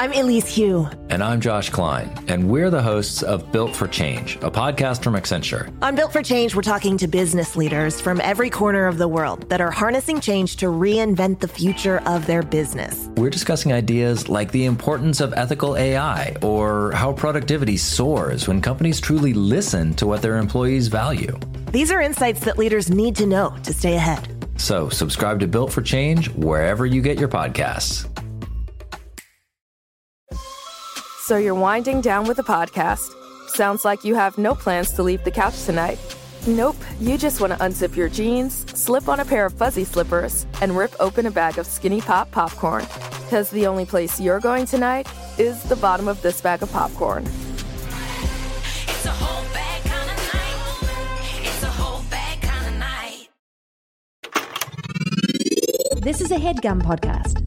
I'm Elise Hu. And I'm Josh Klein, and we're the hosts of Built for Change, a podcast from Accenture. On Built for Change, we're talking to business leaders from every corner of the world that are harnessing change to reinvent the future of their business. We're discussing ideas like the importance of ethical AI or how productivity soars when companies truly listen to what their employees value. These are insights that leaders need to know to stay ahead. So, subscribe to Built for Change wherever you get your podcasts. So you're winding down with a podcast. Sounds like you have no plans to leave the couch tonight. Nope, you just want to unzip your jeans, slip on a pair of fuzzy slippers, and rip open a bag of skinny pop popcorn. Because the only place you're going tonight is the bottom of this bag of popcorn. It's a whole bag kind of night. It's a whole bag kind of night. This is a headgum podcast.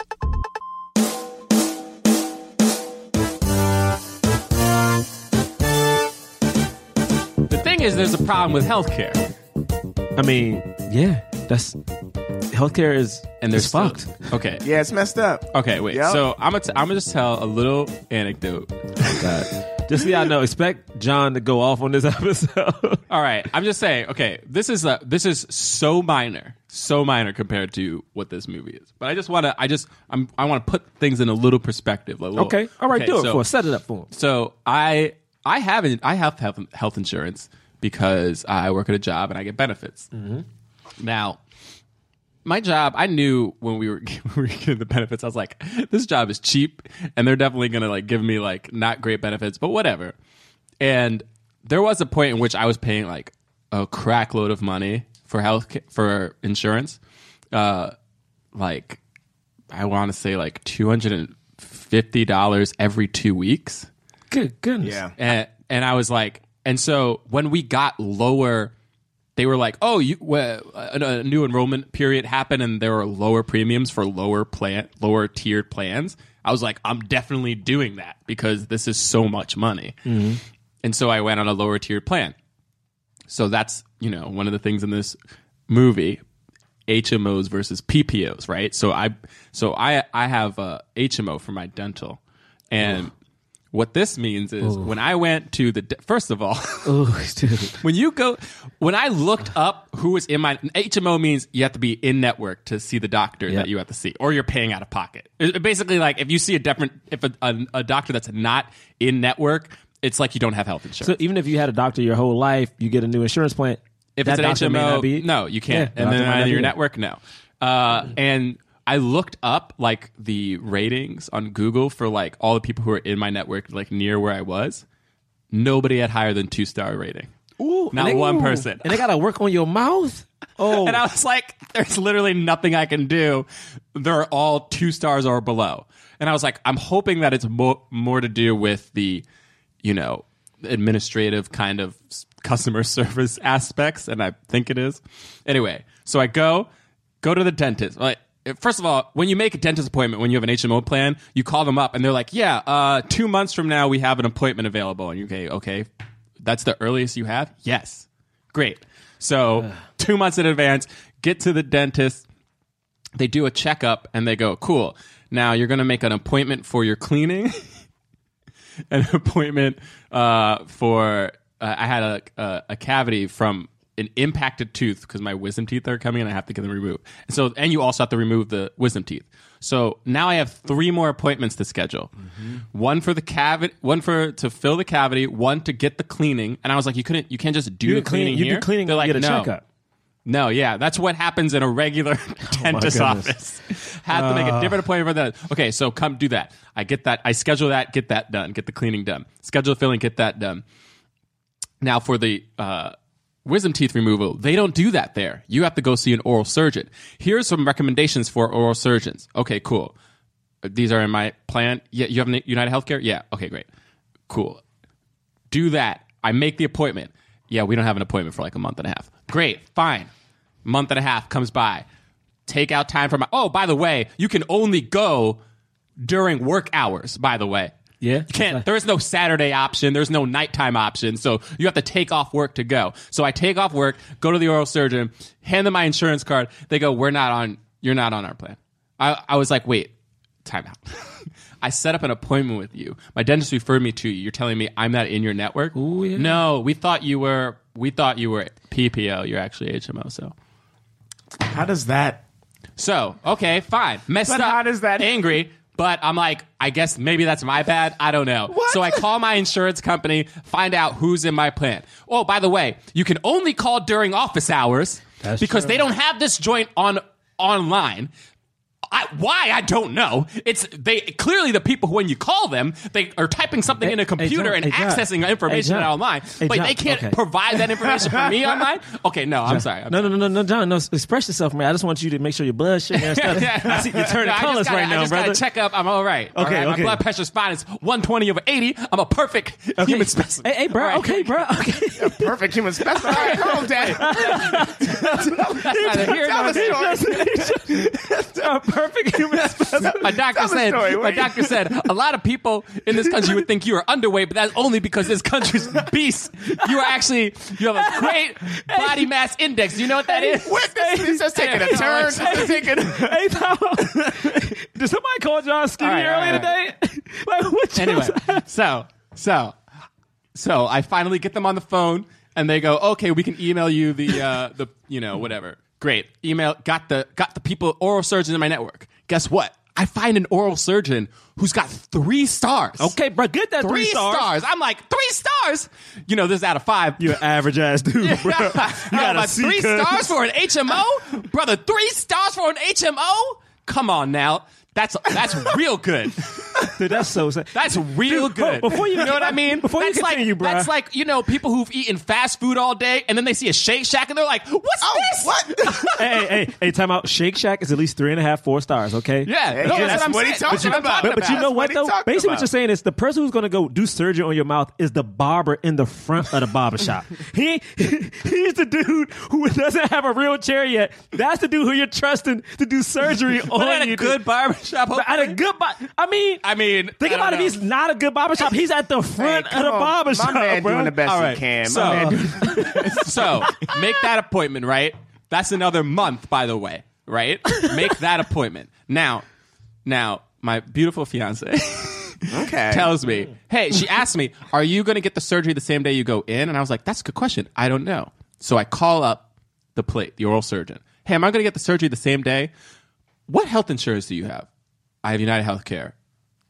Is, there's a problem with healthcare. I mean, yeah, that's healthcare is And there's is fucked. Okay. Yeah, it's messed up. Okay, wait. Yep. So I'm gonna t- I'm gonna just tell a little anecdote. that Just so y'all know, expect John to go off on this episode. All right, I'm just saying. Okay, this is a, this is so minor, so minor compared to what this movie is. But I just want to, I just, I'm, I want to put things in a little perspective. A little, okay, all right, Okay, do it so- for us. Set it up for him. So I, I haven't, I have health, health insurance because I work at a job and I get benefits. Now, my job, I knew when we were, when we were getting the benefits, I was like, this job is cheap and they're definitely going to like give me like not great benefits, but whatever. And there was a point in which I was paying like a crack load of money for health for insurance. Uh, like I want to say like $250 every 2 weeks Good goodness. Yeah. and and I was like, and so when we got lower, they were like, oh, you well, a, a new enrollment period happened, and there were lower premiums for lower plan, lower tiered plans. I was like, I'm definitely doing that because this is so much money, mm-hmm. and so I went on a lower tiered plan. So that's you know one of the things in this movie. HMOs versus PPOs, right? So I so I I have a HMO for my dental, and what this means is when I went to the de- first of all, Oh, dude. when you go when I looked up who was in my HMO means you have to be in network to see the doctor Yeah. that you have to see, or you're paying out of pocket. It- basically, like if you see a different if a, a, a doctor that's not in network, it's like you don't have health insurance. So even if you had a doctor your whole life, you get a new insurance plan. If that it's an HMO, be- no, you can't. Yeah, and then might not on be your network, no. Uh, and I looked up like the ratings on Google for like all the people who are in my network, like near where I was. Nobody had higher than two star rating. Ooh, Not they- one person. and they got to work on your mouth. Oh, And I oh. was like, there's literally nothing I can do. They're all two stars or below. And I was like, I'm hoping that it's mo- more to do with the, you know, administrative kind of customer service aspects. And I think it is. Anyway, so I go, go to the dentist. Like, First of all, when you make a dentist appointment, when you have an HMO plan, you call them up and they're like, "Yeah, uh, two months from now we have an appointment available." And you okay, okay, that's the earliest you have. Yes, great. So two months in advance, get to the dentist. They do a checkup and they go, "Cool. Now you're going to make an appointment for your cleaning, an appointment uh, for." Uh, I had a, a a cavity from an impacted tooth because my wisdom teeth are coming and I have to get them removed. And so, and you also have to remove the wisdom teeth. So now I have three more appointments to schedule. One for the cavity, one for to fill the cavity, one to get the cleaning. And I was like, you couldn't, you can't just do You the cleaning. cleaning You here. do cleaning. They're like, get a no. checkup. No, yeah, that's what happens in a regular dentist goodness. office. Had to make a different appointment for that. Okay, so come do that. I get that. I schedule that. Get that done. Get the cleaning done. Schedule the filling. Get that done. Now for the uh, wisdom teeth removal, they don't do that there. You have to go see an oral surgeon. Here's some recommendations for oral surgeons. Okay, cool. Uh, these are in my plan. Yeah, you have United Healthcare. Yeah. Okay, great. Cool do that. I make the appointment. Yeah, we don't have an appointment for like a month and a half. Great, fine. Month and a half comes by. Take out time for my. Oh, by the way, you can only go during work hours. By the way, Yeah? you can't. There is no Saturday option. There's no nighttime option. So you have to take off work to go. So I take off work, go to the oral surgeon, hand them my insurance card. They go, "We're not on. You're not on our plan." I, I was like, "Wait, time out." I set up an appointment with you. My dentist referred me to you. You're telling me I'm not in your network? Ooh, yeah. No, we thought you were. We thought you were PPO. You're actually HMO. So, How does that? so okay, fine. Messed But up. how does that- angry? But I'm like, I guess maybe that's my bad. I don't know. So I call my insurance company, find out who's in my plan. Oh, by the way, you can only call during office hours That's because true. they don't have this joint on online. I, why I don't know. It's they clearly the people when you call them they are typing something Hey- in a hey, computer John, and hey, John. accessing information Hey, online, Hey, but John, they can't okay. provide that information for me online. Okay, no, I'm sorry. I'm No, no, no, no, no, John. No, express yourself, man. I just want you to make sure your blood sugar and stuff. I see you're turning No, colors gotta- right I now, just brother. check up. I'm all right. all Okay. My okay. blood pressure's fine. It's 120 over 80. I'm a perfect Okay. human specimen. Hey, hey, bro. Right. Okay, bro. Okay. Perfect human specimen. All right, down. Neither Tell the there. A perfect human specimen. My doctor Tell said. story, my doctor said a lot of people in this country would think you are underweight, but that's only because this country's beast. You are actually you have a great body mass index. Do you know what that is? What? This, this is taking a turn. This is taking. hey, Tom. Did somebody call John skinny All right, all earlier right, today? like, what? anyway, so so so I finally get them on the phone, and they go, "Okay, we can email you the uh, the you know whatever." Great, email got the got the people oral surgeon in my network. Guess what? I find an oral surgeon who's got three stars. Okay, bro. Get that Three, three, stars. I'm like three stars. You know, this is out of five. You're an average ass dude, bro. You got three stars for an HMO, brother. Three stars for an HMO. Come on now, that's that's real good. Dude, that's so sad. That's real Dude, good. before you- know what I mean? before you that's continue, like bruh. that's like you know people who've eaten fast food all day and then they see a Shake Shack and they're like, "What's Oh, this?" what? hey, hey, hey, hey, time out. Shake Shack is at least three and a half, four stars, okay? Yeah, Hey, no, yeah, that's, that's what what he saying. talking That's what about. But, but you know That's what, what though? talking Basically, what you're saying is the person who's going to go do surgery on your mouth is the barber in the front of the barber shop. he he's the dude who doesn't have a real chair yet. That's the dude who you're trusting to do surgery on at you. a good at a good I mean, I mean, think I about don't if he's not a good barber shop. He's at the front Hey, of the on. barber My shop, man bro. doing the best All he can. so- so make that appointment, right? That's another month, by the way, right? Make that appointment now. Now, my beautiful fiance okay. tells me, "Hey," she asked me, "Are you going to get the surgery the same day you go in?" And I was like, "That's a good question. I don't know." So I call up the plate, the oral surgeon. Hey, am I going to get the surgery the same day? What health insurance do you have? I have United Healthcare.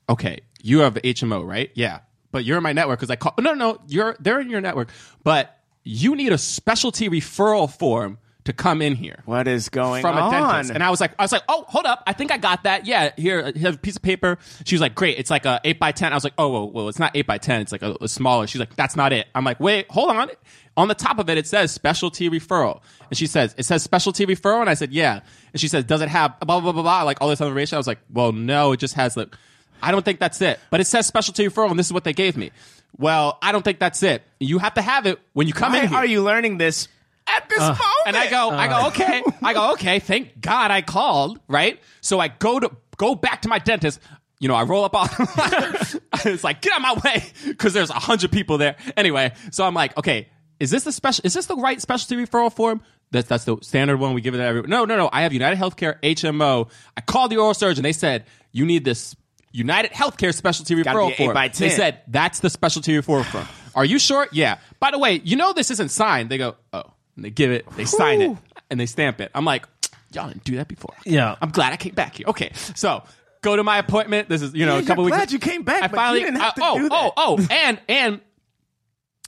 Okay, you have the HMO, right? Yeah, but you're in my network because I call. No, no, you're they're in your network, but you need a specialty referral form to come in here What is going from on? a dentist. And I was like, I was like, oh, hold up, I think I got that. Yeah, here, here's a piece of paper. She was like, great, it's like a eight by ten. I was like, oh, well, well it's not eight by ten. It's like a, a smaller. She's like, that's not it. I'm like, wait, hold on. On the top of it, it says specialty referral, and she says it says specialty referral, and I said, yeah. And she says, does it have blah blah blah blah, blah like all this information? I was like, well, no, it just has like. I don't think that's it. But it says specialty referral, and this is what they gave me. Well, I don't think that's it. You have to have it when you come Why in here. are you learning this at this uh, moment? And I go, I go, uh. okay. I go, okay. Thank God I called, right? So I go to go back to my dentist. You know, I roll up on. it's like get out of my way because there's a hundred people there. Anyway, so I'm like, okay, is this the special? Is this the right specialty referral form? That's that's the standard one we give it to everyone. No, no, no. I have United Healthcare HMO. I called the oral surgeon. They said you need this United Healthcare specialty Gotta referral be eight form. by They 10. said that's the specialty referral form. Are you sure? Yeah. By the way, you know this isn't signed. They go, oh. And they give it, they sign it, and they stamp it. I'm like, y'all didn't do that before. Yeah. I'm glad I came back here. Okay, so go to my appointment. This is you know a couple weeks. glad you came back, I finally. didn't have uh, to oh, do that. oh, oh, and and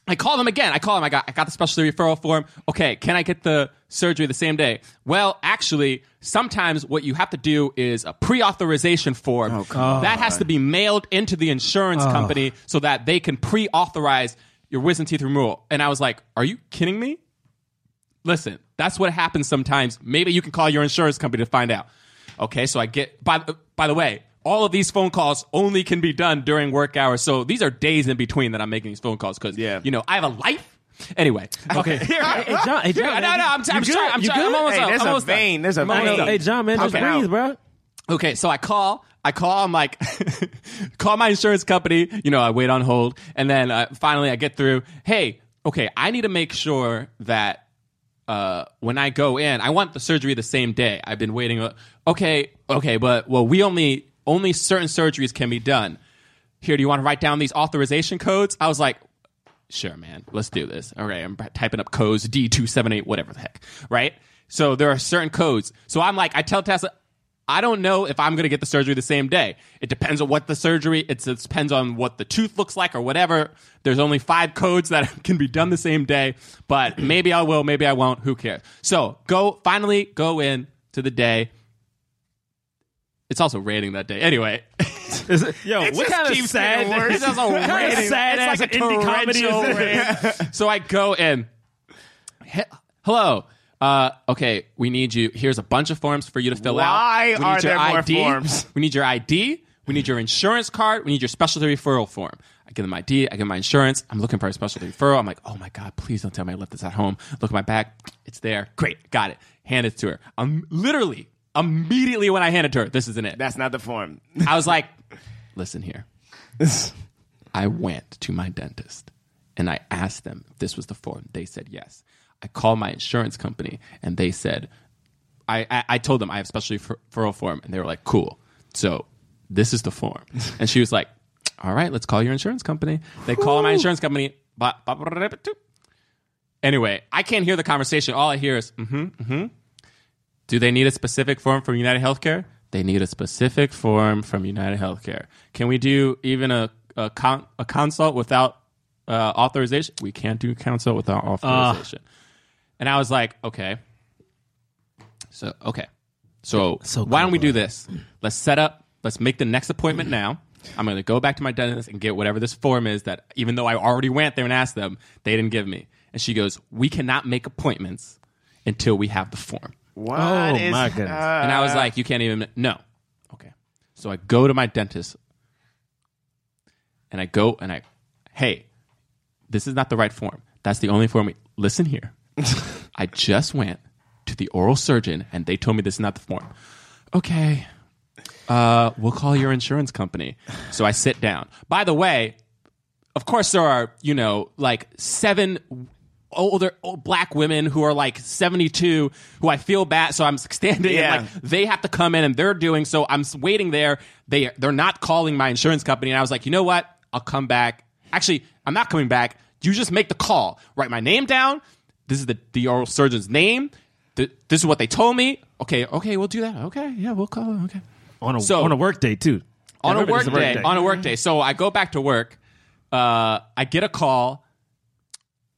I call them again. I call them. I got I got the specialty referral form. Okay, can I get the surgery the same day? Well, actually, sometimes what you have to do is a pre-authorization form. Oh, that has to be mailed into the insurance company so that they can pre-authorize your wisdom teeth removal. And I was like, "Are you kidding me?" Listen, that's what happens sometimes. Maybe you can call your insurance company to find out. Okay, so I get by by the way, all of these phone calls only can be done during work hours. So these are days in between that I'm making these phone calls because Yeah. you know I have a life. Anyway, okay. Hey, hey, John, hey, John, no, no, no, I'm, you I'm good? trying. I'm You trying. I'm good? almost Hey, done. there's I'm a almost done. vein. There's a I'm vein. Hey, John, man, just Okay. breathe, bro. Okay, so I call, I call, I'm like, call my insurance company. You know, I wait on hold, and then uh, finally I get through. Hey, okay, I need to make sure that uh, when I go in, I want the surgery the same day. I've been waiting. uh, Okay, okay, but well, we only only certain surgeries can be done. Here, do you want to write down these authorization codes? I was like, sure, man, let's do this. All right, I'm typing up codes D two seven eight, whatever the heck, right? So there are certain codes. So I'm like, I tell Tessa, I don't know if I'm going to get the surgery the same day. It depends on what the surgery. It depends on what the tooth looks like or whatever. There's only five codes that can be done the same day, but maybe I will, maybe I won't. Who cares? So go finally go in to the day. It's also raining that day. Anyway, Is it- Yo, It what just kind of sad? It's also what kind sad It's like a indie comedy is torrential rain. so I go in. He- Hello. Uh, okay, we need you. Here's a bunch of forms for you to fill Why out. Why are there more ID. forms? We need your ID. We need your insurance card. We need your specialty referral form. I give them ID. I give them my insurance. I'm looking for a specialty referral. I'm like, oh my god, please don't tell me I left this at home. Look at my bag. It's there. Great, got it. Hand it to her. I'm literally immediately when I hand it to her. This isn't it. That's not the form. I was like, listen here. I went to my dentist and I asked them if this was the form. They said yes. I called my insurance company and they said, I, I, I told them I have specialty refer- referral form and they were like, cool. So this is the form. And she was like, all right, let's call your insurance company. They call my insurance company. Anyway, I can't hear the conversation. All I hear is, mm-hmm, mm-hmm. Do they need a specific form from United Healthcare? They need a specific form from United Healthcare. Can we do even a a, con- a consult without uh, authorization? We can't do consult without authorization. And I was like, okay. So okay. So, So why don't we do this? Let's set up. Let's make the next appointment now. I'm going to go back to my dentist and get whatever this form is that, even though I already went there and asked them, they didn't give me. And she goes, "We cannot make appointments until we have the form." What Oh, is- my goodness. uh, And I was like, you can't even, no. Okay. So I go to my dentist and I go and I, hey, this is not the right form. That's the only form. We, listen here. I just went to the oral surgeon and they told me this is not the form. Okay. Uh, we'll call your insurance company. So I sit down. By the way, of course there are you know like seven older old black women who are like 72 who i feel bad so i'm standing Yeah. and like they have to come in and they're doing so i'm waiting there they they're not calling my insurance company and i was like you know what i'll come back actually i'm not coming back you just make the call write my name down this is the the oral surgeon's name Th- this is what they told me okay okay we'll do that okay yeah we'll call okay on a So- on a work day too. on a work day, on a work day. So I go back to work. Uh, I get a call.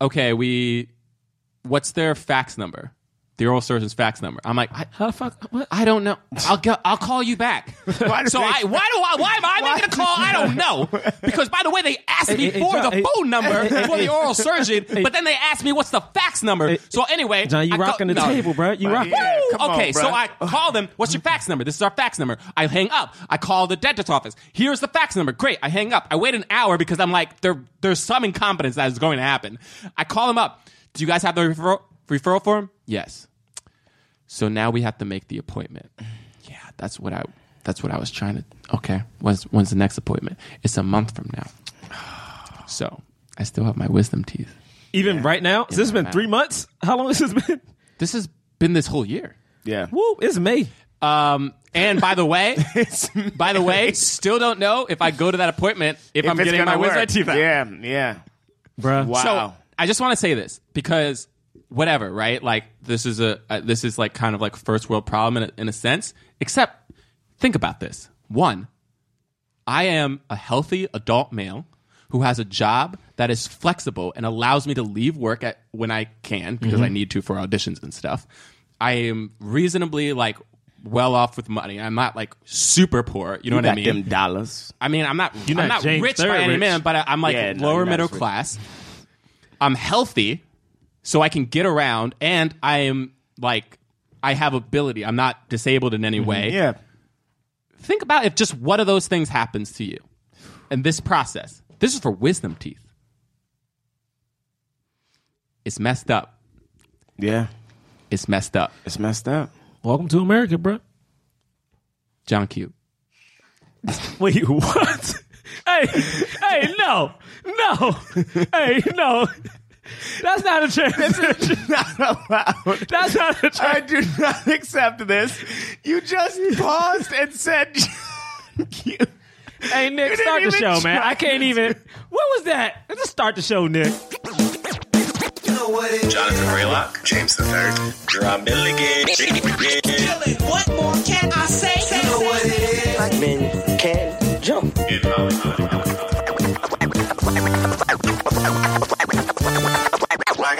Okay, we. What's their fax number? The oral surgeon's fax number. I'm like, I, How the fuck? What? I don't know. I'll go, I'll call you back. Why do so they- I why do I why am I making a call? I don't know. Because by the way, they asked me Hey, hey, for John, the hey, phone number hey, hey, for the hey, oral surgeon, but then they asked me what's the fax number. so anyway, John, you I go- rocking the no. table, bro. You rock. Yeah, come on, okay, so. I call them. What's your fax number? This is our fax number. I hang up. I call the dentist office. Here's the fax number. Great. I hang up. I wait an hour because I'm like, there, there's some incompetence that is going to happen. I call them up. Do you guys have the referral, referral form? Yes. So now we have to make the appointment. Yeah, that's what I. That's what I was trying to. Okay, when's when's the next appointment? It's a month from now. So I still have my wisdom teeth. Even right now, so this has been mouth. three months. How long has this been? This has been this whole year. Yeah. Woo! It's May. Um, and by the way, by the way, still don't know if I go to that appointment if, If I'm getting my gonna wisdom teeth out. Yeah, yeah. Bruh. Wow. So I just want to say this because whatever, right? Like this is a uh, this is like kind of like first world problem in a, in a sense. Except, think about this. One, I am a healthy adult male who has a job that is flexible and allows me to leave work at when I can because Mm-hmm. I need to for auditions and stuff. I am reasonably like well off with money. I'm not like super poor. You know You what I mean? them dollars. I mean, I'm not. You're I'm not not rich by any rich. man, but I, I'm like Yeah, lower you're middle rich. class. I'm healthy, so I can get around, and I am like I have ability. I'm not disabled in any way. Mm-hmm. Yeah. Think about if just one of those things happens to you, and this process. This is for wisdom teeth. It's messed up. Yeah. It's messed up. It's messed up. Welcome to America, bro. John Q. Wait, what? hey, hey, no, no, hey, no. That's not a transition. Not allowed. That's not a I transition. do not accept this. You just paused and said. you. Hey, Nick, didn't start the even show, man. try I can't even. What was that? Let's just start the show, Nick. You know what Jonathan Braylock, James the Third, Gerard Milligan. What more can I say? You know what it is. Black men can jump.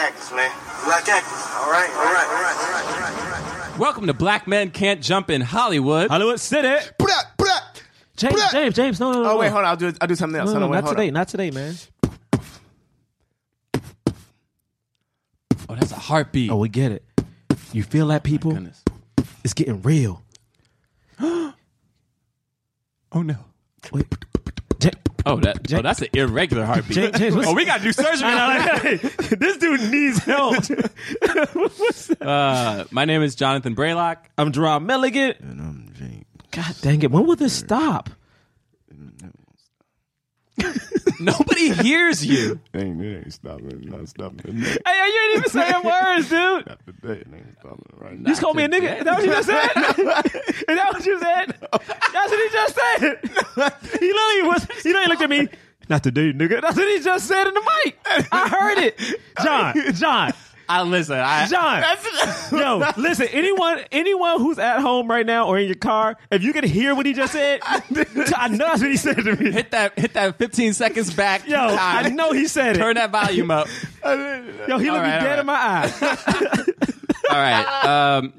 Black actors, man. Black actors. All right, all right, all right, all right, all right, all right. Welcome to Black Men Can't Jump in Hollywood. Hollywood City. Put up, put up. James, Bruh. James, James. No, no, no. Oh no. wait, hold on. I'll do. I'll do something else. No, Hold no, on, wait, not hold today. on. Not today, man. Oh, that's a heartbeat. Oh, we get it. You feel that, people? goodness. It's getting real. Oh no. Wait. Ja- Oh, that. Oh, that's an irregular heartbeat. James, James, oh, we gotta do surgery. I know, hey, this dude needs help. What's that? Uh, my name is Jonathan Braylock. I'm Gerard Milligan. And I'm James. God dang it. When will this stop? Nobody hears you. Ain't it ain't stopping. Not stopping. Hey, you ain't even saying words, dude. Not today. It ain't stopping right now. You just called me a nigga. Is that what you just said? Is that what you said? That's what he just said. He literally was. He literally looked at me. Not today, nigga. That's what he just said in the mic. I heard it. John, John, I listen. I, John. Yo, listen. Anyone, anyone who's at home right now or in your car, if you can hear what he just said, I know that's what he said to me. hit that. Hit that 15 seconds back. Yo, time. I know he said it. Turn that volume up. Yo, he looked right, me dead all in my eye. All right. Um,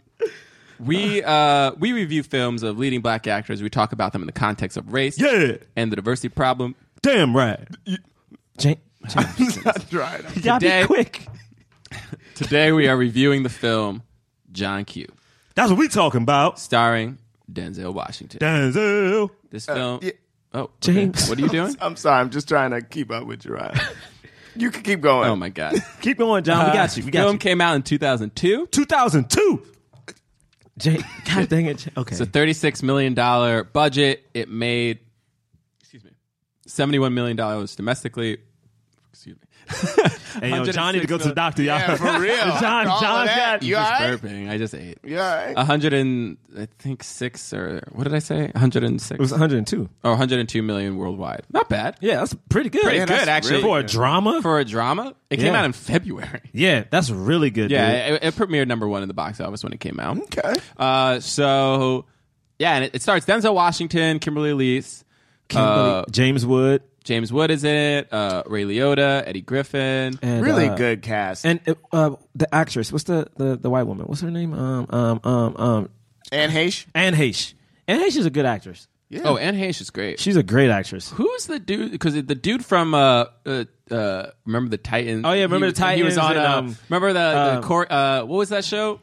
we uh, we review films of leading black actors. We talk about them in the context of race Yeah. and the diversity problem. Damn right. James, Not right. you gotta Today- be quick. Today we are reviewing the film John Q, That's what we talking about. starring Denzel Washington. Denzel. This film. Uh, yeah. Oh, okay. James. What are you doing? I'm sorry. I'm just trying to keep up with you, Ryan. You can keep going. Oh my god. Keep going, John. we got you. We got film you. came out in 2002. 2002. Jay, God dang it. Jay- Okay. It's a 36 million dollar budget. It made excuse me, 71 million dollars domestically. Excuse me. hey, yo, John need to go to the doctor, y'all. Yeah, for real. John, All of John that. got You Just all right? burping. I just ate. You all right? A hundred and I think six or what did I say? 106 It was 102. or 102 million worldwide. Not bad. Yeah, that's pretty good. Pretty Yeah, good actually really For a drama? for a drama. It came out in February. yeah, that's really good. Yeah, dude. it, it premiered number one in the box office when it came out. Okay. Uh, so yeah, and it, it starts Denzel Washington, Kimberly Elise, Kimberly- uh, James Wood. James Wood is in it, uh, Ray Liotta, Eddie Griffin. And, Really uh, good cast. And uh, the actress, what's the, the the white woman? What's her name? Um um um um Anne Heche. Anne Heche. Anne Heche is a good actress. Yeah. Oh, Anne Heche is great. She's a great actress. Who's the dude? Because the dude from uh, uh, uh, remember the Titans? Oh, yeah, remember He- the Titans? He was on. and, uh, um, remember the, um, the Cor- uh, what was that show?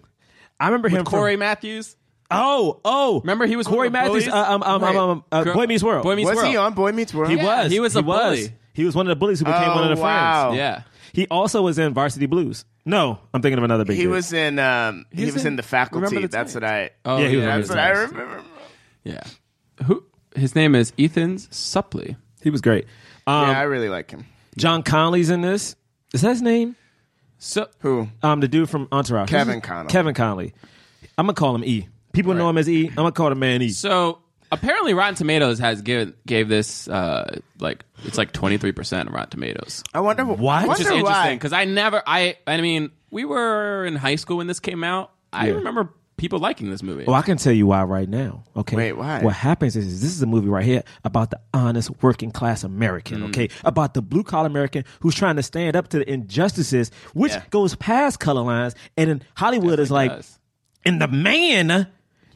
I remember him With from- Corey Matthews. Oh, oh. Remember he was Corey one of the Matthews. bullies? Uh, um, um, um, um, uh, Girl- Boy Meets World. Boy Meets Was World. he on Boy Meets World? He Yeah, was. he was a bully. Was. He was one of the bullies who became Oh, one of the wow. friends. Yeah. He also was in Varsity Blues. No, I'm thinking of another big. He dude. was in. Um, he was was in in the faculty. Remember the That's what I. Oh, Yeah, he was yeah, one That's of what I Titans. remember. yeah. Who? His name is Ethan Suplee. He was great. Um, yeah, I really like him. John Conley's in this. Is that his name? So Who? Um, the dude from Entourage. Kevin Who's- Connolly. Kevin Conley. I'm gonna call him E. People know him as E. I'm gonna call him Man E. so apparently Rotten Tomatoes has given gave this uh like it's like 23 percent Rotten Tomatoes. I wonder. What? I Which is wonder interesting why. because I never I I mean we were in high school when this came out. I Yeah. remember people liking this movie. Oh, I can tell you why right now. Okay. Wait, why? What happens is, is this is a movie right here about the honest working class American, Mm. okay? About the blue collar American who's trying to stand up to the injustices, which Yeah. goes past color lines. And in Hollywood is like, does. and the man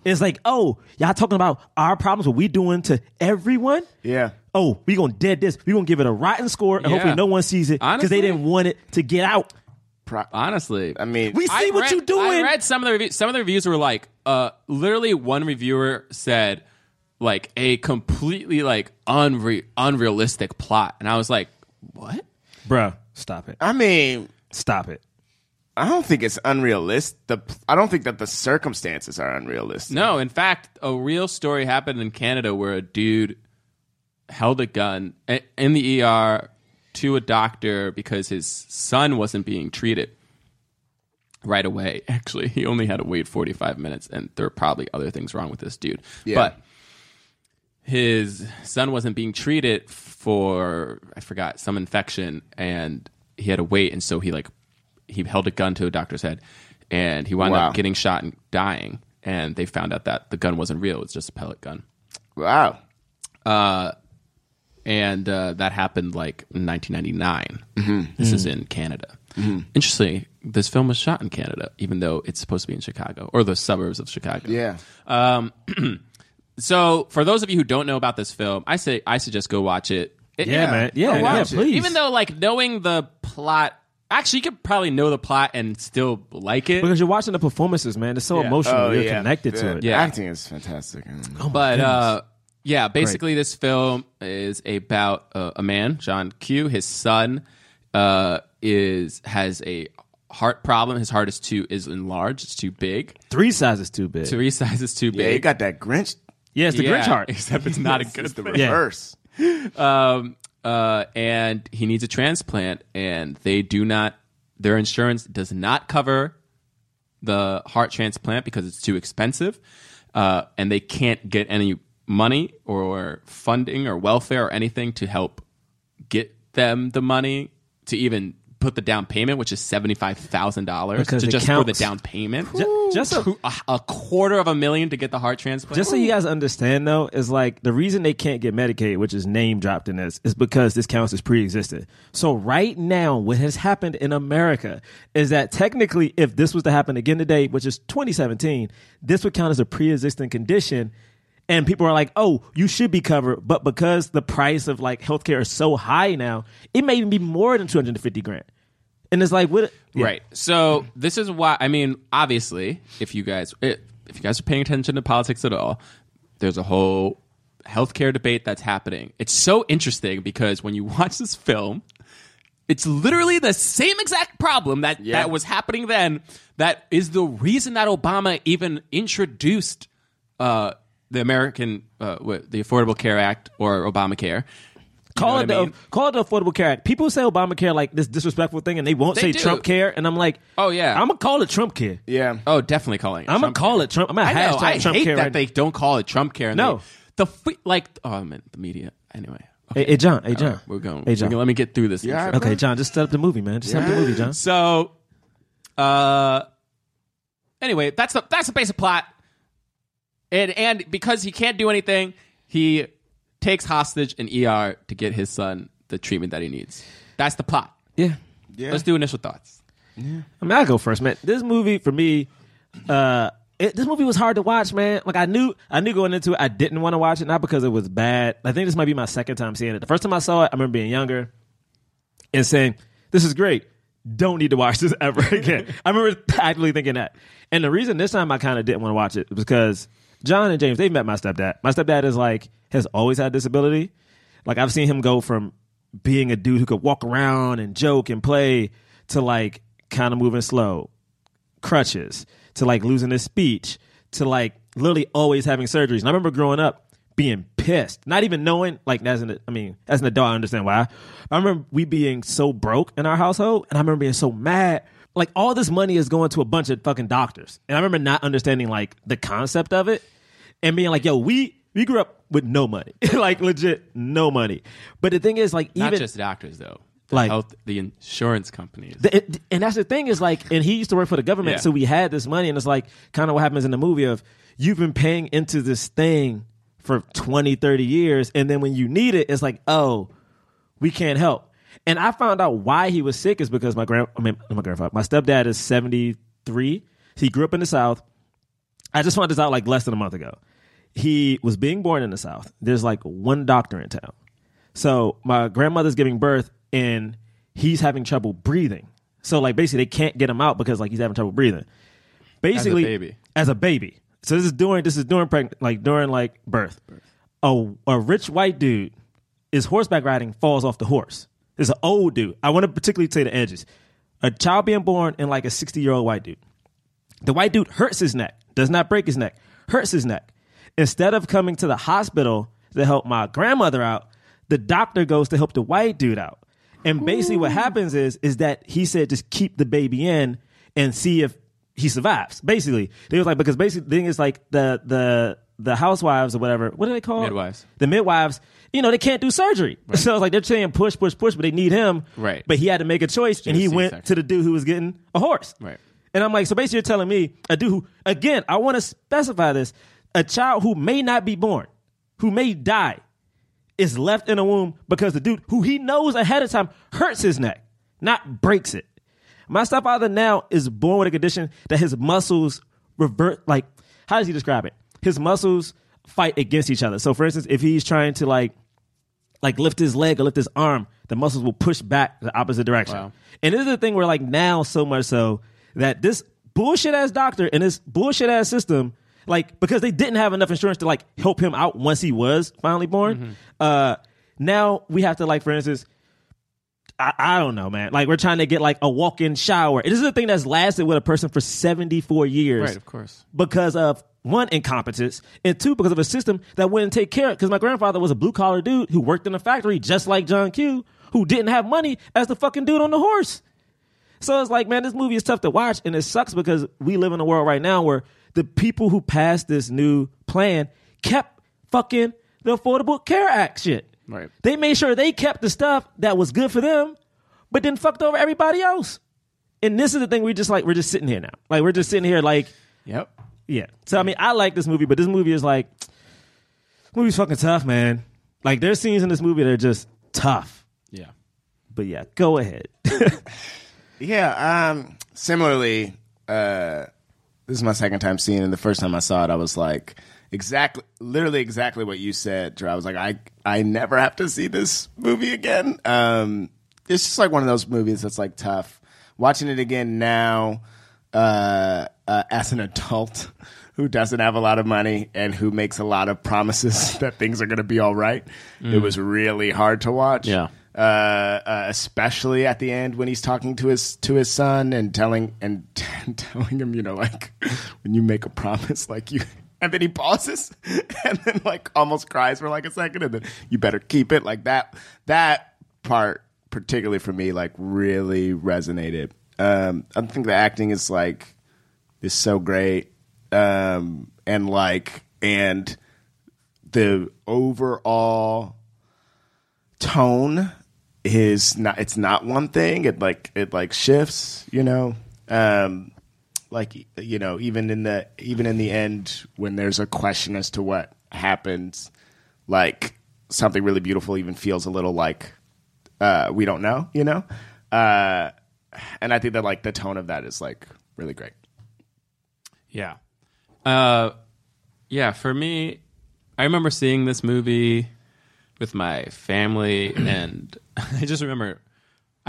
is like, oh, y'all talking about our problems, what we doing to everyone? Yeah. Oh, we gonna dead this. We gonna give it a rotten score, and Yeah. hopefully no one sees it because Honestly- they didn't want it to get out. Pro- Honestly, I mean, We see I what read- you doing. I read some of the reviews. Some of the reviews were like, uh, literally one reviewer said, like a completely like unre- unrealistic plot, and I was like, what? Bruh, stop it. I mean, Stop it. I don't think it's unrealistic. The I don't think that the circumstances are unrealistic. No, in fact, a real story happened in Canada where a dude held a gun in the ER to a doctor because his son wasn't being treated right away. Actually, he only had to wait 45 minutes, and there are probably other things wrong with this dude. Yeah. But his son wasn't being treated for, I forgot, some infection, and he had to wait, and so he like he held a gun to a doctor's head, and he wound Wow. up getting shot and dying. And they found out that the gun wasn't real; it was just a pellet gun. Wow. Uh, and uh, that happened like in 1999. This is in Canada. Interestingly, this film was shot in Canada, even though it's supposed to be in Chicago or the suburbs of Chicago. Yeah. Um, so, for those of you who don't know about this film, I say I suggest go watch it. It- Yeah, man. Yeah, go yeah, watch it. please. Even though, like, knowing the plot, actually, you could probably know the plot and still like it. Because you're watching the performances, man. It's so Yeah. emotional. Oh, you're yeah. connected The to it. Yeah. Acting is fantastic. but uh, yeah, basically, this film is about uh, a man, John Q. His son uh, is has a heart problem. His heart is too is enlarged. It's too big. Three sizes too big. Three sizes too big. yeah, you got that Grinch. Yeah, it's the Yeah, Grinch heart. except it's not a good It's the thing. Yeah. reverse. um, uh, and he needs a transplant, and they do not. Their insurance does not cover the heart transplant because it's too expensive, uh, and they can't get any money or funding or welfare or anything to help get them the money to even put the down payment, which is seventy five thousand dollars, to just for the down payment. Ju- just a- a, quarter of a million to get the heart transplant. Just so you guys understand, though, is like the reason they can't get Medicaid, which is name dropped in this, is because this counts as pre-existing. So right now, what has happened in America is that technically, if this was to happen again today, which is 2017, this would count as a pre-existing condition. And people are like, "Oh, you should be covered," but because the price of like healthcare is so high now, it may even be more than 250 grand. And it's like, what? yeah. Right. So this is why I mean, obviously, if you guys if you guys are paying attention to politics at all, there's a whole healthcare debate that's happening. It's so interesting because when you watch this film, it's literally the same exact problem that Yeah. that was happening then. That is the reason that Obama even introduced uh, the American uh, what, the Affordable Care Act or Obamacare. Call it the I mean? call it the Affordable Care Act. People say Obamacare like this disrespectful thing, and they won't They say do. Trump Care, and I'm like, Oh, yeah. I'm gonna call it Trump Care. Yeah. Oh, definitely calling it. I'm gonna Trump call it Trump. I'm gonna I know. hashtag I Trump hate Care. that right they don't call it Trump care. and No. they- the fi- like oh man, the media. Anyway, Hey, hey, John. Hey, John. All right, we're going. Hey, John. let me get through this. Yeah, intro. Okay, John. Just set up the movie, man. Just set up the movie, John. So, uh, anyway, that's the that's the basic plot. And and because he can't do anything, he takes hostage an ER to get his son the treatment that he needs. That's the plot. Yeah. Yeah. Let's do initial thoughts. Yeah. I mean, I'll go first, man. This movie for me, uh, it, this movie was hard to watch, man. Like I knew, I knew going into it, I didn't want to watch it, not because it was bad. I think this might be my second time seeing it. The first time I saw it, I remember being younger and saying, "This is great. Don't need to watch this ever again." I remember actually thinking that. And the reason this time I kind of didn't want to watch it was because John and James they've met my stepdad. My stepdad is like has always had disability. Like I've seen him go from being a dude who could walk around and joke and play to like kind of moving slow, crutches, to like losing his speech, to like literally always having surgeries. And I remember growing up being pissed, not even knowing like as an I mean as an adult I understand why. I remember we being so broke in our household, and I remember being so mad. Like all this money is going to a bunch of fucking doctors, and I remember not understanding like the concept of it, and being like, "Yo, we we grew up with no money, like legit no money." But the thing is, like Not even just doctors though. Like Health, the insurance companies. the, and that's the thing is like, and he used to work for the government, Yeah. so we had this money, and it's like kind of what happens in the movie of you've been paying into this thing for 20, 30 years, and then when you need it, it's like, oh, we can't help. And I found out why he was sick is because my grand, I mean, my grandfather, my stepdad is 73. He grew up in the South. I just found this out like less than a month ago. He was being born in the South. There's like one doctor in town. So my grandmother's giving birth and he's having trouble breathing. So like basically they can't get him out because like he's having trouble breathing. Basically baby. As a baby. So this is during this is during pregnant like during like birth. A a rich white dude is horseback riding, falls off the horse. It's an old dude. I want to particularly say the edges. A child being born and like a 60 year old white dude. The white dude hurts his neck, does not break his neck, hurts his neck. Instead of coming to the hospital to help my grandmother out, the doctor goes to help the white dude out. And basically what happens is is that he said just keep the baby in and see if he survives. Basically. They was like because basically the thing is like the the the housewives or whatever, what do they called? Midwives. The midwives, you know, they can't do surgery. So it's like they're saying push, push, push, but they need him. Right. But he had to make a choice and he went C-section. to the dude who was getting a horse. Right. And I'm like, so basically, you're telling me a dude who, again, I want to specify this: a child who may not be born, who may die, is left in a womb because the dude who he knows ahead of time hurts his neck, not breaks it. My stepfather now is born with a condition that his muscles revert. Like, how does he describe it? His muscles fight against each other. So, for instance, if he's trying to like like lift his leg or lift his arm, the muscles will push back the opposite direction. Wow. And this is the thing where like now so much so that this bullshit ass doctor and this bullshit ass system, like because they didn't have enough insurance to like help him out once he was finally born. Uh, now we have to like, for instance, I, I don't know, man. Like we're trying to get like a walk-in shower. This is a thing that's lasted with a person for 74 years Right, of course. because of one incompetence and two because of a system that wouldn't take care of because my grandfather was a blue collar dude who worked in a factory just like John Q who didn't have money as the fucking dude on the horse. So it's like, man, this movie is tough to watch and it sucks because we live in a world right now where the people who passed this new plan kept fucking the Affordable Care Act shit. Right. They made sure they kept the stuff that was good for them, but then fucked over everybody else. And this is the thing we're just like we're just sitting here now. Like we're just sitting here like Yep. yeah. So I mean, I like this movie, but this movie is like, movie's fucking tough, man. Like there's scenes in this movie that are just tough. Yeah. But yeah, go ahead. Yeah. Um. Similarly, uh, this is my second time seeing it. And the first time I saw it, I was like, exactly, literally exactly what you said. Drew. I was like, I, I never have to see this movie again. Um. It's just like one of those movies that's like tough. Watching it again now, uh, uh as an adult. Who doesn't have a lot of money and who makes a lot of promises that things are going to be all right? It was really hard to watch Yeah. uh, uh, especially at the end when he's talking to his to his son and telling and telling him, you know, like when you make a promise, like you, and then he pauses and then like almost cries for like a second, and then you better keep it like that. That part, particularly for me, like really resonated. Um, I think the acting is like is so great, um, and like and the overall tone is not it's not one thing it like it like shifts you know um like you know even in the even in the end when there's a question as to what happens like something really beautiful even feels a little like uh we don't know you know uh and i think that like the tone of that is like really great Yeah. Uh, yeah, for me, I remember seeing this movie with my family, and I just remember.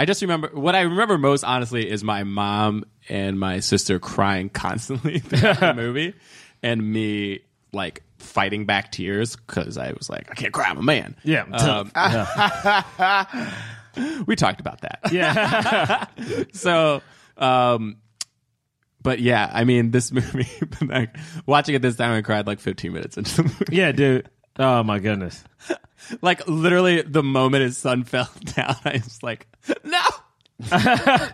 I just remember what I remember most honestly is my mom and my sister crying constantly throughout the movie, and me like fighting back tears because I was like, I can't cry, I'm a man. Yeah, Um, we talked about that. yeah. so um but yeah i mean this movie like watching it this time i cried like 15 minutes into the movie yeah, dude. Oh my goodness. like literally the moment his son fell down i was like no!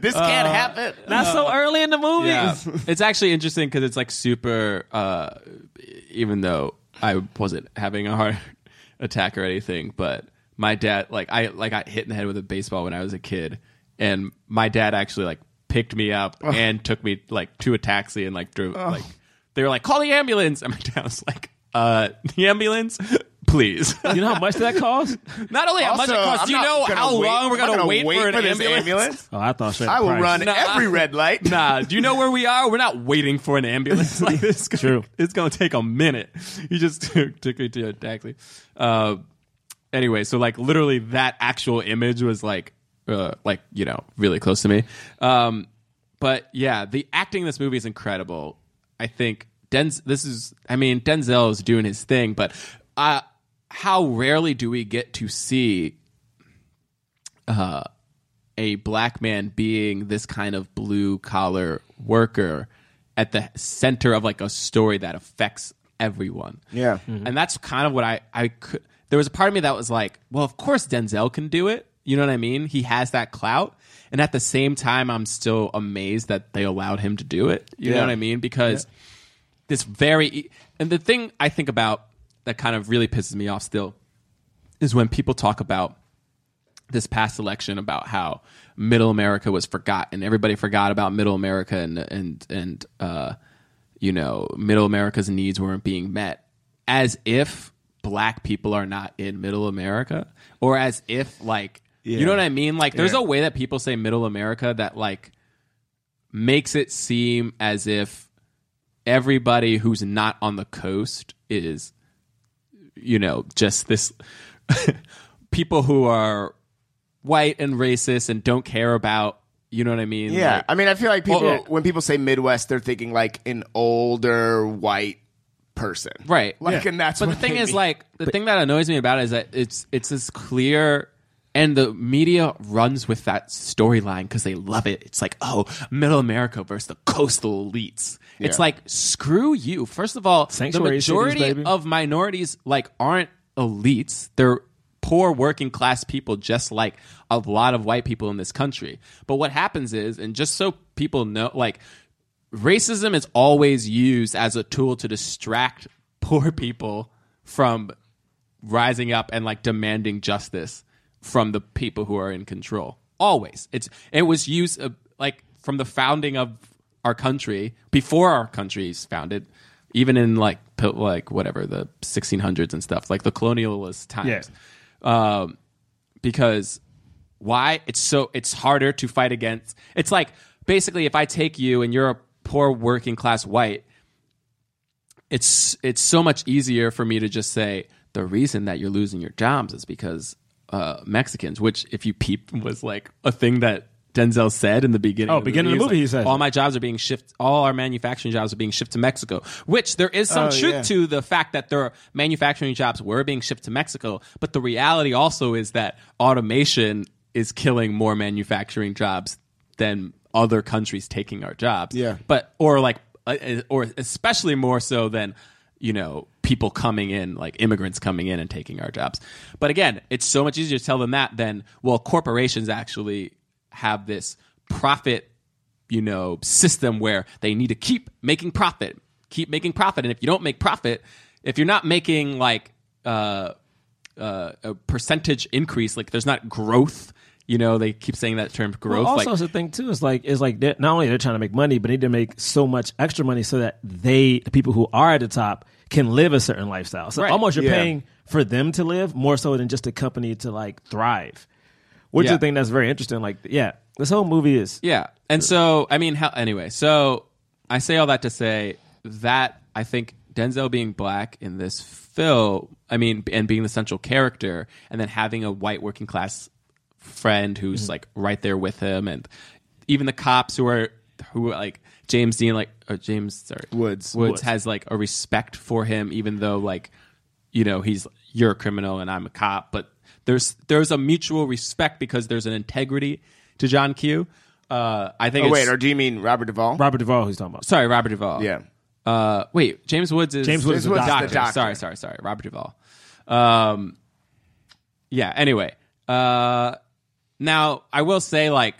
This can't happen. Not so early in the movie. yeah. It's actually interesting because it's like super uh even though i wasn't having a heart attack or anything but my dad like I like got hit in the head with a baseball when I was a kid, and my dad actually like picked me up and took me like to a taxi and like drove like they were like call the ambulance, and my dad was like, uh, the ambulance, please. You know how much that costs? Not only how much it Also, costs, I'm do you not know gonna how wait- long we're I'm not gonna, gonna wait, for an this ambulance? Oh, I thought straight I will price. run No, every I- red light. Nah, do you know where we are? We're not waiting for an ambulance like this. True. It's going to take a minute. You just took me to a taxi. Uh, anyway, so like literally that actual image was like, uh, like you know, really close to me. Um, but yeah, the acting in this movie is incredible. I think Denz. This is, I mean, Denzel is doing his thing, but uh, how rarely do we get to see uh, a black man being this kind of blue collar worker at the center of like a story that affects everyone. Yeah. And that's kind of what I I could there was a part of me that was like, well, of course Denzel can do it. You know what I mean? He has that clout. And at the same time I'm still amazed that they allowed him to do it. You know what I mean? Because this very and the thing I think about that kind of really pisses me off still is when people talk about this past election about how middle America was forgotten. Everybody forgot about middle America and and and uh, you know middle America's needs weren't being met, as if black people are not in middle America, or as if like you know what I mean. Like there's Yeah. a way that people say middle America that like makes it seem as if everybody who's not on the coast is you know just this people who are white and racist and don't care about you know what I mean? Yeah, Like- I mean, I feel like people Well, yeah. when people say Midwest, they're thinking like an older white person, right. Like, and that's. but the thing is mean. like the thing that annoys me about it is that it's it's this clear and the media runs with that storyline because they love it. It's like oh middle america versus the coastal elites. It's like screw you. First of all Sanctuary the majority baby. of minorities like aren't elites. They're poor working class people just like a lot of white people in this country. But what happens is and just so people know like racism is always used as a tool to distract poor people from rising up and like demanding justice from the people who are in control. Always. It's it was used uh, like from the founding of our country before our country's founded even in like like whatever the 1600s and stuff like the colonialist times. Um because why? It's so it's harder to fight against it's like basically if i take you and you're a poor working class white it's it's so much easier for me to just say the reason that you're losing your jobs is because uh, Mexicans, which if you peep was like a thing that Denzel said in the beginning. Oh, of the beginning of the movie, he says all my jobs are being shifted. All our manufacturing jobs are being shipped to Mexico. Which there is some Oh, truth yeah. to the fact that their manufacturing jobs were being shipped to Mexico. But the reality also is that automation is killing more manufacturing jobs than other countries taking our jobs. Yeah. But or like uh, uh, or especially more so than you know people coming in like immigrants coming in and taking our jobs but again it's so much easier to tell them that than well corporations actually have this profit you know system where they need to keep making profit keep making profit and if you don't make profit if you're not making like uh, uh, a percentage increase like there's not growth you know they keep saying that term growth Well, also, like the thing too. Is like is like not only they're trying to make money, but they need to make so much extra money so that they, the people who are at the top, can live a certain lifestyle. So Right. almost you're Yeah. paying for them to live more so than just a company to like thrive. Which Yeah. is the thing that's very interesting. Like, yeah, this whole movie is Yeah. And so, I mean, how, anyway, so I say all that to say that I think Denzel being black in this film, I mean, and being the central character, and then having a white working class friend who's Mm-hmm. like right there with him, and even the cops who are who are like James Dean, like or James, sorry, Woods. Woods Woods. has like a respect for him, even though like you know he's you're a criminal and I'm a cop, but there's there's a mutual respect because there's an integrity to John Q. Uh, I think. Oh it's- wait, or do you mean Robert Duvall? Robert Duvall who's talking about. sorry, Robert Duvall. Yeah. Uh, wait, James Woods is James Woods is the Woods is the doctor. doctor. Sorry, sorry, sorry. Robert Duvall. Um, yeah. Anyway, uh, now I will say like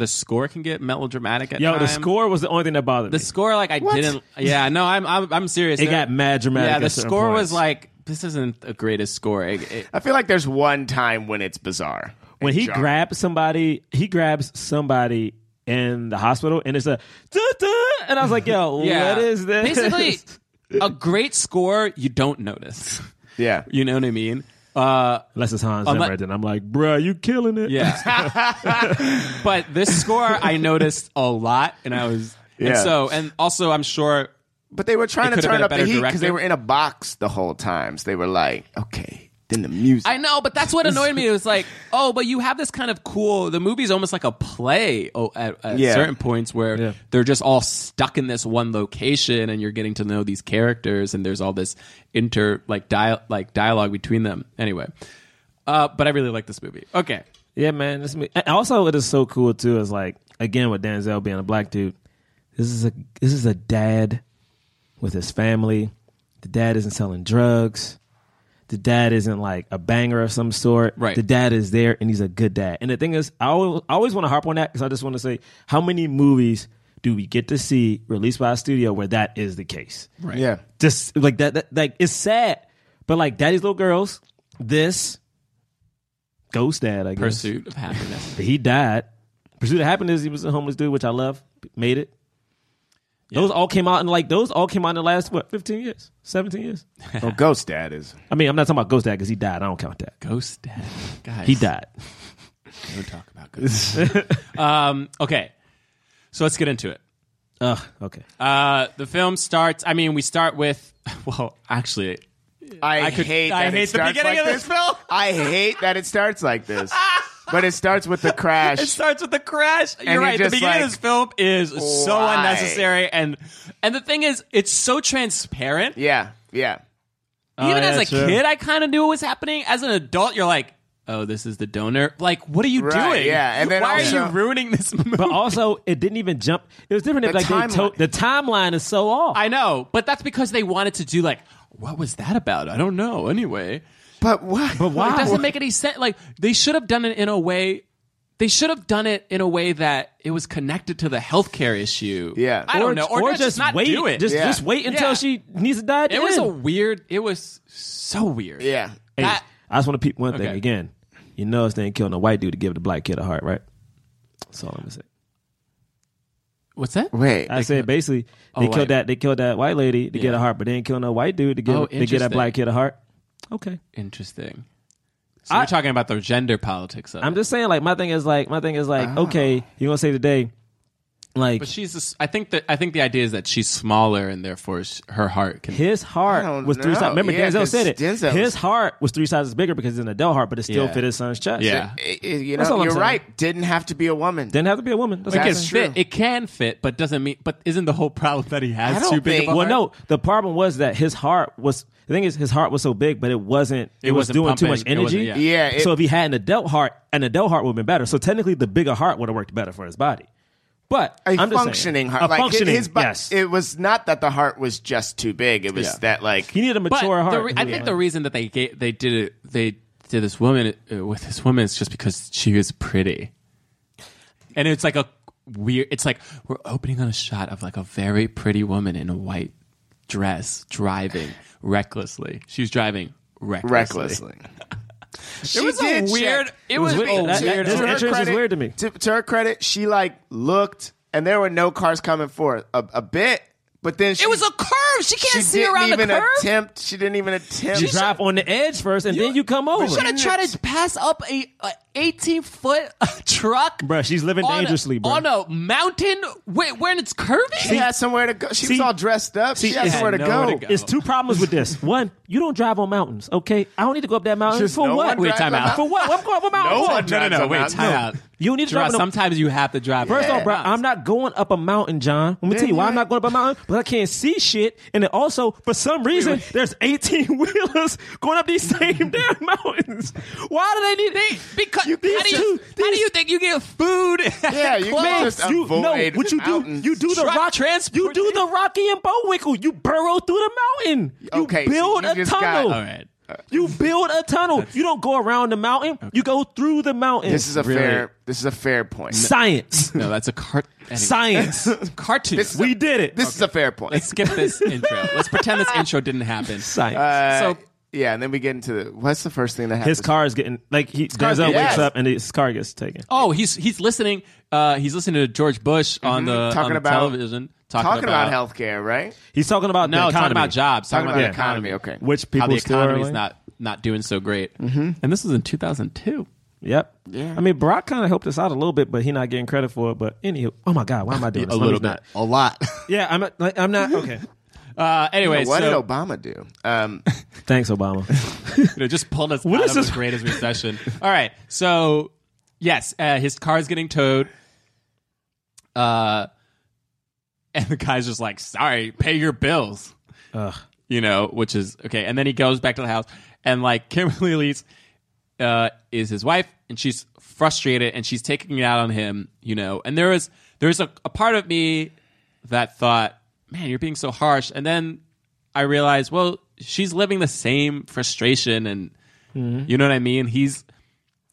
the score can get melodramatic at Yo, the times. score was the only thing that bothered me. The me. score, like I didn't. Yeah, no, I'm I'm, I'm serious. It There- got mad dramatic Yeah, at the certain score was points. like this isn't the greatest score. It- it- I feel like there's one time when it's bizarre. when he jarring. grabs somebody, he grabs somebody in the hospital, and it's a duh, duh, and I was like, "Yo, yeah, what is this?" Basically, a great score you don't notice. Yeah. You know what I mean? Uh, Unless it's Hans Unless- Zimmer, then I'm like, "Bruh, you killing it." Yeah. but this score I noticed a lot, and I was and Yeah. so and also I'm sure But they were trying It to could've been turn a up the better heat because they director. were in a box the whole time. So they were like, okay, then the music. I know, but that's what annoyed me. It was like, oh, but you have this kind of cool. The movie's almost like a play oh, at, at Yeah. certain points where Yeah. they're just all stuck in this one location, and you're getting to know these characters, and there's all this inter like dia- like dialogue between them. Anyway, uh, but I really like this movie. Okay, Yeah, man. This, and also, it is so cool too. Is like again with Denzel being a black dude. This is a this is a dad with his family. The dad isn't selling drugs. The dad isn't like a banger of some sort. Right. The dad is there and he's a good dad. And the thing is, I always, I always want to harp on that because I just want to say, how many movies do we get to see released by a studio where that is the case? right, yeah. Just like that, that like it's sad, but like Daddy's Little Girls, this Ghost Dad, I guess. Pursuit of Happiness. He died. Pursuit of Happiness, he was a homeless dude, which I love. Made it. Those all came out in like those all came out in the last what, fifteen years? Seventeen years? Well, Ghost Dad is. I mean, I'm not talking about Ghost Dad because he died. I don't count that. Ghost Dad, guys. He died. Don't talk about Ghost. um, okay, so let's get into it. Ugh, okay. Uh, the film starts. I mean, we start with. Well, actually, I, I could- hate. I that hate it the starts beginning like of this film. I hate that it starts like this. But it starts with the crash. it starts with the crash. You're you're right. The beginning like, of this film is so unnecessary, and and the thing is, it's so transparent. yeah, yeah. Even Oh, as a true. kid, I kind of knew what was happening. As an adult, you're like, oh, this is the donor. Like, what are you Right, doing? yeah, and then why also- are you ruining this movie? But also, it didn't even jump. It was different if The like they timeline. told the timeline is so off. I know, but that's because they wanted to do like, what was that about? I don't know. Anyway, But why? But why? it doesn't make any sense. Like they should have done it in a way. They should have done it in a way that it was connected to the healthcare issue. Yeah. I don't or, know, or, just, not wait. do it. Just, Yeah. just wait until Yeah. she needs to die. At it the was a end. weird. It was so weird. Yeah. Hey, That- I just want to peep one thing Okay. again. You know, they ain't killing a white dude to give the black kid a heart, right? That's all I'm gonna say. What's that? Wait. I said basically they Oh, killed white. that they killed that white lady to get Yeah. a heart, but they didn't kill no white dude to give Oh, to get that interesting. black kid a heart. Okay, Interesting. So I- we're talking about the gender politics of I'm it. just saying. Like my thing is like my thing is like oh. okay, you gonna say today, like But she's. a s I think that I think the idea is that she's smaller and therefore sh- her heart can. his heart don't was three know. sizes. Remember, Yeah, Denzel 'cause said it. Denzel his heart was three sizes bigger because it's an adult heart, but it still Yeah. fit his son's chest. Yeah. I- I- you know, you're right. Didn't have to be a woman. didn't have to be a woman. That's It can That's saying. fit. It can fit, but doesn't mean. But isn't the whole problem that he has too big think- of a Well, heart? no, the problem was that his heart was. The thing is, his heart was so big, but it wasn't. It, It was wasn't doing too much energy. yeah. Yeah, it- so if he had an adult heart, an adult heart would have been better. So technically, the bigger heart would have worked better for his body. But a I'm just saying, functioning heart. a like functioning. his, bo- yes, It was not that the heart was just too big. It was Yeah. that like he needed a But mature the heart. re- I think the reason that they gave, they did it, they did this woman uh, with this woman is just because she was pretty, and it's like a weird. It's like we're opening on a shot of like a very pretty woman in a white dress driving recklessly. She was driving recklessly. recklessly. It was a weird. It was, weird. a That- weird. that- this her entrance is weird to me. To, to her credit, she like looked, and there were no cars coming for a, a bit. But then she, it was a curve. She can't see around the curve. she see didn't around the even curve. attempt. She didn't even attempt. you drive on the edge first, and then you come over. should have tried to pass up a, a 18 foot truck. Bruh, she's living on a- dangerously, bro. On a mountain where, when it's curving? She had somewhere to go. She was all dressed up. see, she had it's- somewhere to nowhere go. to go. It's two problems with this. One, you don't drive on mountains, okay? I don't need to go up that mountain Just for no what? Wait, time out. For what? I'm going up a mountain. No one No, no, no. Wait, time out. You don't need to Gerard, drive on a- sometimes you have to drive. First on off, bro. I'm not going up a mountain, John. Let me tell you why I'm not going up a mountain, but I can't see shit. And then also, for some reason, there's 18 wheelers going up these same damn mountains. Why do they need They, because You- how, do you, two- how do you think you get food? Yeah, you can just you avoid no, what you do? You do the Truck rock. You do the Rocky and Bullwinkle. You burrow through the mountain. You Okay, so build you a just got- tunnel. All right. You build a tunnel. You don't go around the mountain. You go through the mountain. This is a Really? fair. This is a fair point. science. No, that's a cart. Anyway. Science. Cartoon. This is we a- did it. This is a fair point. Let's skip this intro. Let's pretend this intro didn't happen. Science. Uh, so Yeah, and then we get into the, what's the first thing that happens? His car is getting like he car's Denzel getting- wakes up and his car gets taken. Oh, he's he's listening. Uh, he's listening to George Bush on the, Mm-hmm. Talking on the about- television talking, talking about, healthcare, right? He's talking about No, the talking about jobs. Talking about the the economy. Okay. which How people the still are economy's not not doing so great. Mm-hmm. And this was in 2002. Yep. Yeah. I mean, Barack kind of helped us out a little bit, but he not getting credit for it. But anywho, oh my God, why am I doing A this? Let me little not- bit, a lot. Yeah, I'm. Not, like, I'm not okay. Uh, anyway, what so did Obama do? Um, Thanks, Obama. you know, just pulled us What out is of this? the greatest recession. All right, so yes, uh, his car's getting towed. Uh, and the guy's just like, "Sorry, pay your bills." Ugh. You know, which is okay. And then he goes back to the house, and like Kimberly Elise uh, is his wife, and she's frustrated, and she's taking it out on him. You know, and there was there's a, a part of me that thought, "Man, you're being so harsh," and then I realized, well, she's living the same frustration, and mm-hmm. you know what I mean. He's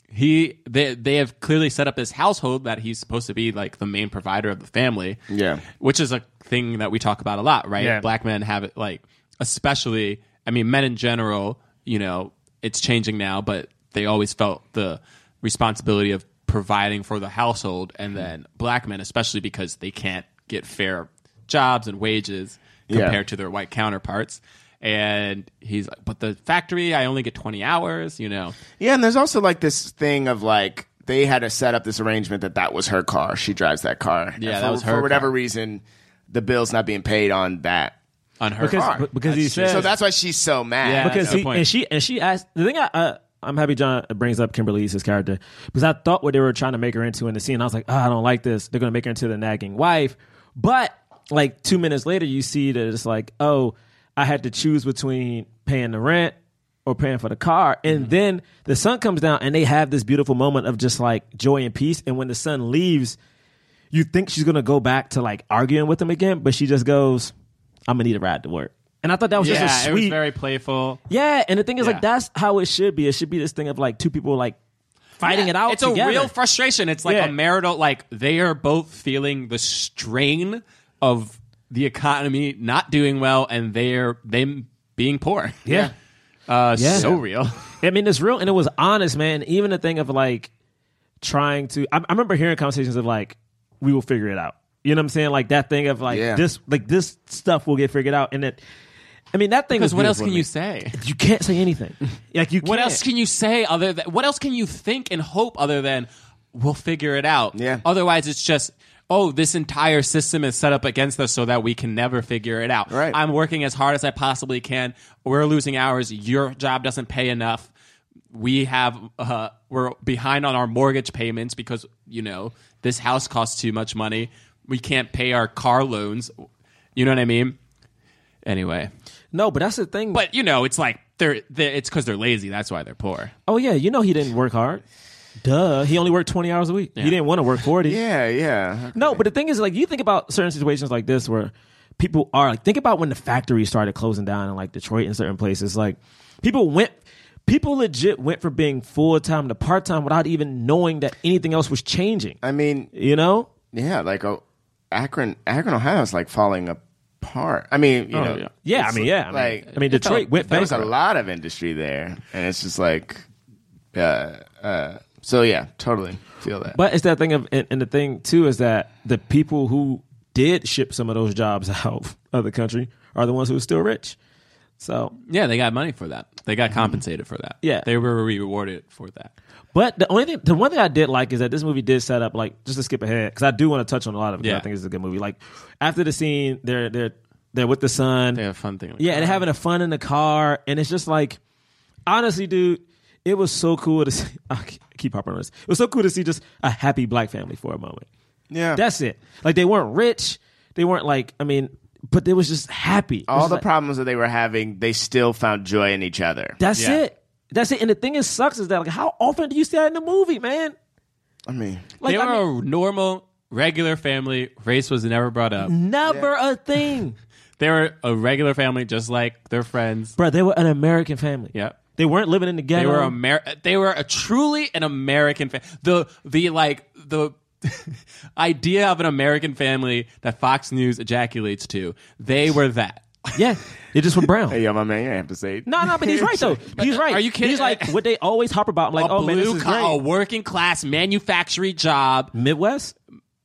he they they have clearly set up this household that he's supposed to be like the main provider of the family. Yeah. which is a thing that we talk about a lot, right? Yeah. Black men have it like, especially. I mean, men in general. You know, it's changing now, but they always felt the responsibility of providing for the household, and then black men, especially because they can't get fair jobs and wages Yeah. compared to their white counterparts. And he's like, but the factory, I only get 20 hours, you know. yeah, and there's also like this thing of like they had to set up this arrangement that that was her car. She drives that car. Yeah, And that for, was her For whatever car. reason, the bill's not being paid on that. On her Because car. b- because he That's true. said So that's why she's so mad. Yeah. because he and she and she asked the thing I. Uh, I'm happy John brings up Kimberly's his character because I thought what they were trying to make her into in the scene. I was like, oh, I don't like this. They're going to make her into the nagging wife. But like two minutes later, you see that it's like, oh, I had to choose between paying the rent or paying for the car. And Mm-hmm. then the sun comes down and they have this beautiful moment of just like joy and peace. And when the sun leaves, you think she's going to go back to like arguing with him again, but she just goes, I'm going to need a ride to work. And I thought that was yeah, just a it was sweet. very playful. Yeah, and the thing is, Yeah. like, that's how it should be. It should be this thing of like two people like fighting Yeah, it out. It's together. a real frustration. It's like Yeah. a marital, like they are both feeling the strain of the economy not doing well and they're them being poor. Yeah. Uh, Yeah. So real. I mean, it's real and it was honest, man. Even the thing of like trying to, I, I remember hearing conversations of like, we will figure it out. You know what I'm saying? Like that thing of like Yeah. this, like this stuff will get figured out. And it, I mean, that thing. Because was what else beautiful can to you me. say? You can't say anything. Like you. What can't. What else can you say other than what else can you think and hope other than we'll figure it out? Yeah. Otherwise, it's just oh, this entire system is set up against us so that we can never figure it out. Right. I'm working as hard as I possibly can. We're losing hours. Your job doesn't pay enough. We have uh, we're behind on our mortgage payments because you know this house costs too much money. We can't pay our car loans. You know what I mean? Anyway, No, but that's the thing. but you know, it's like they're, they're it's because they're lazy. That's why they're poor. oh yeah, you know he didn't work hard. Duh, he only worked 20 hours a week. He didn't want to work 40. Yeah, yeah. No, but the thing is, like, you think about certain situations like this where people are like, think about when the factories started closing down in like Detroit and certain places. Like, people went, people legit went from being full time to part time without even knowing that anything else was changing. I mean, You know? yeah, like oh, Akron, Akron, Ohio is like falling apart. I mean, you Oh, know, yeah. Yeah, I mean, yeah. I mean, like I mean, Detroit went there was a lot of industry there, and it's just like, uh, uh, so yeah, totally feel that. But it's that thing of, and, and the thing too is that the people who did ship some of those jobs out of the country are the ones who are still rich. So Yeah, they got money for that. They got mm-hmm. compensated for that. Yeah. they were rewarded for that. But the only thing, the one thing I did like is that this movie did set up like just to skip ahead because I do want to touch on a lot of it. 'cause Yeah. I think it's a good movie. Like after the scene, they're they're they're with the son. They have a fun thing. yeah, and they're having a fun in the car, and it's just like, honestly, dude, it was so cool to see. I keep harping on this. It was so cool to see just a happy black family for a moment. yeah, That's it. Like they weren't rich, they weren't like I mean, but they was just happy. It all was the like- problems that they were having, they still found joy in each other. That's Yeah. it. That's it. And the thing is, sucks is that like how often do you see that in the movie, man? I mean, Like they I were mean, a normal, regular family. Race was never brought up. never a thing. They were a regular family, just like their friends. Bro, they were an American family. Yep. They weren't living in the ghetto. They were Amer- They were a truly an American. family. the the like the idea of an American family that Fox News ejaculates to. They were that. Yeah, it just went brown. Hey, yo, my man, you have to say. No, no, but he's right though. He's right. Are you kidding? He's like what they always harp about. I'm like, a oh man, this is collar, great. working class manufacturing job. Midwest.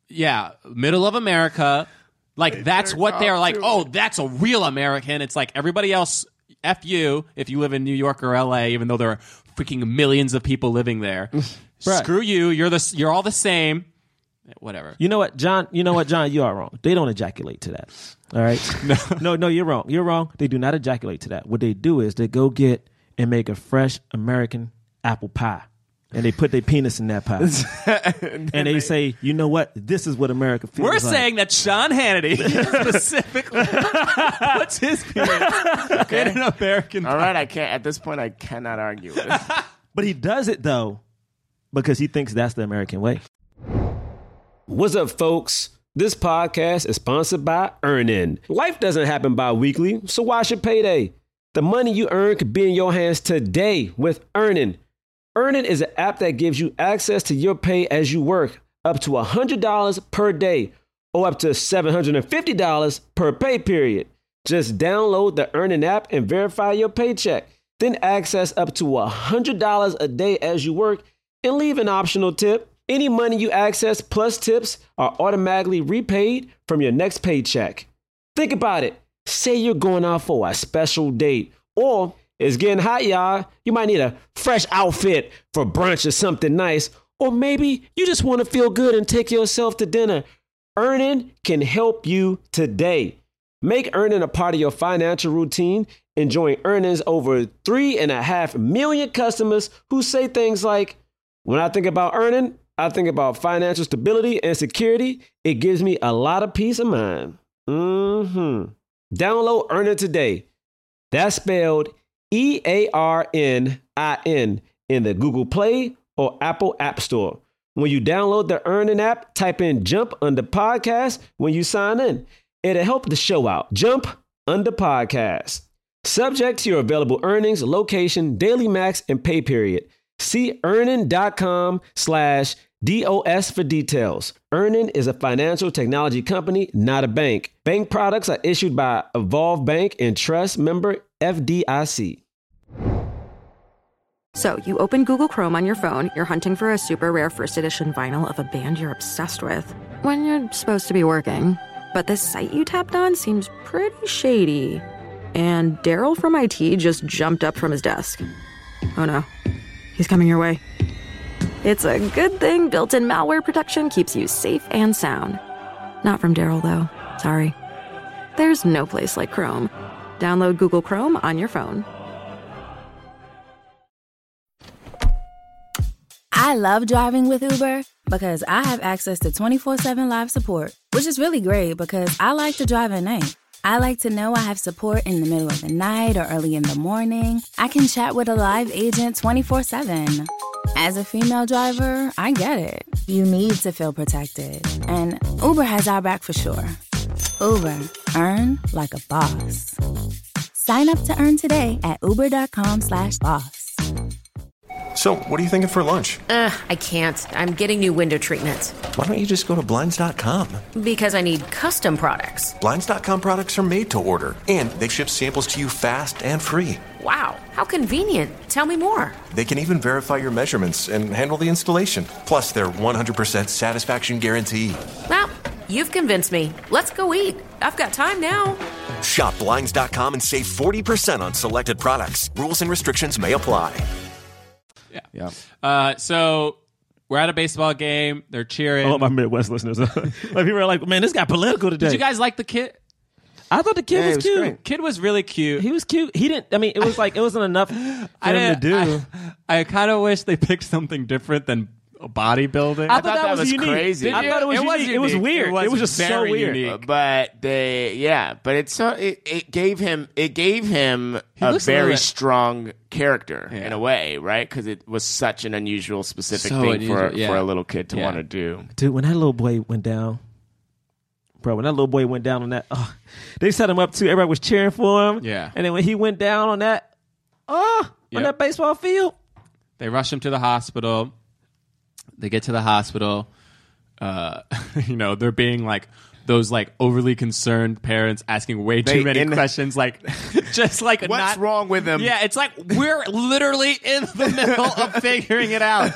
Yeah, middle of America. Like that's what they're like. Oh, that's a real American. It's like everybody else. F you if you live in New York or L.A. Even though there are freaking millions of people living there. Screw you. You're the. You're all the same. Whatever. You know what, John? You know what, John? You are wrong. They don't ejaculate to that. All right. no, no, no. You're wrong. You're wrong. They do not ejaculate to that. What they do is they go get and make a fresh American apple pie, and they put their penis in that pie, and they say, you know what? This is what America feels. We're like. saying that Sean Hannity specifically puts his penis in an American. All right, I can't. At this point, I cannot argue with it. But he does it though because he thinks that's the American way. What's up, folks? This podcast is sponsored by Earnin. Life doesn't happen bi weekly, so why should payday? The money you earn could be in your hands today with Earnin. Earnin is an app that gives you access to your pay as you work, up to $100 per day or up to $750 per pay period. Just download the Earnin app and verify your paycheck. Then access up to $100 a day as you work and leave an optional tip. Any money you access plus tips are automatically repaid from your next paycheck. Think about it. Say you're going out for a special date, or it's getting hot, y'all. You might need a fresh outfit for brunch or something nice, or maybe you just want to feel good and take yourself to dinner. Earnin can help you today. Make Earnin a part of your financial routine and join Earnin's over three and a half million customers who say things like, When I think about Earnin, I think about financial stability and security. It gives me a lot of peace of mind. Mm-hmm. Download Earnin today. That's spelled E A R N I N in the Google Play or Apple App Store. When you download the Earnin app, type in Jump under podcast when you sign in. It'll help the show out. Jump under podcast. Subject to your available earnings, location, daily max, and pay period. See earnin.com slash DOS for details. Earnin is a financial technology company, not a bank. Bank products are issued by Evolve Bank and Trust member FDIC. So, you open Google Chrome on your phone, you're hunting for a super rare first edition vinyl of a band you're obsessed with, when you're supposed to be working. But this site you tapped on seems pretty shady. And Daryl from IT just jumped up from his desk. Oh no, he's coming your way. It's a good thing built in malware protection keeps you safe and sound. Not from Daryl, though. Sorry. There's no place like Chrome. Download Google Chrome on your phone. I love driving with Uber because I have access to 24 7 live support, which is really great because I like to drive at night. I like to know I have support in the middle of the night or early in the morning. I can chat with a live agent 24 7. As a female driver, I get it. You need to feel protected. And Uber has our back for sure. Uber, earn like a boss. Sign up to earn today at uber.com slash boss. So, what are you thinking for lunch? Uh, I can't. I'm getting new window treatments. Why don't you just go to Blinds.com? Because I need custom products. Blinds.com products are made to order, and they ship samples to you fast and free. Wow, how convenient. Tell me more. They can even verify your measurements and handle the installation. Plus, their 100% satisfaction guarantee. Well, you've convinced me. Let's go eat. I've got time now. Shop Blinds.com and save 40% on selected products. Rules and restrictions may apply. Yeah. Yeah. Uh, so we're at a baseball game. They're cheering. I love my Midwest listeners. like people are like, man, this got political today. Did you guys like the kid? I thought the kid Yeah, he was was cute. great. Kid was really cute. He was cute. He didn't. I mean, it was like it wasn't enough for I him to do. didn't- I, I kind of wish they picked something different than bodybuilding. I thought that was unique. crazy. I thought it was unique. It was weird. It was just so weird. unique. But they, yeah, but it's so it, it gave him it gave him He a looks a very little strong character Yeah. in a way, right? Because it was such an unusual, specific So thing for yeah. for a little kid to Yeah. want to do. Dude, when that little boy went down, bro, when that little boy went down on that, oh, they set him up too. Everybody was cheering for him. Yeah. And then when he went down on that, oh, Yep. on that baseball field, They rush him to the hospital. They get to the hospital. Uh, you know, they're being like those like overly concerned parents asking way too They- many in- questions, like just like What's not, wrong with them? Yeah, it's like we're literally in the middle of figuring it out.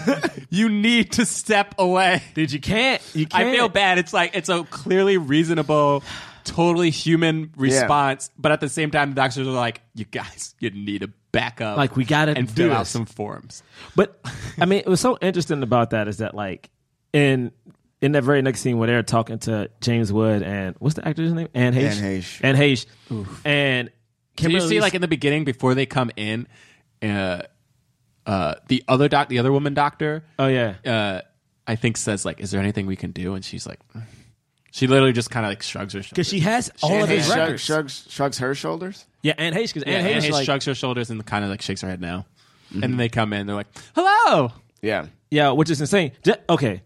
You need to step away. Dude, you can't. You I can't. feel bad. It's like it's a clearly reasonable, totally human response, but at the same time, the doctors are like, "You guys, you need to back up. Like, we gotta and do fill out some forms." But I mean, it was so interesting about that is that like in in that very next scene where they're talking to James Wood and what's the actor's name? Anne Heche. Anne Heche. Anne Heche. And Can you see like in the beginning before they come in, uh, uh, the other doc, the other woman doctor, Oh yeah. uh, I think says like, "Is there anything we can do?" And she's like, she literally just kind of like shrugs her shoulders Because she has all Anne of his Heche shrug- records. shrugs, shrugs her shoulders. Yeah, Anne Heche. Because Yeah, Anne Anne Heche, Heche like, shrugs her shoulders and kind of like shakes her head now. Mm-hmm. And then they come in, they're like, "Hello." Yeah. Yeah, which is insane. Ju- okay,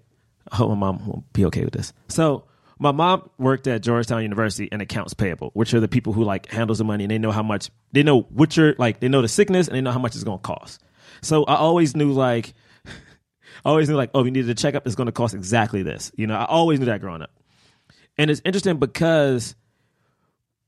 I hope my mom will be okay with this. So my mom worked at Georgetown University in accounts payable, which are the people who like handles the money and they know how much they know what you're like. They know the sickness and they know how much it's going to cost. So I always knew like, I always knew like, oh, we needed a checkup. It's going to cost exactly this. You know, I always knew that growing up. And it's interesting because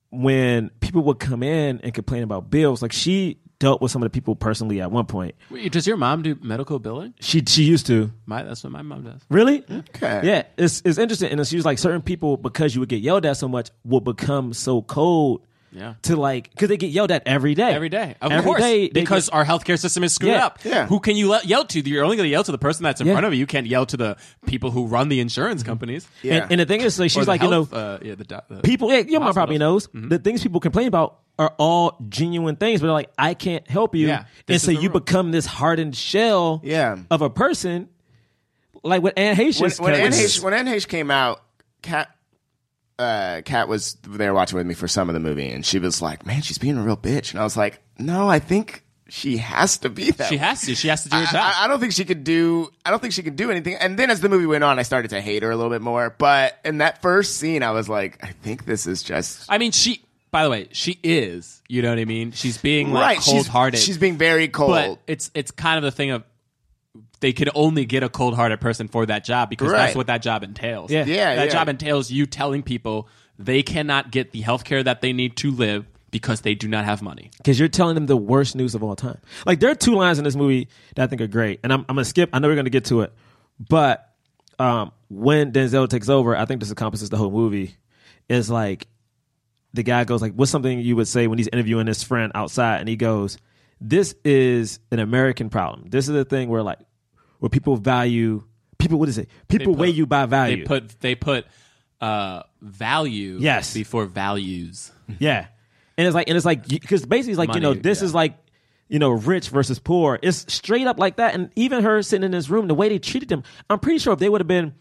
when people would come in and complain about bills, like she dealt with some of the people personally at one point. Wait, does your mom do medical billing? She she used to. My that's what my mom does. Really? Okay. Yeah, it's it's interesting, and she was like, certain people because you would get yelled at so much will become so cold. Yeah. To like, because they get yelled at every day. Every day, of Every course, day because get- our healthcare system is screwed Yeah, up. yeah. Who can you le- yell to? You're only going to yell to the person that's in Yeah. front of you. You can't yell to the people who run the insurance companies. Yeah. and, and the thing is, like, she's the like, you know, uh, yeah, the, the people. Yeah, your mom probably knows hospitals. the things people complain about are all genuine things, but they're like, I can't help you, Yeah, and so you rule. become this hardened shell, Yeah. of a person. Like with Anne Heche's when, when, Anne character- Heche, when Anne Heche came out, Kat, uh, Kat was there watching with me for some of the movie, and she was like, "Man, she's being a real bitch," and I was like, "No, I think she has to be that. She has to. She has to do her I, job. I, I don't think she could do. I don't think she could do anything. And then as the movie went on, I started to hate her a little bit more. But in that first scene, I was like, I think this is just I mean, she. By the way, she is. You know what I mean? She's being like right. cold hearted. She's, she's being very cold. but it's it's kind of the thing of they could only get a cold hearted person for that job because that's what that job entails. Yeah. Yeah, that yeah. job entails you telling people they cannot get the health care that they need to live because they do not have money. because you're telling them the worst news of all time. Like there are two lines in this movie that I think are great, and I'm, I'm gonna skip. I know we're gonna get to it, but um, when Denzel takes over, I think this encompasses the whole movie. Is like the guy goes like, "What's something you would say when he's interviewing his friend outside?" And he goes, "This is an American problem. This is a thing where like where people value people. What is it? People put- weigh you by value. They put they put uh, value Yes. before values. Yeah, and it's like, and it's like, because basically, it's like you know, this yeah. is like, you know, rich versus poor. It's straight up like that. And even her sitting in this room, the way they treated them, I'm pretty sure if they would have been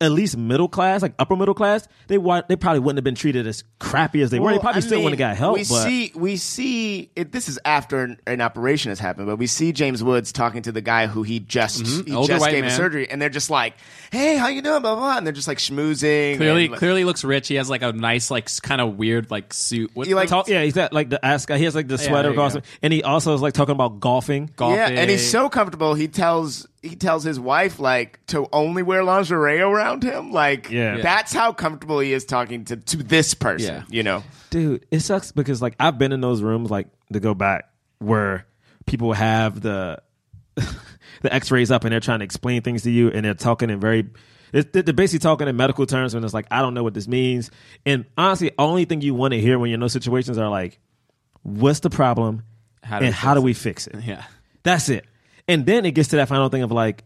at least middle class, like upper middle class, they wa- they probably wouldn't have been treated as crappy as they were. They probably I still mean, wouldn't have got help. We but see, we see. It, this is after an, an operation has happened, but we see James Woods talking to the guy who he just he Mm-hmm. Older just gave a man. surgery, and they're just like, "Hey, how you doing?" Blah blah, blah. and they're just like schmoozing. Clearly, and, like- clearly looks rich. He has like a nice, like kind of weird, like suit. What, You like- Talk, yeah, he's got like the ass guy. He has like the Yeah, sweater there across him, and he also is like talking about golfing. golfing. Yeah, and he's so comfortable. He tells he tells his wife like to only wear lingerie around him. Like, Yeah. Yeah. that's how comfortable he is talking to to this person. Yeah. You know, dude it sucks because like i've been in those rooms like to go back where people have the the x-rays up and they're trying to explain things to you and they're talking in very they're basically talking in medical terms and it's like i don't know what this means and honestly only thing you want to hear when you're in those situations are like what's the problem How and how fix do we fix it Yeah. that's it and then it gets to that final thing of like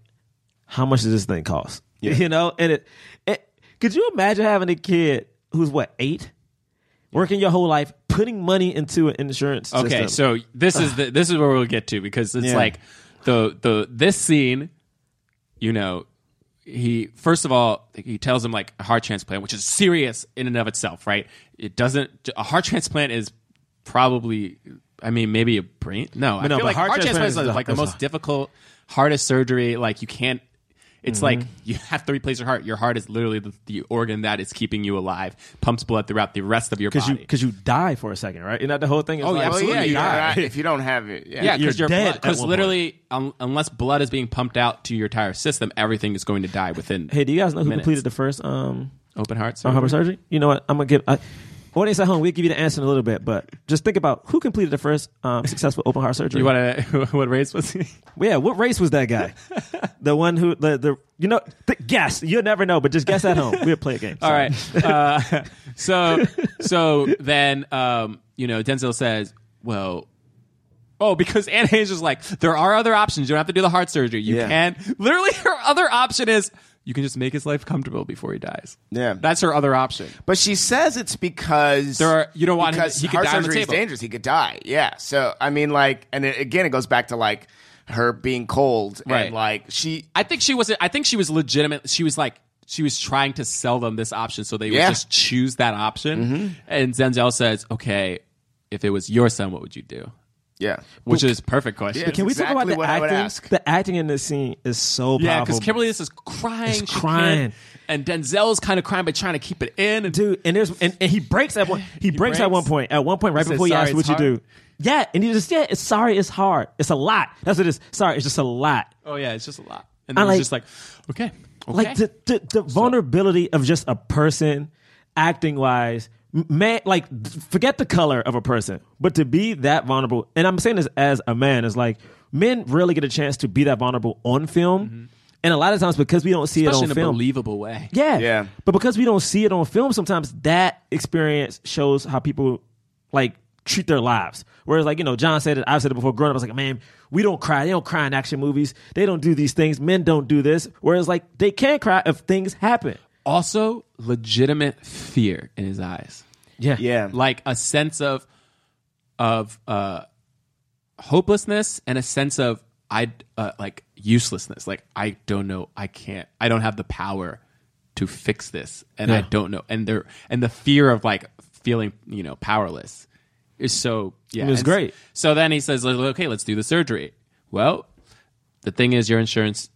how much does this thing cost you know and it, it could you imagine having a kid who's what eight working your whole life putting money into an insurance Okay, system. so this is the, this is where we'll get to because it's Yeah. like the the this scene, you know, he first of all he tells him like a heart transplant, which is serious in and of itself, right? It doesn't a heart transplant is probably, I mean, maybe a brain. No, I no, feel but like heart heart, transplant is transplant is like the the- most difficult, hardest surgery. Like you can't. It's Mm-hmm. like you have to replace your heart. Your heart is literally the, the organ that is keeping you alive, pumps blood throughout the rest of your because you body. because you die for a second, right? Isn't that the whole thing? It's Oh, like, yeah, well, absolutely. yeah, you you're die. not- if you don't have it, yeah, Yeah, You're because you're dead at because one literally, un- unless blood is being pumped out to your entire system, everything is going to die within. Hey, do you guys know who minutes. completed the first um Open heart Open heart surgery. You know what? I'm gonna give. I, audience at home, we'll give you the answer in a little bit, but just think about who completed the first um, successful open heart surgery. You want to? What race was he? Yeah, what race was that guy? the one who the the you know th- guess. You'll never know, but just guess at home. We'll play a game. All Sorry. right. Uh, so so then um, you know Denzel says, well. Oh, because Anne Heche is like, there are other options. You don't have to do the heart surgery. You Yeah. can. Literally, her other option is you can just make his life comfortable before he dies. Yeah. That's her other option. But she says it's because There are- you don't want him because he could die on the surgery is table. dangerous. He could die. Yeah. So I mean, like, and it, again, it goes back to like her being cold Right. and like she. I think she was. I think she was legitimate. She was like she was trying to sell them this option so they would just choose that option. Mhm. And Denzel says, "Okay, if it was your son, what would you do?" Yeah, which is perfect question. But can we talk about the acting? The acting in this scene is so powerful. Yeah, powerful. because Kimberly this is crying, Is she crying. can't- and Denzel's kind of crying but trying to keep it in. And dude, and there's and, and he breaks at one. He, breaks, at breaks? one point. At one point, right He says, before he "Sorry, asks what it's you hard." do. Yeah, and he just yeah, it's sorry, it's hard, it's a lot. That's what it is. Sorry, it's just a lot. oh yeah, it's just a lot. And I then like- he's just like, okay, okay. Like the the, the vulnerability of just a person acting wise. M- Man, like forget the color of a person, but to be that vulnerable, and I'm saying this as a man, is like men rarely get a chance to be that vulnerable on film, and a lot of times because we don't see Mm-hmm. especially it on in a film, believable way. Yeah. Yeah. But because we don't see it on film, sometimes that experience shows how people like treat their lives. Whereas, like, you know, John said it, I've said it before growing up, I was like, man, we don't cry. They don't cry in action movies. They don't do these things. Men don't do this. Whereas, like, they can cry if things happen. Also, legitimate fear in his eyes. Yeah. Yeah. like a sense of of uh hopelessness and a sense of I uh, like uselessness. Like I don't know, I can't, I don't have the power to fix this, and I don't know. And there and the fear of like feeling, you know, powerless is so yeah, It was And great. So then he says, "Okay, let's do the surgery." Well, the thing is, your insurance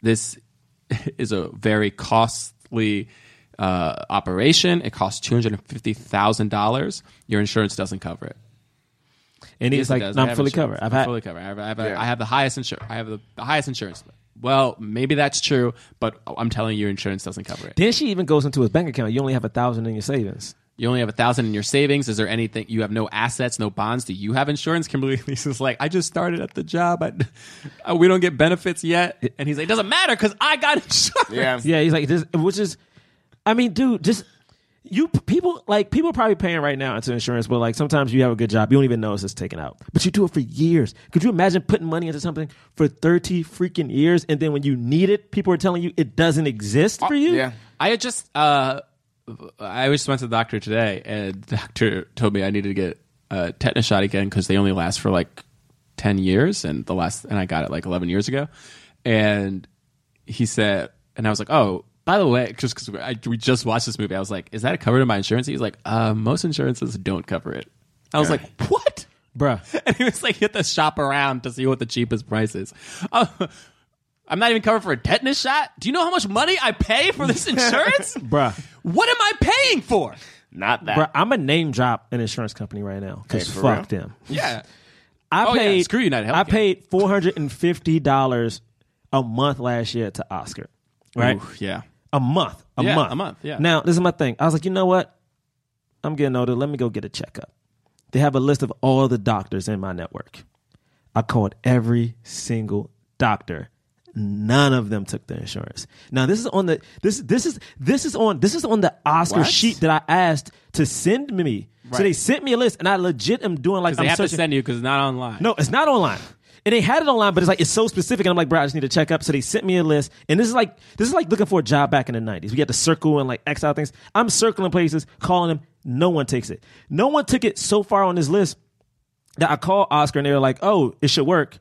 this is a very costly uh, operation. It costs two hundred and fifty thousand dollars. Your insurance doesn't cover it. And he's Yes, like, does. "No, I I'm fully insurance. covered. I've I'm had- fully covered. I have, I have, Yeah. I have the highest insurance. I have the, the highest insurance. Well, maybe that's true, but I'm telling you, your insurance doesn't cover it. Then she even goes into his bank account. You only have a thousand in your savings. You only have a thousand in your savings. Is there anything you have? No assets, no bonds. Do you have insurance? Kimberly Elise's like, I just started at the job. I, uh, we don't get benefits yet. And he's like, it doesn't matter because I got insurance. Yeah, he's like, this, which is, I mean, dude, just you people like people are probably paying right now into insurance, but like sometimes you have a good job, you don't even notice it's taken out, but you do it for years. Could you imagine putting money into something for thirty freaking years, and then when you need it, people are telling you it doesn't exist for you? Yeah. I had just uh, I just went to the doctor today, and the doctor told me I needed to get a tetanus shot again because they only last for like ten years, and the last and I got it like eleven years ago, and he said, and I was like, oh. By the way, just because we just watched this movie, I was like, "Is that covered in my insurance?" He was like, uh, "Most insurances don't cover it." I was like, "What?" Bruh. And he was like, "You have to shop around to see what the cheapest price is." Uh, I'm not even covered for a tetanus shot. Do you know how much money I pay for this insurance? Bruh. What am I paying for? Not that. Bruh, I'm a name drop an insurance company right now because Hey, for fuck real? them. Yeah. I Oh, yeah, paid screw United I Healthcare. paid four hundred and fifty dollars a month last year to Oscar. Right? Ooh, yeah. A month. A Yeah, month. a month, yeah. Now, this is my thing. I was like, you know what? I'm getting older. Let me go get a checkup. They have a list of all the doctors in my network. I called every single doctor. None of them took the insurance. Now this is on the this this is this is on this is on the Oscar What? sheet that I asked to send me. So Right. they sent me a list, and I legit am doing like Because they I'm have to searching- send you because it's not online. no, it's not online. And they had it online, but it's like it's so specific. And I'm like, bro, I just need to check up. So they sent me a list, and this is like this is like looking for a job back in the '90s. We had to circle and like X out things. I'm circling places, calling them. No one takes it. No one took it so far on this list that I called Oscar, and they were like, "Oh, it should work."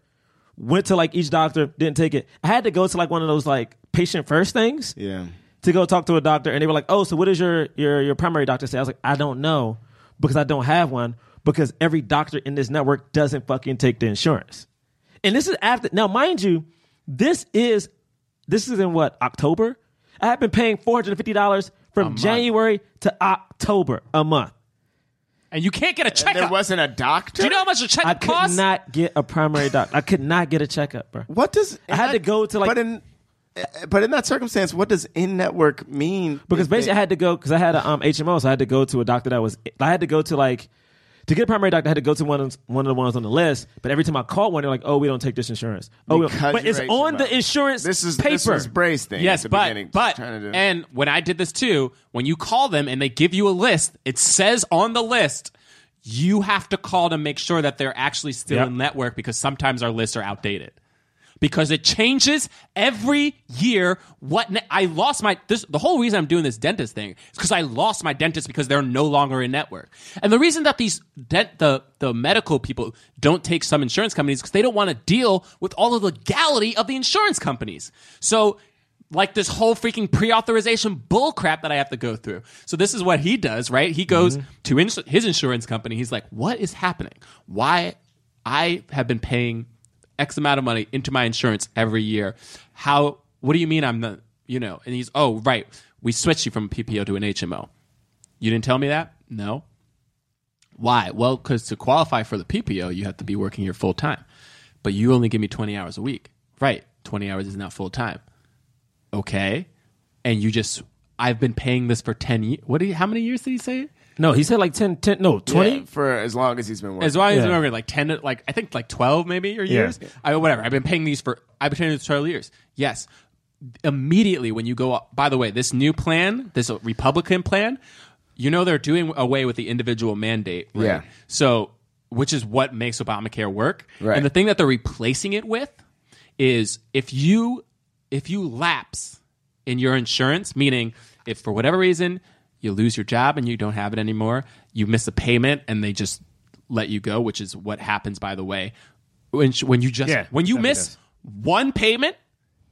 Went to like each doctor, didn't take it. I had to go to like one of those like patient first things Yeah. to go talk to a doctor, and they were like, "Oh, so what does your your your primary doctor say?" I was like, "I don't know because I don't have one because every doctor in this network doesn't fucking take the insurance." And this is after now, mind you, this is this is in what October. I have been paying four hundred and fifty dollars from January to October a month. And you can't get a checkup. There wasn't a doctor. Do you know how much a I checkup cost? I could costs? not get a primary doctor. I could not get a checkup, bro. What does I had to go to like But in But in that circumstance, what does in network mean? Because If they- basically, I had to go because I had a um, HMO, so I had to go to a doctor that was. I had to go to like to get a primary doctor. I had to go to one of one of the ones on the list. But every time I called one, they're like, "Oh, we don't take this insurance." Oh, we don't- Because but it's you're on HMO. the insurance This is paper. this was Bray's thing. Yes, at the but beginning, but trying to do- and when I did this too, when you call them and they give you a list, it says on the list you have to call to make sure that they're actually still Yep. in network because sometimes our lists are outdated. Because it changes every year. What ne- I lost my this the whole reason I'm doing this dentist thing is because I lost my dentist because they're no longer in network. And the reason that these dent the the medical people don't take some insurance companies because they don't want to deal with all of the legality of the insurance companies. So like this whole freaking pre-authorization bull crap that I have to go through. So this is what he does, right? He goes mm-hmm. to ins- his insurance company. He's like, "What is happening? Why I have been paying X amount of money into my insurance every year. How? What do you mean I'm not? You know?" And he's, "Oh, right. We switched you from a PPO to an HMO. You didn't tell me that? No. Why? Well, because to qualify for the PPO, you have to be working here full time, but you only give me 20 hours a week. Right? 20 hours is not full time. Okay, and you just I've been paying this for 10 years. What? Do you, how many years did he say? No, he said like 10, 10 no, 20. Yeah, for as long as he's been working. As long as Yeah. you remember, like ten, like I think like twelve maybe or years. I whatever. I've been paying these for. I've been paying these for twelve years. Yes. Immediately when you go. up- By the way, this new plan, this Republican plan, you know they're doing away with the individual mandate. Right? Yeah. So, which is what makes Obamacare work. Right. And the thing that they're replacing it with is if you if you lapse in your insurance, meaning if for whatever reason you lose your job and you don't have it anymore, you miss a payment and they just let you go, which is what happens by the way. When when you just Yeah, when you miss does. one payment,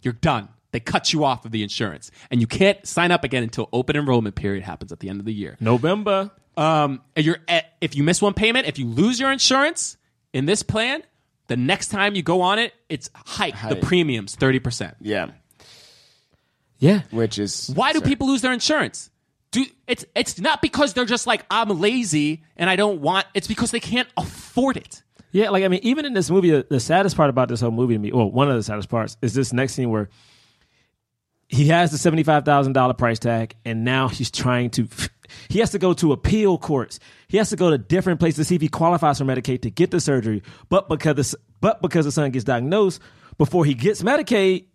you're done. They cut you off of the insurance, and you can't sign up again until open enrollment period happens at the end of the year. November. Um, and you're at, if you miss one payment, if you lose your insurance in this plan, the next time you go on it, it's hike the premiums thirty percent. yeah, Yeah. which is Why do sorry. people lose their insurance? Do it's it's not because they're just like I'm lazy and I don't want. It's because they can't afford it. Yeah, like I mean, even in this movie, the, saddest part about this whole movie to me, well, one of the saddest parts is this next scene where he has the seventy five thousand dollar price tag, and now he's trying to. He has to go to appeal courts. He has to go to different places to see if he qualifies for Medicaid to get the surgery. But because the, but because the son gets diagnosed before he gets Medicaid,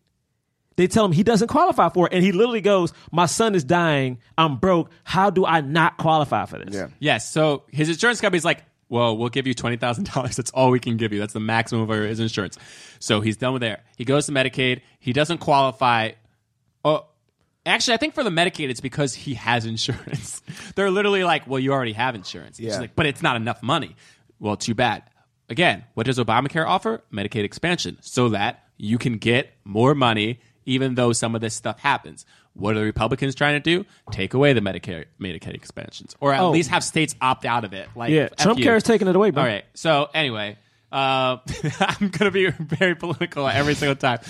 they tell him he doesn't qualify for it, and he literally goes, "My son is dying. I'm broke. How do I not qualify for this?" Yeah. Yes. So his insurance company's like, well, we'll give you twenty thousand dollars. That's all we can give you. That's the maximum of his insurance. So he's done with there. He goes to Medicaid. He doesn't qualify. Oh, actually, I think for the Medicaid, it's because he has insurance. They're literally like, well, you already have insurance. Yeah. like, but it's not enough money. Well, too bad. Again, what does Obamacare offer? Medicaid expansion, so that you can get more money, even though some of this stuff happens. What are the Republicans trying to do? Take away the Medicare Medicaid expansions, or at Oh. least have states opt out of it. Like, Yeah, F Trump you. care is taking it away, bro. All right. So anyway, uh, I'm gonna be very political every single time.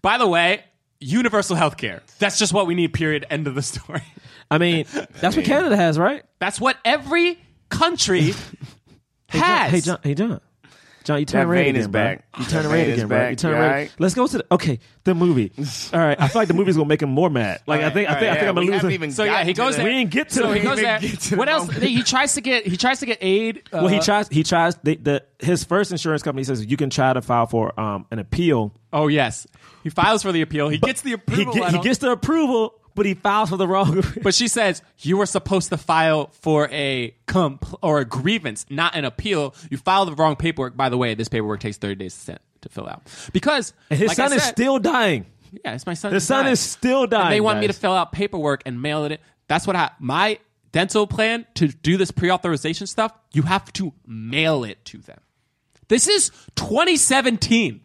By the way, universal health care. That's just what we need. Period. End of the story. I mean, that's what Canada has, right? That's what every country has. hey John, hey John, John, you turn That red vein again, is bro. back. You turn That red vein again, bro. back. You turn You red. alright? Let's go to the okay, the movie. All right, I feel like the movie's gonna make him more mad. Like I think, I think, I think I'm gonna lose. him. So yeah, he goes there. We didn't get to. So he goes there. What else? He tries to get. He tries to get aid. Uh, well, he tries. He tries. The, the his first insurance company says you can try to file for um an appeal. Oh yes, he files for the appeal. He gets the He, approval. get, he gets the approval, but he files for the wrong. But she says you were supposed to file for a compl- or a grievance, not an appeal. You filed the wrong paperwork. By the way, this paperwork takes thirty days to send to fill out because and his like son is still dying. Yeah, it's my son. The son dying. is still dying. And they want me to fill out paperwork and mail it in. That's what I my dental plan to do this pre-authorization stuff. You have to mail it to them. This is 2017.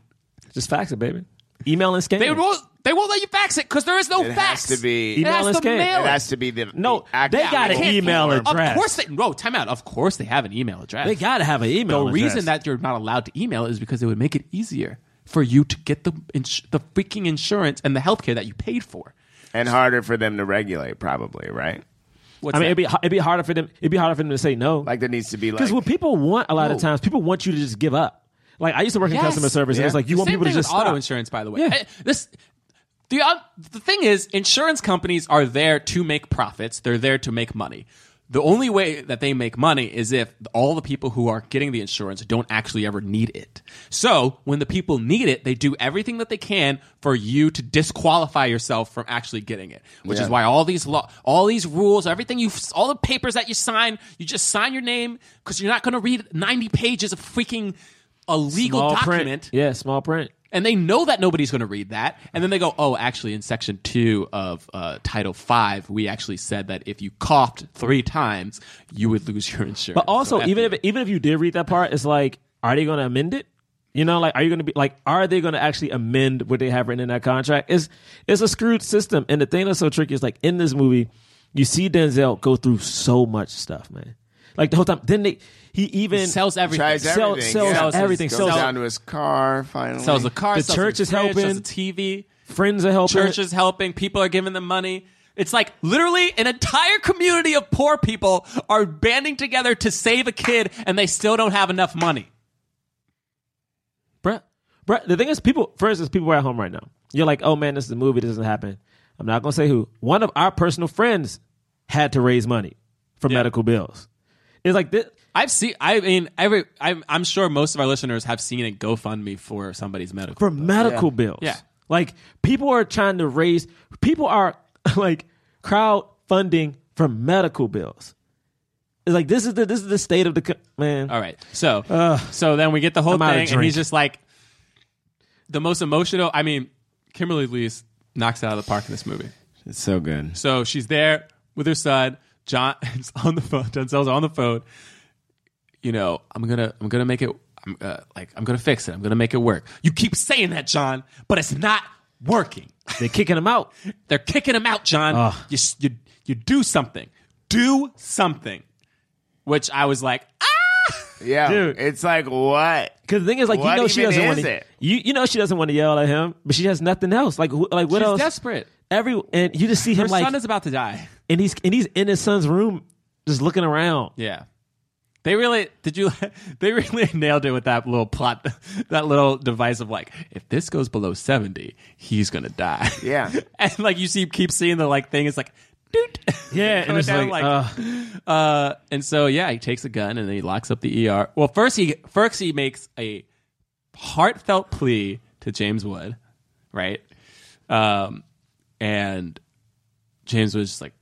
Just fax it, baby. Email and scan. They. They won't let you fax it because there is no fax. It fax. has to be It Email has and to mail It it. has to be the No, the they got Yeah, an we can't- email Of address. course they no time out. Of course they have an email address. They got to have an email. the address. reason that you're not allowed to email is because it would make it easier for you to get the ins- the freaking insurance and the healthcare that you paid for. and harder for them to regulate, probably, right? What's I mean, that? it'd be it'd be harder for them. It'd be harder for them to say no. Like there needs to be like Because what people want a lot of times, people want you to just give up. Like I used to work in Yes. customer service, and it's like you The want same people to just with auto stop. insurance. By the way, Yeah. Eh, this The uh, the thing is, insurance companies are there to make profits. They're there to make money. The only way that they make money is if all the people who are getting the insurance don't actually ever need it. So when the people need it, they do everything that they can for you to disqualify yourself from actually getting it. Which Yeah. is why all these law, all these rules, everything you, all the papers that you sign, you just sign your name because you're not going to read 90 pages of freaking a legal Small document Print. Yeah, small print. And they know that nobody's going to read that and then they go oh actually in section 2 of uh, title 5 we actually said that if you coughed three times you would lose your insurance But also, So even if even if you did read that part, it's like, are they going to amend it? You know, like, are you going to be like, are they going to actually amend what they have written in that contract? It's it's a screwed system, and the thing that's so tricky is like in this movie, you see Denzel go through so much stuff, man. Like the whole time, then they he even He sells everything. Tries Sell- everything. sells yeah. everything. Goes Sells- down to his car. Finally, sells a car The church is fridge, helping. sells tv friends are helping. church is helping people are giving them money it's like literally an entire community of poor people are banding together to save a kid and they still don't have enough money Bruh, bruh, the thing is, people, for instance, people are at home right now. You're like, oh man, this is a movie. This doesn't happen. I'm not going to say who. One of our personal friends had to raise money for medical bills. It's like this. I've seen. I mean, every. I'm, I'm sure most of our listeners have seen a GoFundMe for somebody's medical. for bill. medical bills. Yeah. Like people are trying to raise people are like crowdfunding for medical bills. It's like this is the this is the state of the co- man. All right. So Ugh. so then we get the whole I'm thing, and he's just like the most emotional. I mean, Kimberly Elise knocks it out of the park in this movie. It's so good. So she's there with her son. John is on the phone. Denzel's on the phone. You know, I'm gonna, I'm gonna make it. I'm uh, like, I'm gonna fix it. I'm gonna make it work. You keep saying that, John, but it's not working. They're kicking him out. They're kicking him out, John. Ugh. You, you, you do something. Do something. Which I was like, ah! Yeah, Dude. It's like what? Because the thing is, like, What you know, she doesn't want to. You you know, she doesn't want to yell at him, but she has nothing else. Like, who- like what She's else? desperate. Every and you just see Her him like, son is about to die. And he's and he's in his son's room, just looking around. Yeah. They really did you they really nailed it with that little plot that little device of like if this goes below 70 he's going to die. Yeah. and like you see keep seeing the like thing it's like doot. Yeah, and it's down, like, uh, uh and so yeah, he takes a gun and then he locks up the ER. Well, first he first he makes a heartfelt plea to James Wood, right? Um and James was just like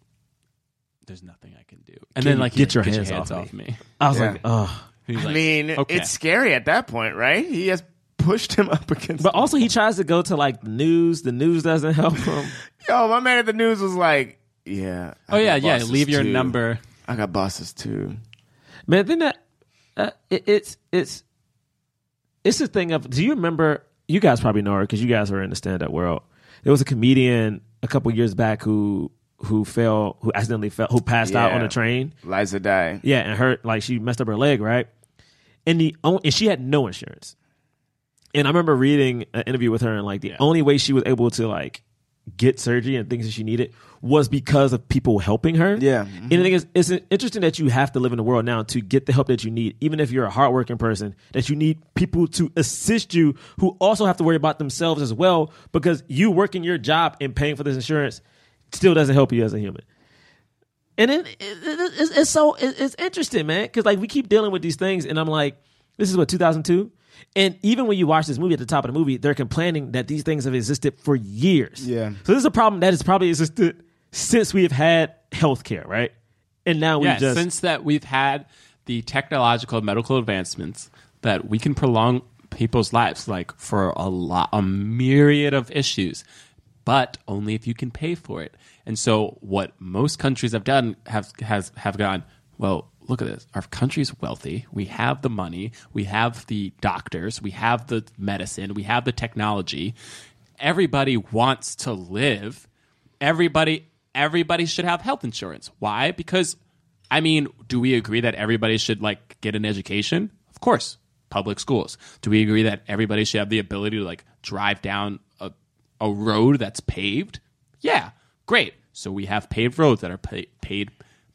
there's nothing I can do. And Can then like get he's your like, hands off me. I was Yeah. like, oh. He's I like, mean, okay. it's scary at that point, right? He has pushed him up against. But also, he tries to go to like the news. The news doesn't help him. Yo, my man at the news was like, "Yeah, I Oh yeah, got yeah. bosses Leave your too. number. I got bosses too." Man, then that uh, it, it's it's it's the thing of. Do you remember? You guys probably know her because you guys are in the stand up world. There was a comedian a couple years back who who fell, who accidentally fell, who passed out on Yeah. a train. Liza die. Yeah, and hurt like she messed up her leg, right? And the and she had no insurance. And I remember reading an interview with her, and like the only way she was able to like get surgery and things that she needed was because of people helping her. Yeah. And the thing is, it's interesting that you have to live in the world now to get the help that you need, even if you're a hardworking person, that you need people to assist you who also have to worry about themselves as well, because you working your job and paying for this insurance still doesn't help you as a human. And it, it, it- it's, it's so it- it's interesting, man, because like we keep dealing with these things, and I'm like, this is what 2002, and even when you watch this movie at the top of the movie, they're complaining that these things have existed for years. Yeah. So this is a problem that has probably existed since we have had healthcare, right? And now we yeah, just since that we've had the technological medical advancements that we can prolong people's lives like for a lot a myriad of issues but only if you can pay for it. And so what most countries have done have has have gone well look at this. Our country's wealthy. We have the money. We have the doctors. We have the medicine. We have the technology. Everybody wants to live. Everybody everybody should have health insurance. Why? Because i mean do we agree that everybody should like get an education? Of course. Public schools. Do we agree that everybody should have the ability to like drive down a, road that's paved yeah great so we have paved roads that are pay, paid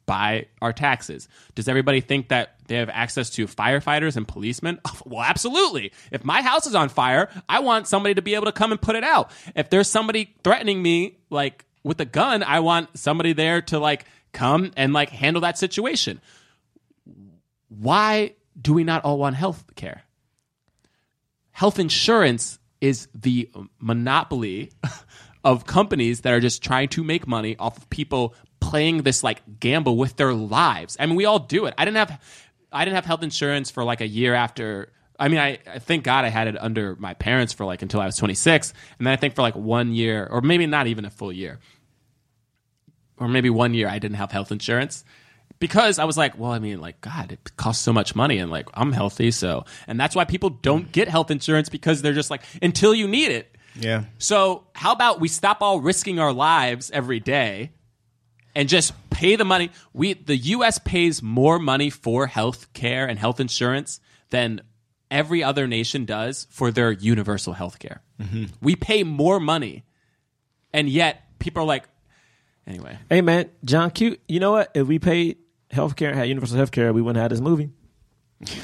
by our taxes does everybody think that they have access to firefighters and policemen. Well, absolutely. If my house is on fire, I want somebody to be able to come and put it out. If there's somebody threatening me, like with a gun, I want somebody there to like come and like handle that situation. Why do we not all want health care? Health insurance is the monopoly of companies that are just trying to make money off of people playing this like gamble with their lives. I mean, we all do it. I didn't have I didn't have health insurance for like a year after I mean, I, I thank God I had it under my parents for like until I was 26. And then I think for like one year, or maybe not even a full year, or maybe one year, I didn't have health insurance because I was like, well, I mean, like, God, it costs so much money, and like, I'm healthy, so, and that's why people don't get health insurance because they're just like, until you need it. Yeah. So, how about we stop all risking our lives every day and just pay the money? We the US pays more money for health care and health insurance than every other nation does for their universal health care. Mm-hmm. We pay more money. And yet people are like anyway. Hey man, John Q. You know what? If we paid healthcare, had universal healthcare, we wouldn't have this movie.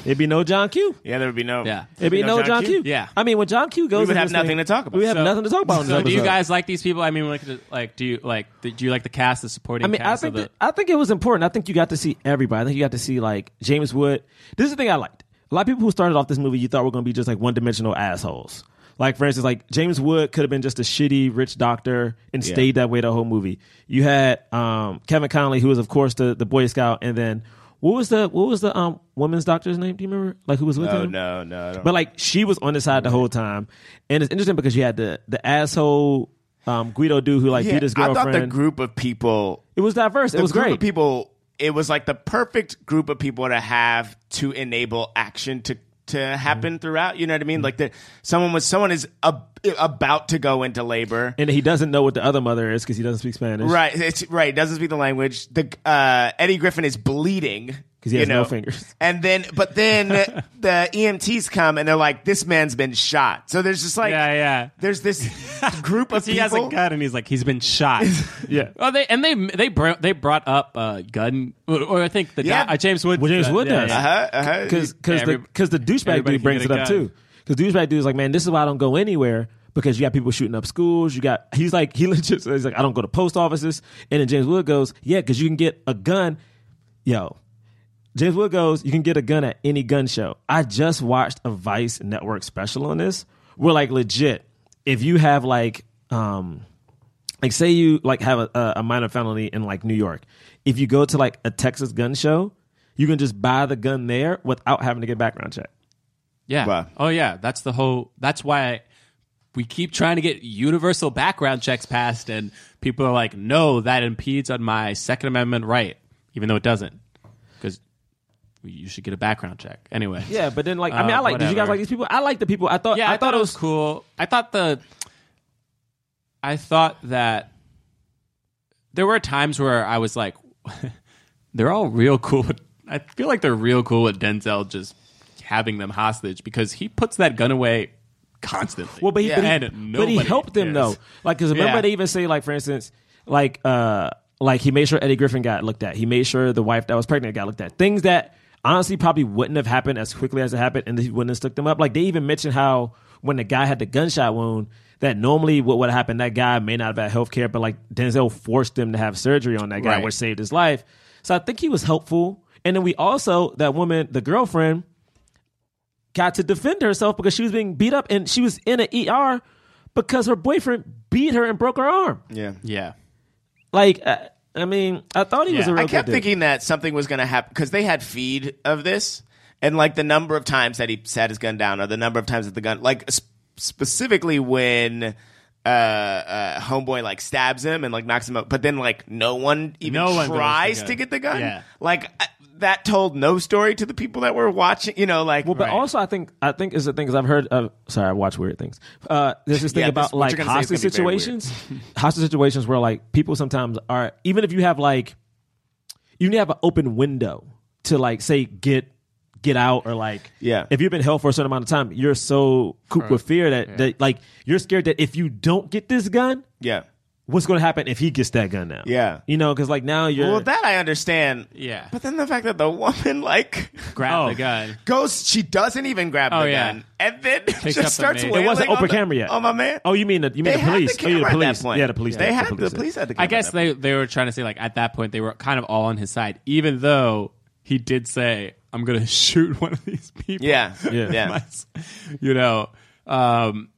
It'd be no John Q. Yeah, there would be no. Yeah. It'd be no John Q. Yeah. I mean, when John Q goes, We would have nothing thing, to talk about. We have So- nothing to talk about. So do you guys like these people? I mean, like, like do you like do you like the cast, the supporting I mean, I think of the that, I think it was important. I think you got to see everybody. I think you got to see like James Wood. This is the thing I liked. A lot of people who started off this movie, you thought were going to be just like one dimensional assholes. Like for instance, like James Wood could have been just a shitty rich doctor and Yeah. stayed that way the whole movie. You had um, Kevin Connolly, who was of course the the Boy Scout, and then what was the what was the um woman's doctor's name? Do you remember? Like who was with No, him? no, no. Don't- But like she was on the side the whole time, and it's interesting because you had the the asshole um, Guido dude who like Yeah, beat his girlfriend. I thought the group of people. it was diverse. It was group great. Of people. It was like the perfect group of people to have to enable action to to happen Mm-hmm. throughout. You know what I mean? Like that someone was someone is ab- about to go into labor. and he doesn't know what the other mother is because he doesn't speak Spanish. Right, it's right. Doesn't speak the language. The uh, Eddie Griffin is bleeding 'Cause he you has no know. fingers. And then, but then the EMTs come and they're like, "This man's been shot." So there's just like, Yeah, yeah. There's this group of he people. has a gun and he's like he's been shot. Yeah. Oh, they and they they br- they brought up uh, gun, or, or I think the Yeah. guy, uh, James Wood. Well, James uh, Wood yeah, does. yeah. Uh-huh, uh-huh. Because the because the douchebag dude brings it up gun. too. Because douchebag dude is like, man, this is why I don't go anywhere. Because you got people shooting up schools. You got he's like he legit says like I don't go to post offices. And then James Wood goes, yeah, because you can get a gun. Yo, James Wood goes, you can get a gun at any gun show. I just watched a Vice Network special on this. We're like legit, if you have like um like say you like have a, a- a minor felony in like New York, if you go to like a Texas gun show, you can just buy the gun there without having to get background check. Yeah. Wow. Oh yeah. That's the whole. That's why we keep trying to get universal background checks passed, and people are like, "No, that impedes on my Second Amendment right," even though it doesn't, because you should get a background check anyway. Yeah, but then like I mean Uh, I like did you guys like these people? I like the people. I thought Yeah, I, thought, it was cool. I thought the I thought that there were times where I was like they're all real cool. I feel like they're real cool with Denzel just having them hostage because he puts that gun away constantly. Well, but he, but he, but he helped them though. Like, because remember Yeah. they even say like, for instance, like, uh, like he made sure Eddie Griffin got looked at. He made sure the wife that was pregnant got looked at. Things that honestly probably wouldn't have happened as quickly as it happened, and he wouldn't have stuck them up. Like they even mentioned how when the guy had the gunshot wound, that normally what would happen, that guy may not have had health care, but like Denzel forced him to have surgery on that guy, Right. which saved his life. So I think he was helpful. And then we also that woman, the girlfriend, got to defend herself because she was being beat up and she was in an ER because her boyfriend beat her and broke her arm. yeah. Yeah. Like, uh, I mean, I thought he was a real I kept good dude. thinking that something was going to happen because they had feed of this, and like the number of times that he sat his gun down, or the number of times that the gun, like sp- specifically when uh, uh, homeboy like stabs him and like knocks him out, but then like no one even No one goes to tries gun. to get the gun. Yeah. Like I, that told no story to the people that were watching. You know, like Well, but also I think I think is the thing because I've heard of sorry I watch weird things. Uh, there's this thing Yeah, about what like you're gonna say is hostage gonna be very weird. situations, hostage situations where like people sometimes are even if you have like you need to have an open window to like say get get out or like Yeah. if you've been held for a certain amount of time you're so cooped with fear that, that like you're scared that if you don't get this gun yeah. What's going to happen if he gets that gun now? Yeah. you know, because like now you're Well, that I understand. Yeah. But then the fact that the woman like grabbed Oh. the gun. goes, she doesn't even grab Oh, the yeah. gun, and then Picks just starts maid. it wasn't on open the- camera yet. Oh my man. Oh, you mean the you mean They the police? the oh, yeah, the camera at that police. point. Yeah, the police. They did. had the police. the police had the I guess they they were trying to say like at that point they were kind of all on his side, even though he did say, "I'm going to shoot one of these people." Yeah. Yeah. Yeah. you know. Um,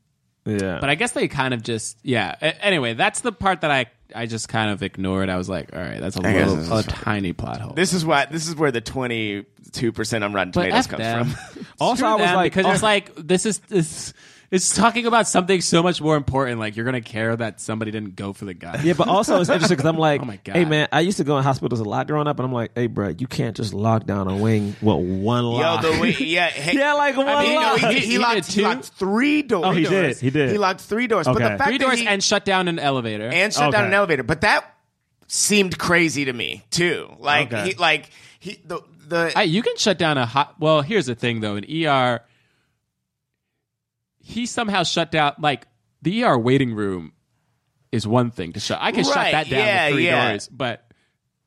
Yeah, but I guess they kind of just yeah. A- anyway, that's the part that I I just kind of ignored. I was like, all right, that's a I guess little a is- tiny plot hole. This is why. This is where the twenty two percent on Rotten but Tomatoes F comes them. from. Also, Screw I was them, like- because oh. it's like this is this. It's talking about something so much more important. Like you're gonna care that somebody didn't go for the gun. Yeah, but also it's interesting because I'm like, Oh my God. hey man, I used to go in hospitals a lot growing up, and I'm like, hey bro, you can't just lock down a wing with one Yo, lock. the way, yeah, hey, Yeah, like one I mean, no, lock. he, he, He locked, he two? locked three doors. Oh, he Three did. He did. He locked three doors. But Okay. the fact Three that doors he, and shut down an elevator. and shut down an elevator, but that seemed crazy to me too. Like Okay. he, like he, the the I, you can shut down a hot. Well, here's the thing though. In ER, he somehow shut down like the ER waiting room is one thing to shut. I can shut that down yeah, with three yeah. doors, but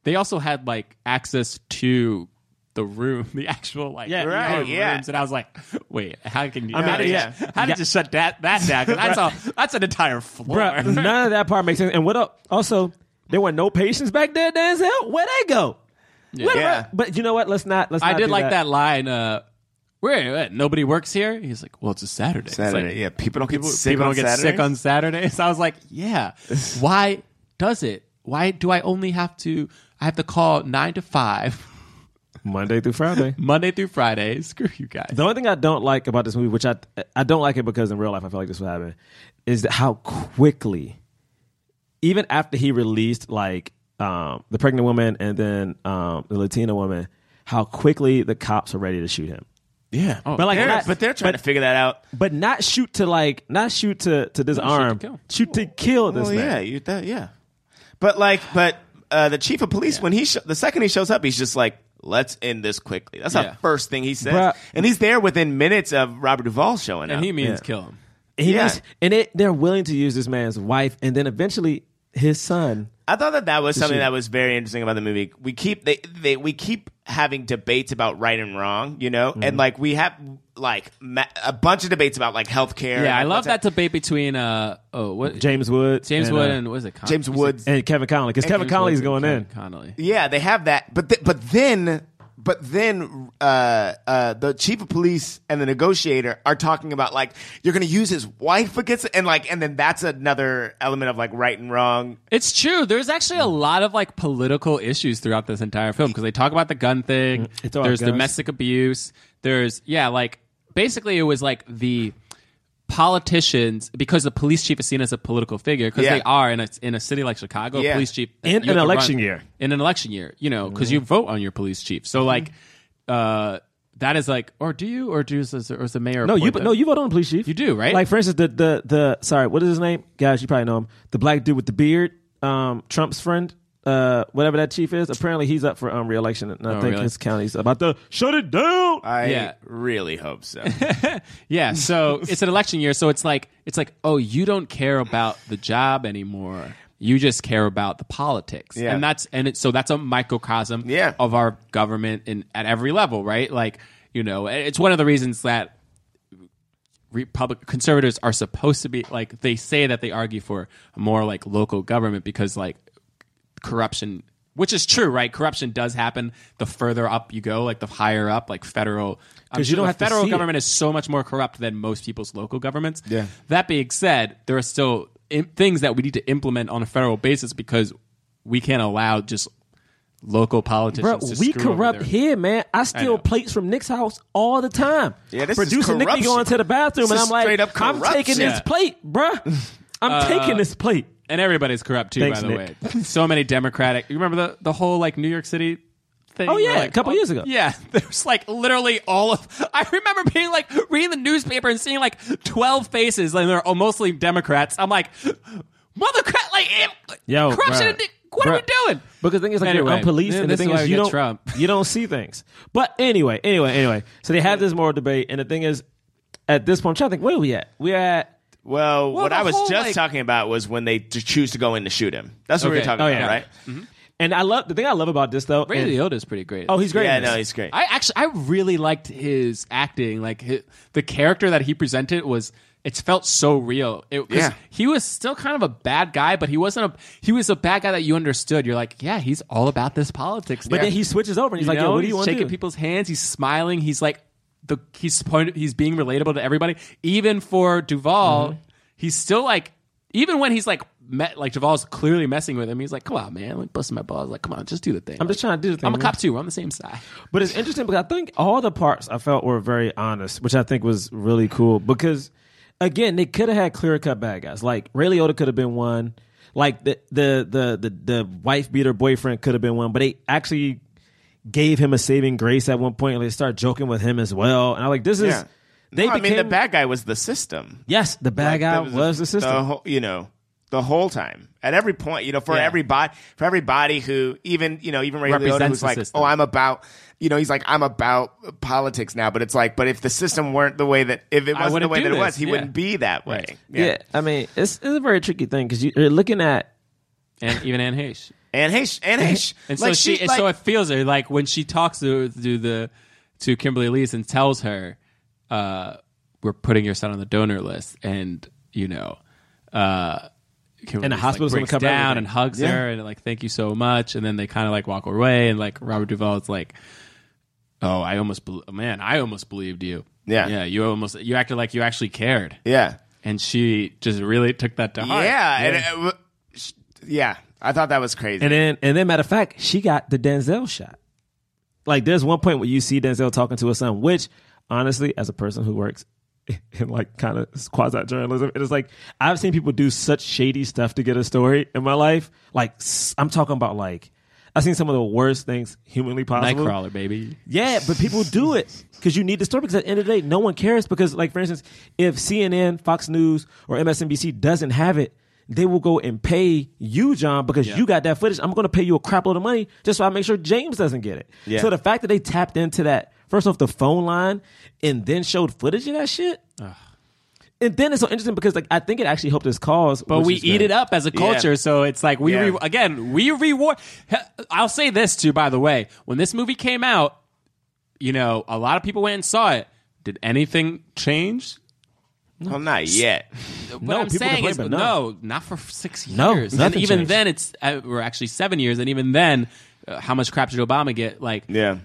they also had like access to the room, the actual like Yeah, right, yeah. rooms, and I was like, wait, how can you? I mean, how did yeah. you, how did you shut that that down? 'Cause that's a that's an entire floor. Bruh, none of that part makes sense. And what up? Also, there were no patients back there. Denzel, Where'd they go? Where- Yeah. But you know what? Let's not. Let's. I not did do like that, line. Uh, where what, nobody works here? He's like, well, it's a Saturday. It's Saturday. like, yeah, people don't get people, sick people on don't get sick on Saturdays. I was like, yeah. Why does it? Why do I only have to? I have to call nine to five, Monday through Friday. Monday through Friday. Screw you guys. The only thing I don't like about this movie, which I I don't like it because in real life I feel like this would happen, is how quickly, even after he released like um, the pregnant woman and then um, the Latina woman, how quickly the cops are ready to shoot him. Yeah. Oh, But like, They're- not- but they're trying but- to figure that out. but not shoot to like not shoot to to disarm, kill. shoot to kill this Well, man. yeah, you that, yeah. But like, but uh, the chief of police when he sh- the second he shows up, he's just like, "Let's end this quickly." That's Yeah. the first thing he says, Bruh. and he's there within minutes of Robert Duvall showing up. and he means Yeah. kill him. He Yeah. needs- and it, they're willing to use this man's wife and then eventually his son. I thought that that was something shoot. that was very interesting about the movie. We keep they, they we keep having debates about right and wrong, you know, Mm-hmm. and like we have like ma- a bunch of debates about like healthcare. Yeah, and, I love what's that debate between uh oh what James Woods, James and, Wood uh, and what is it Con- James who's Woods. and Kevin Connolly because Kevin James Connolly's Woods and going in. Kevin Connolly. Yeah, they have that, but th- but then but then uh, uh, the chief of police and the negotiator are talking about like you're going to use his wife against and like and then that's another element of like right and wrong. It's true. There's actually a lot of like political issues throughout this entire film because they talk about the gun thing. It's all There's guns. domestic abuse. There's yeah, like basically it was like the politicians because the police chief is seen as a political figure because Yeah. they are in a in a city like Chicago. Yeah. Police chief In an election run- year. In an election year, you know, because you vote on your police chief. So like, uh, that is like, or do you, or do is, or is the mayor? No, you appoint no you vote on the police chief. You do, right? Like for instance, the the the sorry, what is his name? Guys, you probably know him. The black dude with the beard, um, Trump's friend, uh, whatever that chief is. Apparently, he's up for um re-election, and I Oh, think really? his county's about to shut it down. I Yeah. really hope so. Yeah, so it's an election year, so it's like it's like, oh, you don't care about the job anymore. You just care about the politics, Yeah. and that's and it, so that's a microcosm Yeah. of our government in at every level, right? Like you know, it's one of the reasons that Republic conservatives are supposed to be like they say that they argue for more like local government because like corruption which is true right corruption does happen the further up you go like the higher up like federal I'm 'Cause you sure don't the have federal government is so much more corrupt than most people's local governments Yeah. that being said there are still im- things that we need to implement on a federal basis because we can't allow just local politicians Bro, to we screw corrupt their- here, man. I steal know. plates from Nick's house all the time. Yeah, this is Producer Nick be going to the bathroom, This and I'm like, straight up I'm taking corruption. this plate, bruh. I'm Uh, taking this plate. And everybody's corrupt too Thanks, by the Nick. way so many democratic you remember the the whole like new york city thing Oh, yeah, like, a couple all- years ago. yeah there's like literally all of i remember being like reading the newspaper and seeing like 12 faces and they're all mostly democrats i'm like mothercrat like eh, Yo, corruption bruh. what are we doing Because the thing is, like Anyway, you're unpoliced, yeah, and the thing is, you don't Trump. you don't see things. But anyway, anyway, anyway. So they have this moral debate, and the thing is, at this point, I'm trying to think, where are we at? We're at Well, Well, what I was whole, just like- talking about was when they choose to go in to shoot him. That's what we were Okay. talking Oh, about, yeah. right? Mm-hmm. Mm-hmm. And I love the thing I love about this though. Ray and- is pretty great. Oh, he's great. Yeah, in no, he's great. I actually I really liked his acting. Like hi the character that he presented was it felt so real. It, 'cause Yeah. he was still kind of a bad guy, but he wasn't a he was a bad guy that you understood. You're like, yeah, he's all about this politics. But now. then he switches over and he's You like, "Yo, know, what do you he's want to shaking do?" people's hands. He's smiling. He's like the he's point, he's being relatable to everybody. Even for Duvall, Mm-hmm. he's still like even when he's like met like Duvall's clearly messing with him. He's like, come on, man, like busting my balls. Like, come on, just do the thing. I'm just trying to do the thing. I'm a cop too. We're on the same side. But it's interesting because I think all the parts I felt were very honest, which I think was really cool. Because again, they could have had clear cut bad guys. Like Ray Liotta could have been one. Like the the the the, the wife beater boyfriend could have been one. But they actually gave him a saving grace at one point. And they start joking with him as well. And I'm like, this is. Yeah. They No, I mean, the bad guy was the system. Yes, the bad Like, guy that was, the system. The whole, you know, the whole time, at every point, you know, for Yeah. everybody, for everybody who even, you know, even Ray Liotta, Represents who's the like, system. oh, I'm about, you know, he's like, I'm about politics now, but it's like, but if the system weren't the way that, if it wasn't the way do that it was, he Yeah. wouldn't be that way. Right. yeah. I mean, it's, it's a very tricky thing because you're looking at. and even Anne Heche. And Heche, and Heche, And so like she, and like- so it feels her like when she talks to to the to Kimberly Elise and tells her, uh, "We're putting your son on the donor list," and you know, uh, Kimberly And the Elise, hospital's like, gonna breaks cover down everything. and hugs Yeah. her and like, "Thank you so much," and then they kind of like walk away, and like Robert Duvall is like, "Oh, I almost, bel man, I almost believed you." Yeah. yeah, you almost you acted like you actually cared, yeah, and she just really took that to heart. yeah, and it w- yeah, I thought that was crazy. And then, and then, matter of fact, she got the Denzel shot. Like, there's one point where you see Denzel talking to his son, which, honestly, as a person who works in like kind of quasi journalism, it is like I've seen people do such shady stuff to get a story in my life. Like, I'm talking about like I've seen some of the worst things humanly possible. Nightcrawler, baby. Yeah, but people do it because you need the story. Because at the end of the day, no one cares. Because, like for instance, if CNN, Fox News, or MSNBC doesn't have it, they will go and pay you, John, because you got that footage. I'm going to pay you a crap load of money just so I make sure James doesn't get it. Yeah. So the fact that they tapped into that first off the phone line and then showed footage of that shit. And then it's so interesting because like I think it actually helped his cause. but we eat it up as a culture so it's like we Yeah. re- again we reward i'll say this too by the way when this movie came out you know a lot of people went and saw it did anything change well, not yet. what No, i'm people saying complain, is but no. no. not for six years No, and nothing even changed. then it's uh, we're actually seven years and even then uh, how much crap did obama get like Yeah,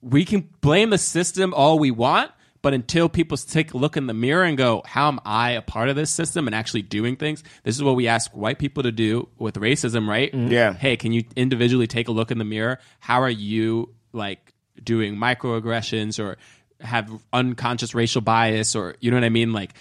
we can blame the system all we want, but until people take a look in the mirror and go, "How am I a part of this system and actually doing things?" This is what we ask white people to do with racism, right? Yeah. Hey, can you individually take a look in the mirror? How are you like doing microaggressions or have unconscious racial bias or you know what I mean? Like,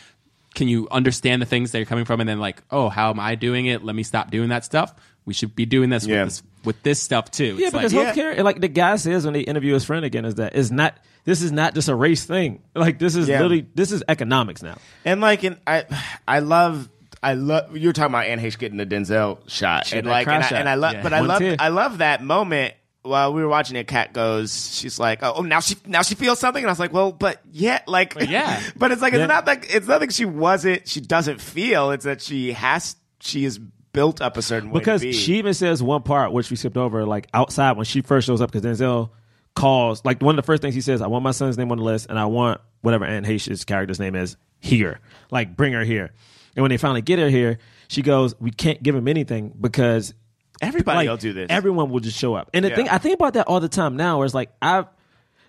can you understand the things that you're coming from and then like, oh, how am I doing it? Let me stop doing that stuff. We should be doing this Yeah. with this with this stuff too. Yeah, It's because like, healthcare, like the guy says when they interview his friend again, is that it's not. This is not just a race thing. Like this is Yeah. literally this is economics now. and like, and I, I love. I love you were talking about Anne Heche getting the Denzel shot, She and like, and I, and I love, Yeah. but I love. I love that moment while we were watching it. Kat goes, she's like, oh, oh, now she, now she feels something, and I was like, well, but yeah, like, But yeah. but it's like it's not like it's nothing she wasn't, she doesn't feel. It's that she has, she is built up a certain way Because she even says one part which we skipped over, like outside when she first shows up, because Denzel calls like one of the first things he says, "I want my son's name on the list, and I want whatever Anne Heche's character's name is here. Like bring her here." And when they finally get her here, she goes, "We can't give him anything because Everybody like, will do this. Everyone will just show up." And the Yeah. thing I think about that all the time now, where it's like I've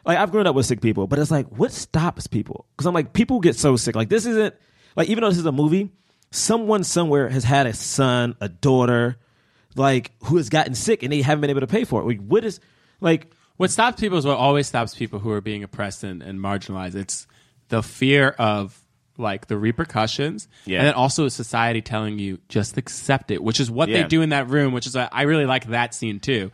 like I've grown up with sick people, but it's like what stops people? Because I'm like people get so sick. Like this isn't like even though this is a movie, someone somewhere has had a son, a daughter, like who has gotten sick and they haven't been able to pay for it. Like what is like What stops people is what always stops people who are being oppressed and, and marginalized. It's the fear of like the repercussions, Yeah. and then also society telling you just accept it, which is what Yeah. they do in that room. Which is I I really like that scene too.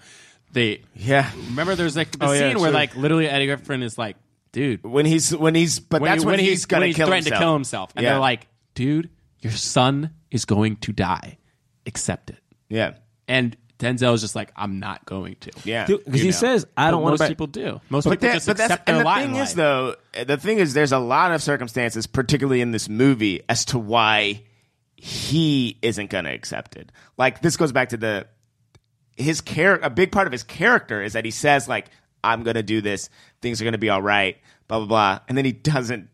They yeah, remember there's like the Oh, yeah, scene where true. like literally Eddie Griffin is like, dude, when he's when he's, but when that's he- when, when he's, gonna when he's kill threatened himself. to kill himself, and Yeah. they're like, dude, your son is going to die. Accept it. yeah, And Denzel is just like, I'm not going to. Yeah. because he know? says, I don't wanna Most back- people do. Most But people that- just but that's- accept their and the lot thing in is life. though the thing is there's a lot of circumstances particularly in this movie as to why he isn't going to accept it like this goes back to the his character a big part of his character is that he says like i'm going to do this things are going to be all right blah blah blah and then he doesn't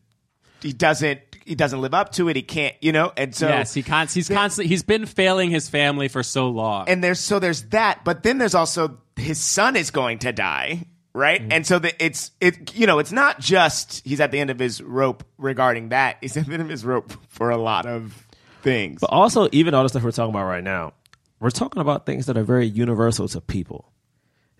he doesn't he doesn't live up to it he can't you know and so yes, he con- he's constantly he's been failing his family for so long. and there's so there's that but then there's also his son is going to die right Mm-hmm. and so the, it's it you know it's not just he's at the end of his rope regarding that he's at the end of his rope for a lot of things But also, even all the stuff we're talking about right now, we're talking about things that are very universal to people.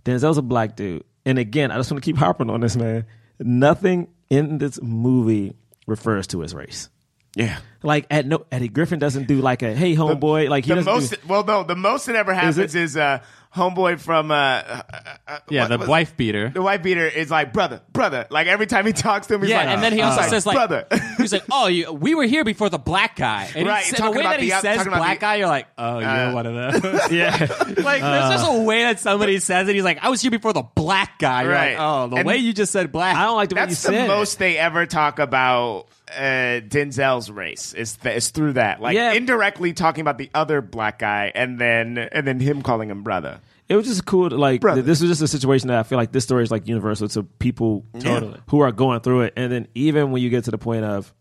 Denzel's a black dude. And again, I just want to keep harping on this, man. Nothing in this movie refers to his race. Yeah. Like at no Eddie Griffin doesn't do like a hey homeboy. Like he the doesn't most do, well no the most that ever happens is, uh homeboy from uh, uh, uh yeah, what the was- wife beater. the wife beater is like brother brother like every time he talks to him he's yeah, like and then he also uh, says like, brother he's like, oh, you, we were here before the black guy. And Right, he, sa- the talking way about that he the- says talking about black the- guy, you're like, oh, you're Uh, one of those. yeah. like, there's just a way that somebody says it. He's like, I was here before the black guy. You're Right. like, oh, the And way you just said black. I don't like the way you That's the said. it. most they ever talk about uh, Denzel's race is th- is through that, like Yeah. indirectly talking about the other black guy, and then and then him calling him brother. It was just cool to like Brother. this was just a situation that I feel like this story is like universal to people Totally. who are going through it. And then even when you get to the point of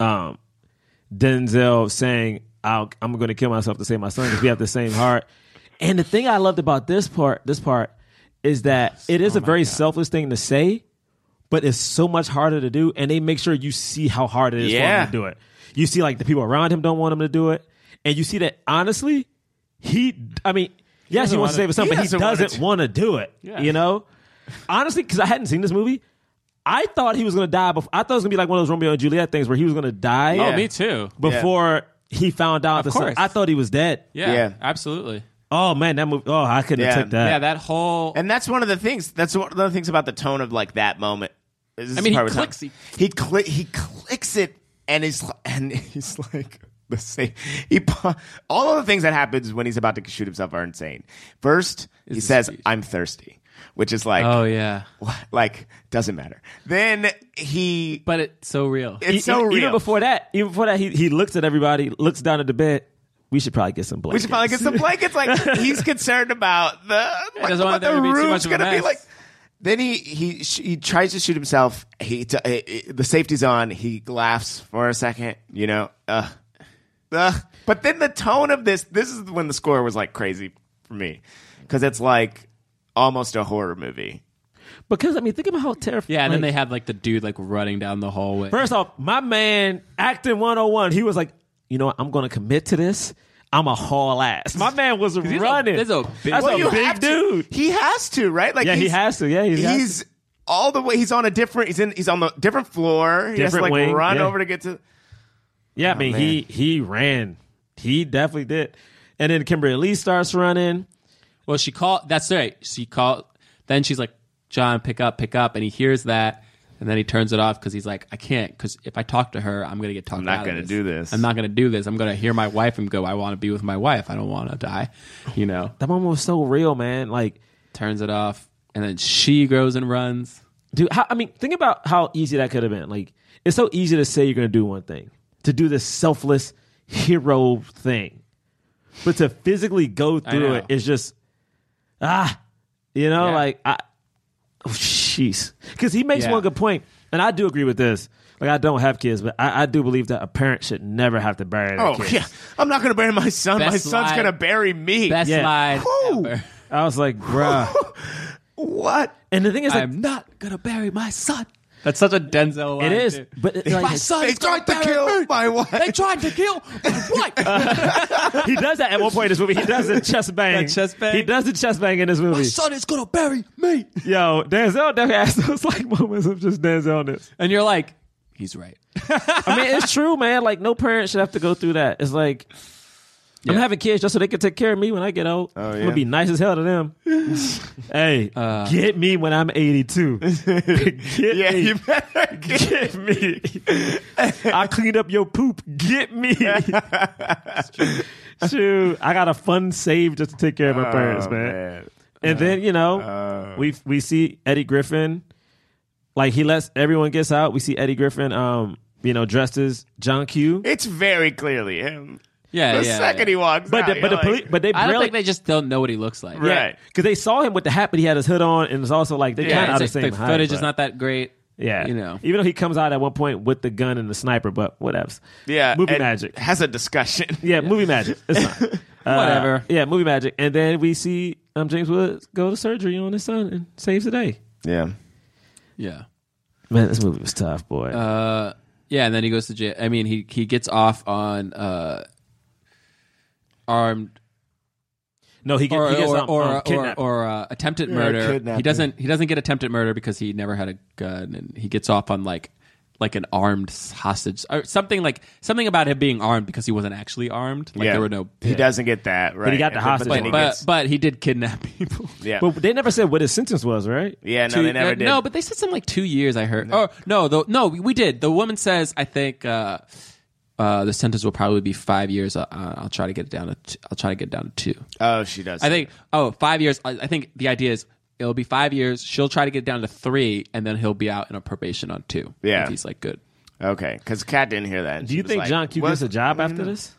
um Denzel saying I'll, I'm going to kill myself to save my son because we have the same heart. And the thing I loved about this part, this part, is that it is a very selfless thing to say, but it's so much harder to do. And they make sure you see how hard it is for him to do it. You see, like the people around him don't want him to do it, and you see that honestly, he. I mean, yes, he wants to save his son, but he doesn't wanna do- want to do it. Yeah. You know, honestly, because I hadn't seen this movie. I thought he was going to die before. I thought it was going to be like one of those Romeo and Juliet things where he was going to die Oh, me too. before he found out Of the son. I thought he was dead. Yeah, Yeah. absolutely. Oh man, that movie. Oh, I couldn't Yeah. have took that. Yeah, that whole. And that's one of the things. That's one of the things about the tone of like that moment. This I mean, he part of the clicks- time. He cli- he clicks it, and he's and he's like the same. He all of the things that happens when he's about to shoot himself are insane. First, he says, speech. "I'm thirsty," which is like, oh yeah, like doesn't matter. Then he, but it's so real. it's E- so even, real. Even before that, even before that, he he looks at everybody, looks down at the bed. We should probably get some blankets. we should probably get some blankets. Like he's concerned about the like, what the to be too room's much of a gonna be mess. like. Then he he he tries to shoot himself. He t- uh, the safety's on. He laughs for a second. You know, uh, uh, but then the tone of this. This is when the score was like crazy for me because it's like almost a horror movie. because I mean, think about how terrifying. Yeah, and then they had like the dude like running down the hallway. First off, my man, acting 101, he was like, you know what, I'm going to commit to this. I'm a haul ass. My man was a- running. he's a big- That's Well, a big have to- dude. He has to, right? Like, Yeah, he has to. Yeah, he has he's all the way. He's on a different. He's in. He's on the different floor. He has to like wing, run yeah. over to get to. Yeah, I oh, mean, man. he he ran. He definitely did. And then Kimberly Elise starts running. Well, she called. That's right. She called. Then she's like, "John, pick up, pick up," and he hears that, and then he turns it off because he's like, "I can't," because if I talk to her, I'm gonna get talked. To. I'm not gonna do this. I'm not gonna do this. I'm gonna hear my wife and go, "I want to be with my wife. I don't want to die." You know. That moment was so real, man. Like, Turns it off, and then she goes and runs. dude, how, I mean, think about how easy that could have been. Like, it's so easy to say you're going to do one thing, to do this selfless hero thing, but to physically go through it is just ah, you know, Yeah. like I, oh, jeez, because he makes Yeah. one good point, and I do agree with this. Like, I don't have kids, but I, I do believe that a parent should never have to bury their Oh kids. yeah, I'm not gonna bury my son. my son's line- gonna bury me. Best Yeah. line ever. I was like, bruh. what? And the thing is, like, I'm not gonna bury my son. That's such a Denzel line. it is, too. but it, like, my son. They gonna tried to kill me. my wife. They tried to kill my wife. he does that at one point in this movie. He does the chest bang. That chest bang? He does the chest bang in this movie. my movie. son is gonna bury me. Yo, Denzel definitely has those like moments of just Denzelness. And you're like, he's right. I mean, it's true, man. Like, no parent should have to go through that. It's like I'm having kids just so they can take care of me when I get old. I'm gonna be nice as hell to them. hey, Uh, get me when I'm 82. get Yeah, me. you better get. Get me. I cleaned up your poop. Get me. Shoot, I got a fun save just to take care of my Oh, parents, man. man. And then you know Uh. we we see Eddie Griffin, like he lets everyone gets out. We see Eddie Griffin, um, you know, dressed as John Q. It's very clearly him. Yeah, the yeah, second yeah. he walks But out, the, but the you're like- police, but they I don't barely, think they just don't know what he looks like. Right. because they saw him with the hat, but he had his hood on, and it's also like they're Yeah, kind of it's the same the height, footage is not that great. Yeah, you know. even though he comes out at one point with the gun and the sniper, but whatever. yeah, movie magic. has a discussion. Yeah, movie magic. It's fine. Uh, Whatever. Yeah, movie magic. And then we see um, James Woods go to surgery on his son and saves the day. Yeah, Yeah. Man, this movie was tough, boy. Uh, yeah, and then he goes to jail. I mean, he he gets off on uh, armed no, he, get, or he gets or um, or, um, or, kidnapped. or, uh, attempted murder. kidnapping. He doesn't he doesn't get attempted murder because he never had a gun, and he gets off on like like an armed hostage or something like something about him being armed because he wasn't actually armed. Like yeah. there were no. He doesn't get that right. But he got the And hostage But, he But gets, but he did kidnap people. yeah, but they never said what his sentence was, right? yeah. No, Two- they never uh, did. No, but they said something like two years. I heard. Oh no, the, no, we did. The woman says, I think uh, uh, the sentence will probably be five years. Uh, I'll try to get it down to. T- I'll try to get it down to two. oh, she does. I think. Oh, five years. I, I think the idea is it'll be five years. She'll try to get it down to three, and then he'll be out in a probation on two. Yeah. if he's like good. okay, because Kat didn't hear that. Do you think like, John Q "What?" gets a job after this?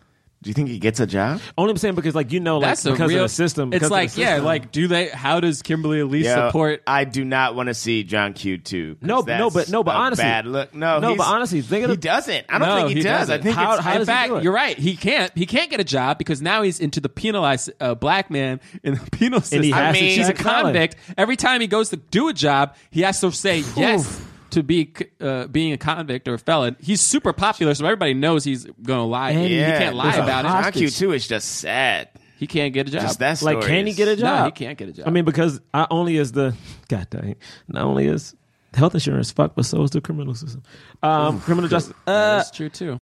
Do you think he gets a job? Only I'm saying because, like, you know, like That's a because real of the system. because It's of the like yeah, system. like do they? How does Kimberly Elise Yo, support? I do not want to see John Q two. No, but- no, but- no, but honestly- bad look. No, no, he's- but honestly, think of he the- doesn't. I don't No, think he, he does. I doesn't. think How- it's, how in does he fact, do it? you're right. He can't. He can't get a job because now he's into the penalized uh, black man in the penal system. And he has to He's a check convict. Every time he goes to do a job, he has to say yes to be uh, being a convict or a felon. He's super popular, so everybody knows he's going to lie. And he can't lie about John it. Q two is just sad. He can't get a job. Just that like, story can he get a job? No, he can't get a job. I mean, because not only is the God dang, not only is health insurance fucked, but so is the criminal system. Um, criminal justice. Uh, That's true too.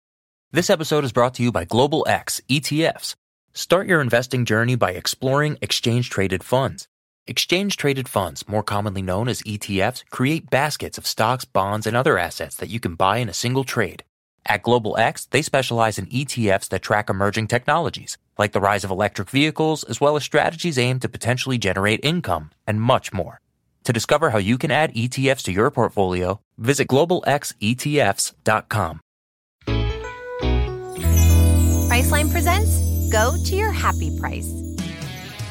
This episode is brought to you by Global X ETFs. Start your investing journey by exploring exchange traded funds. Exchange traded funds, more commonly known as ETFs, create baskets of stocks, bonds, and other assets that you can buy in a single trade. At Global X, they specialize in ETFs that track emerging technologies, like the rise of electric vehicles, as well as strategies aimed to potentially generate income, and much more. To discover how you can add ETFs to your portfolio, visit globalxetfs.com. Priceline presents Go to Your Happy Price.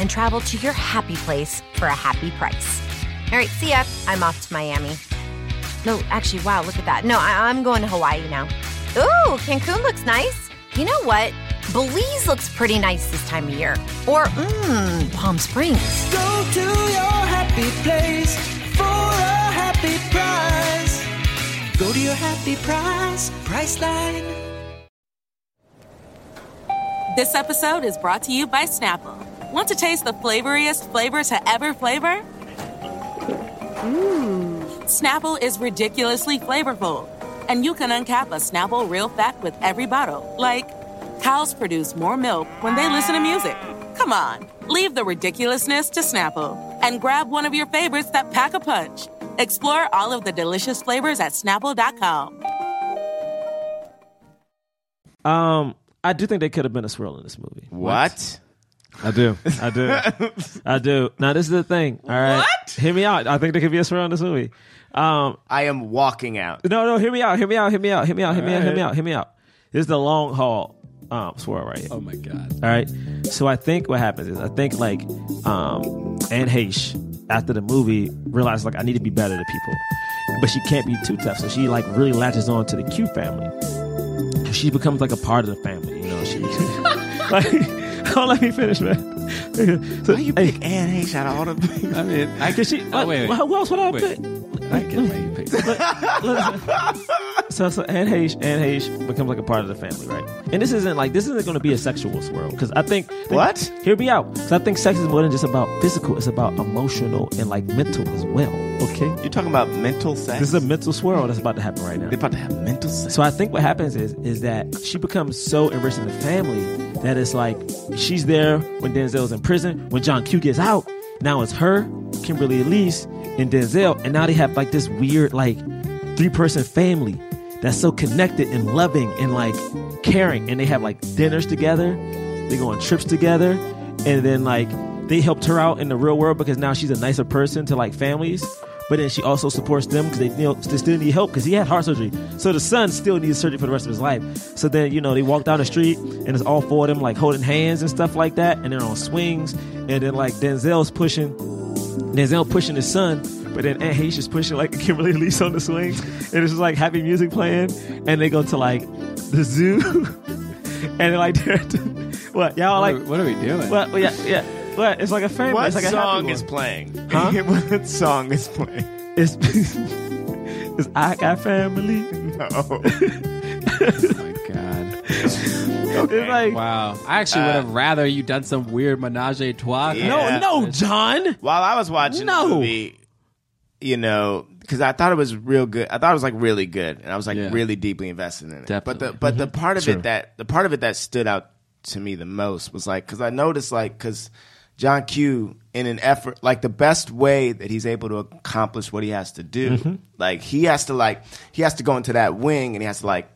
and travel to your happy place for a happy price. All right, see ya. I'm off to Miami. No, actually, wow, look at that. No, I- I'm going to Hawaii now. Ooh, Cancun looks nice. You know what? Belize looks pretty nice this time of year. Or, mmm, Palm Springs. Go to your happy place for a happy price. Go to your happy price, Priceline. This episode is brought to you by Snapple. Want to taste the flavoriest flavors to ever flavor? Mmm. Snapple is ridiculously flavorful, and you can uncap a Snapple real fact with every bottle. Like, cows produce more milk when they listen to music. Come on, leave the ridiculousness to Snapple and grab one of your favorites that pack a punch. Explore all of the delicious flavors at snapple.com. um, I do think they could have been a swirl in this movie. What? I do. I do. I do. Now this is the thing. All right. What? Hear me out. I think there could be a swirl in this movie. Um, I am walking out. no, no. Hear me out. Hear me out. Hear me out. Hear me out. Hear me out. Hear me out. Hear me out. This is the long haul um, swirl right here. Oh my god. All right. So I think what happens is I think like um Anne Heche after the movie realized like I need to be better to people, but she can't be too tough. So she like really latches on to the Q family. She becomes like a part of the family. You know. She like don't let me finish, man. So, Why you hey, pick Anne Heche out of all the people? I mean, I Cause she, Oh, wait, wait. Who else would I Wait. pick? I get why you picked. so so Anne Heche, Anne Heche becomes like a part of the family, right? And this isn't like this isn't going to be a sexual swirl because I think What? Hear me out. Because I think sex is more than just about physical; it's about emotional and like mental as well. Okay, You're talking about mental sex. this is a mental swirl that's about to happen right now. They're about to have mental sex. So I think what happens is is that she becomes so enriched in the family that it's like she's there when Denzel's in prison. When John Q gets out, now it's her, Kimberly Elise, and Denzel, and now they have like this weird like three person family that's so connected and loving and like caring, and they have like dinners together, they go on trips together, and then like they helped her out in the real world because now she's a nicer person to like families. But then she also supports them because they, you know, they still need help because he had heart surgery. So the son still needs surgery for the rest of his life. So then, you know, they walk down the street and it's all four of them like holding hands and stuff like that. And they're on swings. And then like Denzel's pushing, Denzel pushing his son. But then Aunt is pushing like Kimberly Elise on the swings. And it's just like happy music playing. And they go to like the zoo. and they're like, what? Y'all What like, are- what are we doing? Well, yeah, yeah. What? It's like a family. What it's like a happy song one. is playing? Huh? what song is playing? It's, it's I Got Family. No. Oh my God. It's like, Wow. I actually would have uh, rather you done some weird menage a trois. Yeah. no, no, John. While I was watching No. the movie, you know, because I thought it was real good. I thought it was like really good, and I was like Yeah. really deeply invested in it. But the Definitely. but the mm-hmm. part of True. it that the part of it that stood out to me the most was like because I noticed like because John Q in an effort like the best way that he's able to accomplish what he has to do, mm-hmm. like he has to like he has to go into that wing and he has to like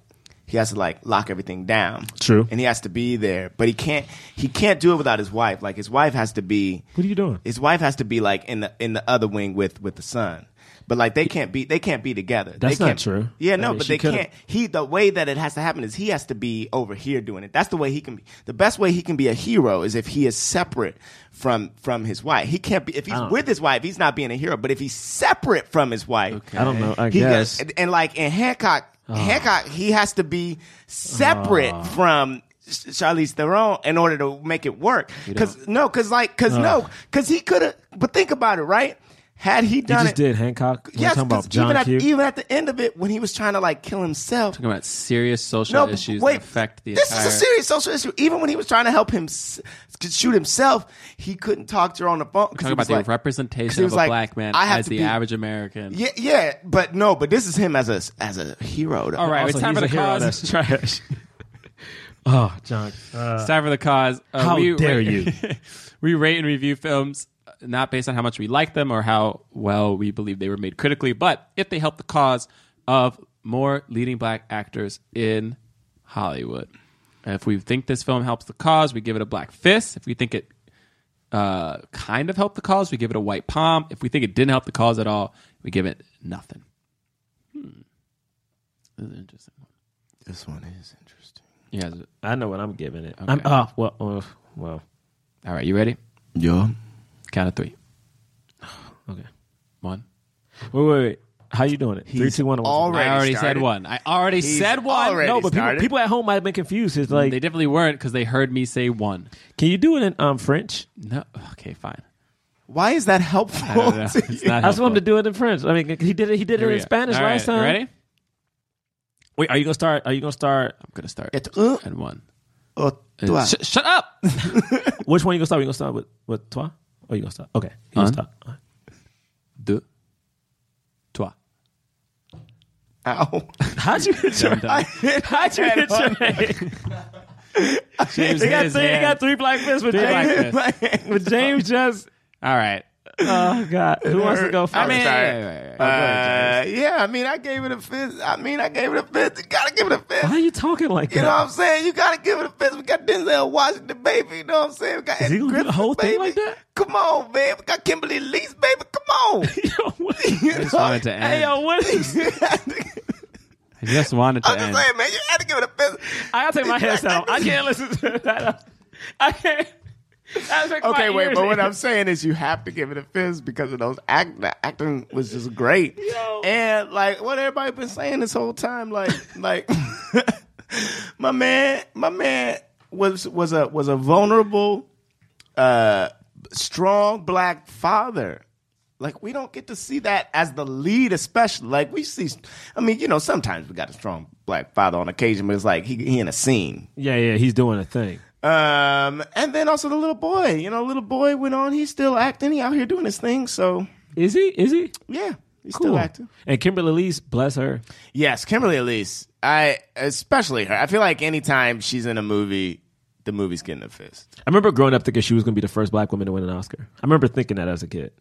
he has to like lock everything down. True. And he has to be there, but he can't. He can't do it without his wife. Like his wife has to be. What are you doing? His wife has to be like in the in the other wing with with the son. But like they can't be they can't be together. That's they not can't, true. Yeah, I no, mean, but they could've- can't. He the way that it has to happen is he has to be over here doing it. That's the way he can be. The best way he can be a hero is if he is separate from from his wife. He can't be if he's oh. with his wife. He's not being a hero. But if he's separate from his wife, okay. I don't know. I he guess. and, and like in Hancock, Oh. Hancock, he has to be separate oh. from Sh- Charlize Theron in order to make it work. Because no, because like, because oh. no, because he could have. But think about it, right? Had he You done just it, did Hancock. We're yes, talking 'cause about John even at, Q. even at the end of it, when he was trying to like kill himself. Talking about serious social No, issues wait, that affect the entire. this entire. is a serious social issue. Even when he was trying to help him shoot himself, he couldn't talk to her on the phone. Talking about was the representation of a like, black man I have as to the be- average American. Yeah, yeah, but no, but this is him as a as a hero. Though. All right, Also, it's time for the cause. that's trash. oh, John. Uh, It's time for the cause. Uh, How we dare rate- you. we rate and review films not based on how much we like them or how well we believe they were made critically, but if they help the cause of more leading black actors in Hollywood. If we think this film helps the cause, we give it a black fist. If we think it uh, kind of helped the cause, we give it a white palm. If we think it didn't help the cause at all, we give it nothing. Hmm. This is an interesting one. This one is interesting. Yeah. I know what I'm giving it. Okay. I'm, oh, well, uh, well. All right, you ready? Yeah. Count of three. Okay. One. Wait, wait, wait. How you doing it? Three, He's two, one. and one. already I already started. said one. I already He's said one. already No, but people, started. people at home might have been confused. It's like, they definitely weren't because they heard me say one. can you do it in um French? No. Okay, fine. Why is that I helpful? don't know. to It's you? not I just want him to helpful. do it in French. I mean, he did it. He did it Here we in go. Spanish All last right, time. you Ready? Wait, are you gonna start? Are you gonna start? I'm gonna start Et un, at one. oh, toi. sh- shut up. Which one you gonna start? You gonna start with with toi? Or you gonna start? Okay, you Un. gonna start. Deux. Toi. Ow. How'd you hit your? I'm done. How'd you hit your name? James They hit got his three. They hand. got three black fists with Three James. black fists. With James just. All right. Oh God, who wants to go first? I mean, sorry. yeah, yeah, yeah. Oh, Uh, yeah, I mean, I gave it a fifth. I mean, I gave it a fifth. You gotta give it a fifth. Why are you talking like that? You know what? I'm saying? You gotta give it a fist. We got Denzel Washington, baby. You know what I'm saying? We got Is he gonna do the Griffin, whole thing baby. like that? Come on, man. We got Kimberly Lees, baby. Come on. Yo, what- You I just know? wanted to end. Hey, yo, what is? I just wanted to I'm just end. saying, man. You had to give it a fist. I gotta take my headset off. I can't listen to that. I can't. That makes Okay, wait, ears but what. I'm saying is you have to give it a fist because of those act. The acting was just great, Yo. and like what everybody been saying this whole time, like like my man, my man was was a was a vulnerable, uh, strong black father, Like we don't get to see that as the lead, especially. Like we see, I mean, you know, sometimes we got a strong black father on occasion, but it's like he, he in a scene. Yeah, yeah, he's doing a thing. Um, and then also the little boy. You know, little boy went on. He's still acting. He out here doing his thing. So is he? Is he? Yeah, he's Cool. still acting. And Kimberly Elise, bless her. Yes, Kimberly Elise. I especially her. I feel like anytime she's in a movie, the movie's getting a fist. I remember growing up thinking she was going to be the first black woman to win an Oscar. I remember thinking that as a kid.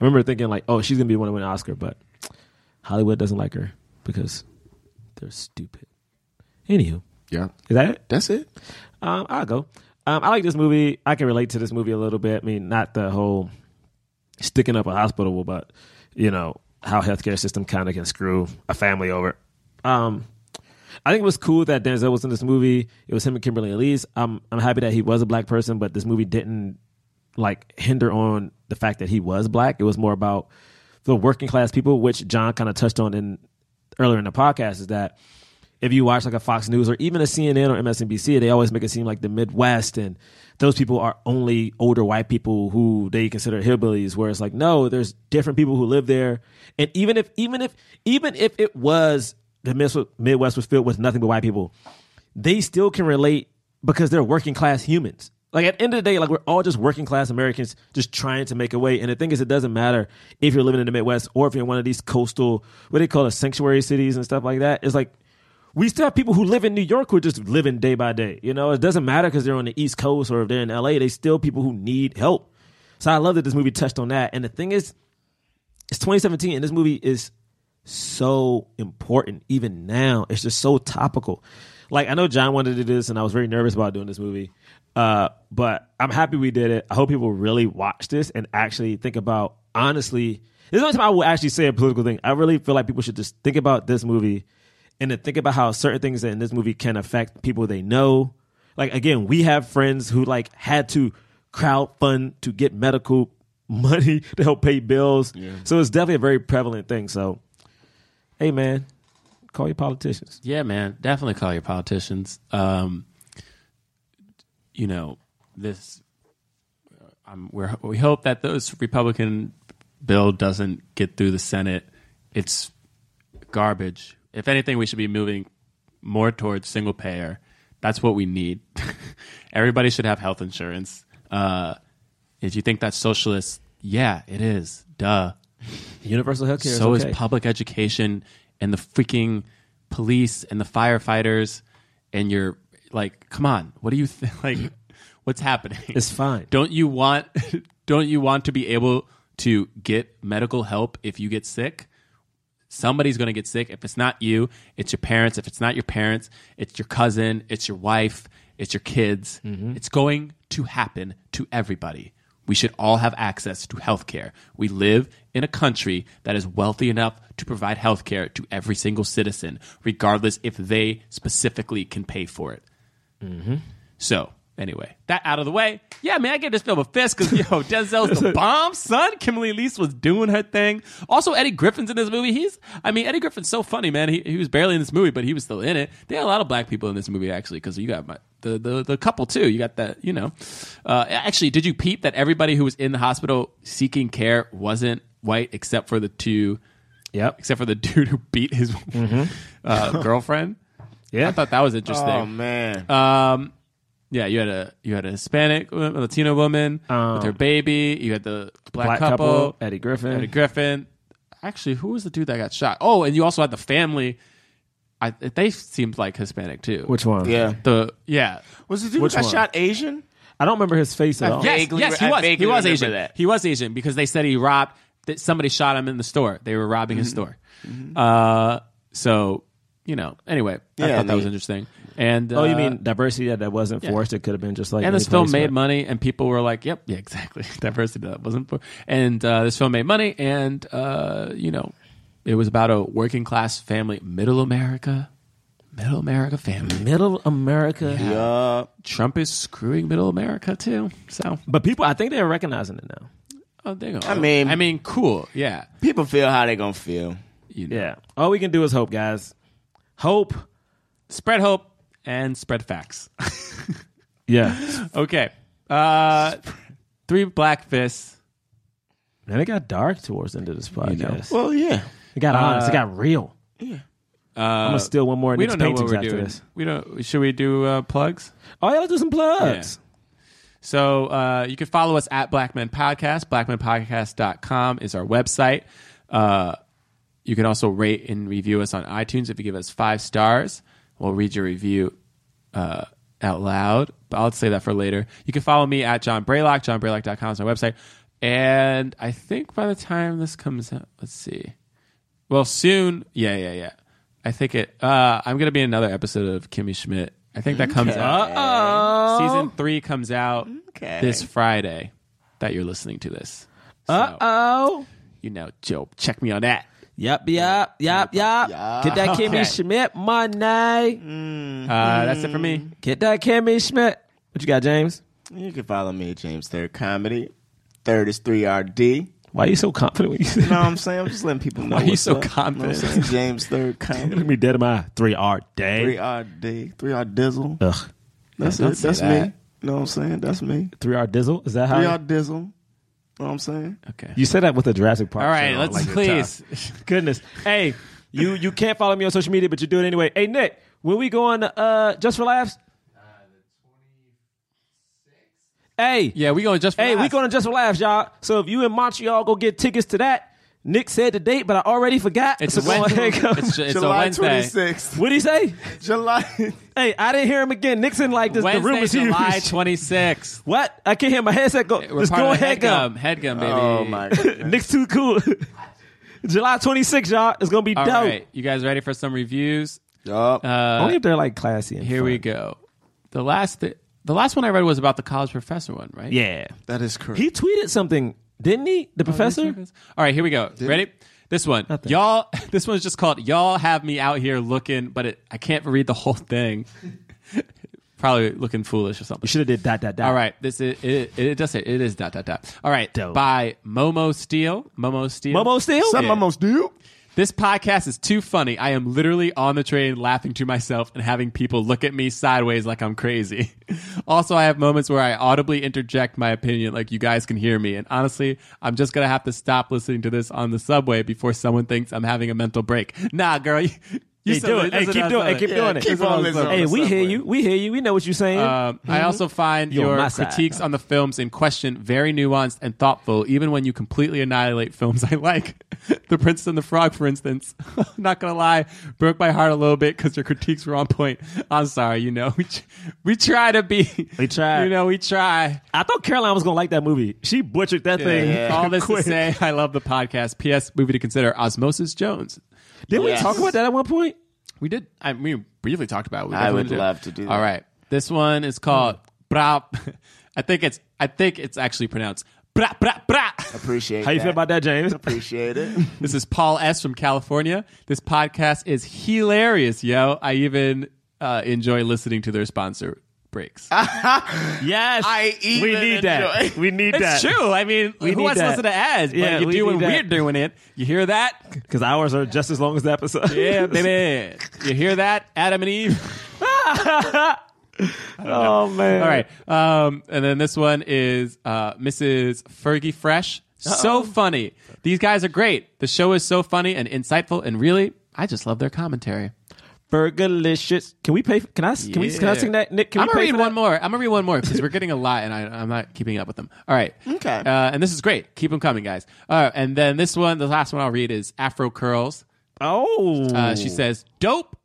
I remember thinking like, oh, she's going to be the one to win an Oscar, but Hollywood doesn't like her because they're stupid. Anywho, Yeah, is that it? that's it. Um, I'll go. Um, I like this movie. I can relate to this movie a little bit. I mean, not the whole sticking up a hospital, but you know how healthcare system kind of can screw a family over. Um, I think it was cool that Denzel was in this movie. It was him and Kimberly Elise. I'm I'm happy that he was a black person, but this movie didn't like hinder on the fact that he was black. It was more about the working class people, which John kind of touched on in earlier in the podcast. Is that if you watch like a Fox News or even a CNN or MSNBC, they always make it seem like the Midwest and those people are only older white people who they consider hillbillies. Where it's like, no, there's different people who live there, and even if even if even if it was the Midwest was filled with nothing but white people, they still can relate because they're working class humans. Like at the end of the day, like we're all just working class Americans just trying to make a way. And the thing is, it doesn't matter if you're living in the Midwest or if you're in one of these coastal, what do they call it, sanctuary cities and stuff like that. It's like we still have people who live in New York who are just living day by day. You know, it doesn't matter because they're on the East Coast or if they're in LA. They still people who need help. So I love that this movie touched on that. And the thing is, it's 2017 and this movie is so important even now. It's just so topical. Like I know John wanted to do this and I was very nervous about doing this movie. Uh, but I'm happy we did it. I hope people really watch this and actually think about honestly. This is the only time I will actually say a political thing. I really feel like people should just think about this movie and then think about how certain things in this movie can affect people they know. Like again, we have friends who like had to crowd fund to get medical money to help pay bills. So it's definitely a very prevalent thing. So, hey man, call your politicians. Yeah, man, definitely call your politicians. Um, you know, this. Um, we're, we hope that this Republican bill doesn't get through the Senate. It's garbage. If anything, we should be moving more towards single payer. That's what we need. Everybody should have health insurance. Uh, if you think that's socialist, yeah, it is. Duh. Universal health care. So is, is public education and the freaking police and the firefighters and you're like, come on, what do you think? Like, what's happening? It's fine. Don't you want? Don't you want to be able to get medical help if you get sick? Somebody's going to get sick. If it's not you, it's your parents. If it's not your parents, it's your cousin, it's your wife, it's your kids. Mm-hmm. It's going to happen to everybody. We should all have access to health care. We live in a country that is wealthy enough to provide health care to every single citizen, regardless if they specifically can pay for it. Mm-hmm. So, anyway, that out of the way. Yeah, man, I gave this film a fist because, yo, Denzel's the bomb, son. Kimberly Elise was doing her thing. Also, Eddie Griffin's in this movie. He's, I mean, Eddie Griffin's so funny, man. He, he was barely in this movie, but he was still in it. They had a lot of black people in this movie, actually, because you got my, the, the, the couple, too. You got that, you know. Uh, actually, did you peep that everybody who was in the hospital seeking care wasn't white except for the two, Yep. except for the dude who beat his uh, girlfriend? Yeah. I thought that was interesting. Oh man. Um, yeah, you had a you had a Hispanic a Latino woman Um, with her baby. You had the black, Black couple, couple, Eddie Griffin. Eddie Griffin. Actually, who was the dude that got shot? Oh, and you also had the family. I they seemed like Hispanic too. Which one? Yeah. The yeah. Was the dude Which who got one? shot Asian? I don't remember his face at all. Yeah. Yes, yes, he I was. He was Asian. that. He was Asian because they said he robbed. That somebody shot him in the store. They were robbing his store. Uh, so you know. Anyway, I Yeah, thought that was interesting. And Oh, you uh, mean diversity that, that wasn't yeah. forced? It could have been just like. and this film made money, and people were like, "Yep, yeah, exactly." Diversity that wasn't for, and uh, this film made money, and uh, you know, it was about a working class family, middle America, middle America family. Middle America. Yeah. Trump is screwing middle America too. So, But people, I think they're recognizing it now. oh, there you go. I mean- I mean, cool, yeah. People feel how they're gonna feel. You know. Yeah. All we can do is hope, guys. Hope. spread hope and spread facts. Yeah. okay, uh, three black fists. Man, it got dark towards the end of this podcast. Well, yeah. It got honest. Uh, It got real. Yeah. I'm gonna steal one more. We don't know what paintings we're after doing. this. We don't. Should we do uh, plugs? Oh yeah, let's do some plugs. So uh, you can follow us at Black Men Podcast. BlackmenPodcast.com is our website. Uh, you can also rate and review us on iTunes. If you give us five stars, we'll read your review uh, out loud. But I'll say that for later. You can follow me at John Braylock. JohnBraylock.com is my website. And I think by the time this comes out, let's see. Well, soon. Yeah, yeah, yeah. I think it. Uh, I'm going to be in another episode of Kimmy Schmidt. I think that comes Okay. out. Uh-oh. Season three comes out Okay. this Friday. That you're listening to this. Uh oh. You know, Joe. Check me on that. Yep, yep, yep, yep. Get that Kimmy Okay. Schmidt money. Uh, that's it for me. Get that Kimmy Schmidt. What you got, James? You can follow me James Third Comedy. Third is 3RD. Why are you so confident when you say You know what I'm saying? I'm just letting people know. Why are you what's so up. confident? You know what I'm saying? James Third Comedy. Look me dead in my eye. Three R day. 3RD. 3R Dizzle. Ugh. That's Don't it. That's that. me. You know what I'm saying? That's me. Three R dizzle. Is that how? 3R Dizzle. You know what I'm saying? Okay. You said that with a Jurassic Park. All right, let's like please. Goodness. Hey, you you can't follow me on social media, but you do it anyway. Hey Nick, when we go on uh Just for Laughs? Hey, Yeah, we going just. For hey, we going to Just for Laughs, y'all. So if you in Montreal, go get tickets to that. Nick said the date, but I already forgot. It's so a go Wednesday. ahead, go. It's, it's a July Wednesday. 26th. What'd he say? July. Hey, I didn't hear him again. Nixon like this. the room is July huge. 26th. What? I can't hear my headset go. We're Just part go ahead, go. Headgum. Headgum, baby. Oh, my God. Nick's too cool. July 26th, y'all. It's gonna be All dope. right, you guys ready for some reviews? Yup. Uh, Only if they're like classy. And here fun. we go. The last, th- the last one I read was about the college professor one, right? Yeah. that is correct. He tweeted something, didn't he? The oh, professor? All right, here we go. Ready? This one, Nothing. y'all. This one's just called "Y'all Have Me Out Here Looking," but it, I can't read the whole thing. Probably looking foolish or something. You should have did dot dot dot. All right, this is it. It does say it is dot dot dot. All right, Dope. by Momo Steel. Momo Steel. Momo Steel? Some Yeah. almost do. This podcast is too funny. I am literally on the train laughing to myself and having people look at me sideways like I'm crazy. also, I have moments where I audibly interject my opinion like you guys can hear me. And honestly, I'm just going to have to stop listening to this on the subway before someone thinks I'm having a mental break. Nah, girl. You, you Hey, do it. it. Hey, keep doing us. it. Keep Yeah, doing it. keep listen on us. listening. Hey, we hear Subway. you. We hear you. We know what you're saying. Um, I also find You're on your my side. critiques on the films in question very nuanced and thoughtful, even when you completely annihilate films I like. the Princess and the Frog, for instance. Not gonna lie, broke my heart a little bit because your critiques were on point. I'm sorry, you know we tr- we try to be. We try. You know we try. I thought Caroline was gonna like that movie. She butchered that thing. Yeah. All this quick. to say, I love the podcast. P.S. Movie to consider: Osmosis Jones. Didn't Yes. we talk about that at one point? We did. I mean we briefly talked about. It. We I definitely would did. love to do that. All right, this one is called Bra. I think it's. I think it's actually pronounced Bra Bra Bra. Appreciate How you feel about that, James? Appreciate it. This is Paul S. from California. This podcast is hilarious, yo. I even uh, enjoy listening to their sponsor breaks. Yes. I we need that. We need it's that. true. I mean, We who wants to that. listen to ads? But Yeah, you do when we're doing it. You hear that? Because ours are just as long as the episode. Yeah, baby. You hear that? Adam and Eve. oh man. All right. Um, and then this one is uh, Mrs. Fergie Fresh. So funny. These guys are great. The show is so funny and insightful, and really, I just love their commentary. Fergalicious. Can we pay? Can I? Can we? Can I Yeah. sing that? Nick, can I'm we gonna pay read for one that? more. I'm gonna read one more because we're getting a lot, and I, I'm not keeping up with them. All right. Okay. Uh, and this is great. Keep them coming, guys. All right. And then this one, the last one I'll read is Afro Curls. Oh. Uh, she says, "Dope.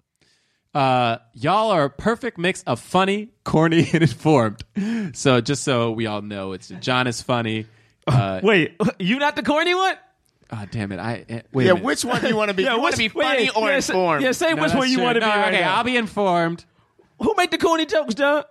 Uh, y'all are a perfect mix of funny, corny, and informed. So just so we all know, it's John is funny. Uh, Wait, you not the corny one? Oh, damn it! I eh, wait. yeah, which one do you want to be? Yeah, you want to which- be funny wait, or yeah, informed? yeah, say No, which one you true. want to No, be right okay, now. I'll be informed. Who made the corny jokes, John?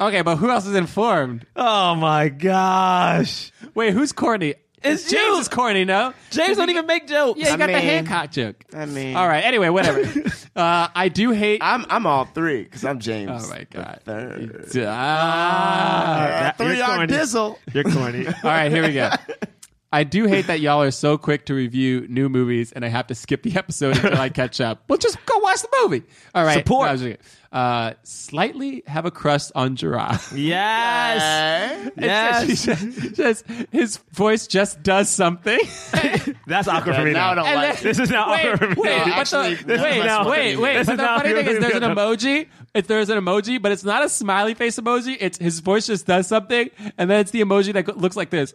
Okay, but who else is informed? Oh my gosh. Wait, who's corny? It's James you. is corny, no? James don't even make jokes. Yeah, you I got the mean- Hancock joke. I mean, All right. Anyway, whatever. uh, I do hate. I'm I'm all three because I'm James. Oh my god. Third. Ah. Uh, three You're corny. Dizzle. You're corny. All right, here we go. I do hate that y'all are so quick to review new movies, and I have to skip the episode until I catch up. Well, just go watch the movie. All right, Support. No, I was joking. uh, slightly have a crust on Gerard. Yes. yes. just, just his voice just does something. That's awkward for me now. Now I don't And like then- This is now wait, awkward for me. wait, now. but Actually, the, this wait, is now, wait, wait. This But is the funny thing is, there's an good. emoji. If there's an emoji, but it's not a smiley face emoji. It's his voice just does something, and then it's the emoji that looks like this.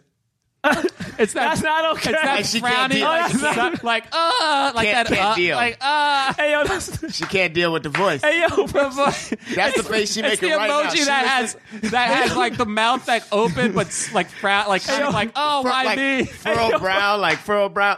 It's that. That's not okay. It's that Like she can't frowny, deal- like, she can't- like uh, like Can't- that, can't uh, deal. like uh. Hey yo, that's, She can't deal with the voice. hey yo, bro. That's the face she It's making the right now. emoji She that has that has like the mouth that open, but s- like frown, like kind of like oh Fur- why like me? furrowed brow, like furrowed brow.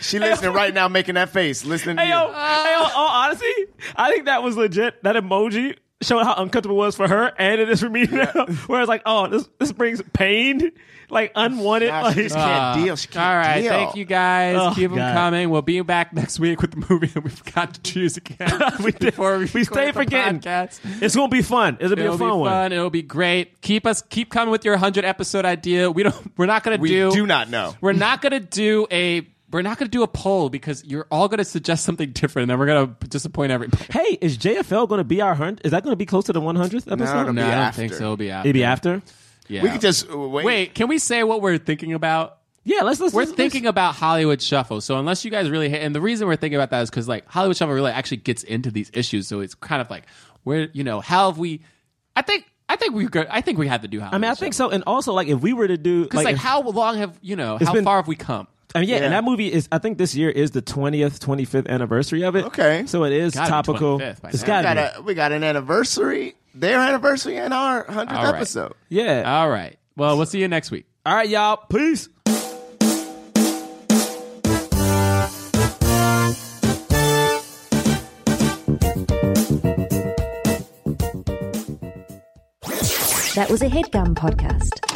She listening right now, making that face, listening to Hey you. yo, hey yo. All honesty, I think that was legit. That emoji showed how uncomfortable it was for her, and it is for me now. Where it's like, oh, this this brings pain, like unwanted. Nah, like, she just can't ah. deal. She can't All right, deal. thank you guys. Oh, Keep them God. coming. We'll be back next week with the movie that we forgot to choose again. we did. Before we, We stay record the forgetting. podcast. It's gonna be fun. It'll be It'll a fun be one. fun. It'll be great. Keep us keep coming with your hundred episode idea. We don't. We're not gonna We do. do not know. We're not gonna do a. We're not gonna do a poll because you're all gonna suggest something different, and then we're gonna disappoint everybody. Hey, is JFL going to be our hundred? Is that going to be close to the one hundredth episode? it'll No, be I don't after. think so. It'll be after. It'd be after. Yeah. We could just uh, wait. wait. Can we say what we're thinking about? Yeah, let's let's. We're let's, thinking about Hollywood Shuffle. So unless you guys really hate, and the reason we're thinking about that is because like Hollywood Shuffle really actually gets into these issues. So it's kind of like where you know how have we? I think I think we could. I think we have to do Hollywood. I mean, I think so. And also, like, if we were to do, because like, if- how long have you know how been- far have we come? I mean, yeah, Yeah. and that movie is. I think this year is the twentieth, twenty fifth anniversary of it. Okay. so it is Gotta be topical. 25th by It's now. we got got, to a, we got an anniversary, their anniversary, and our 100th All right. episode. Yeah. All right. Well, we'll see you next week. All right, y'all. Peace. That was a headgum podcast.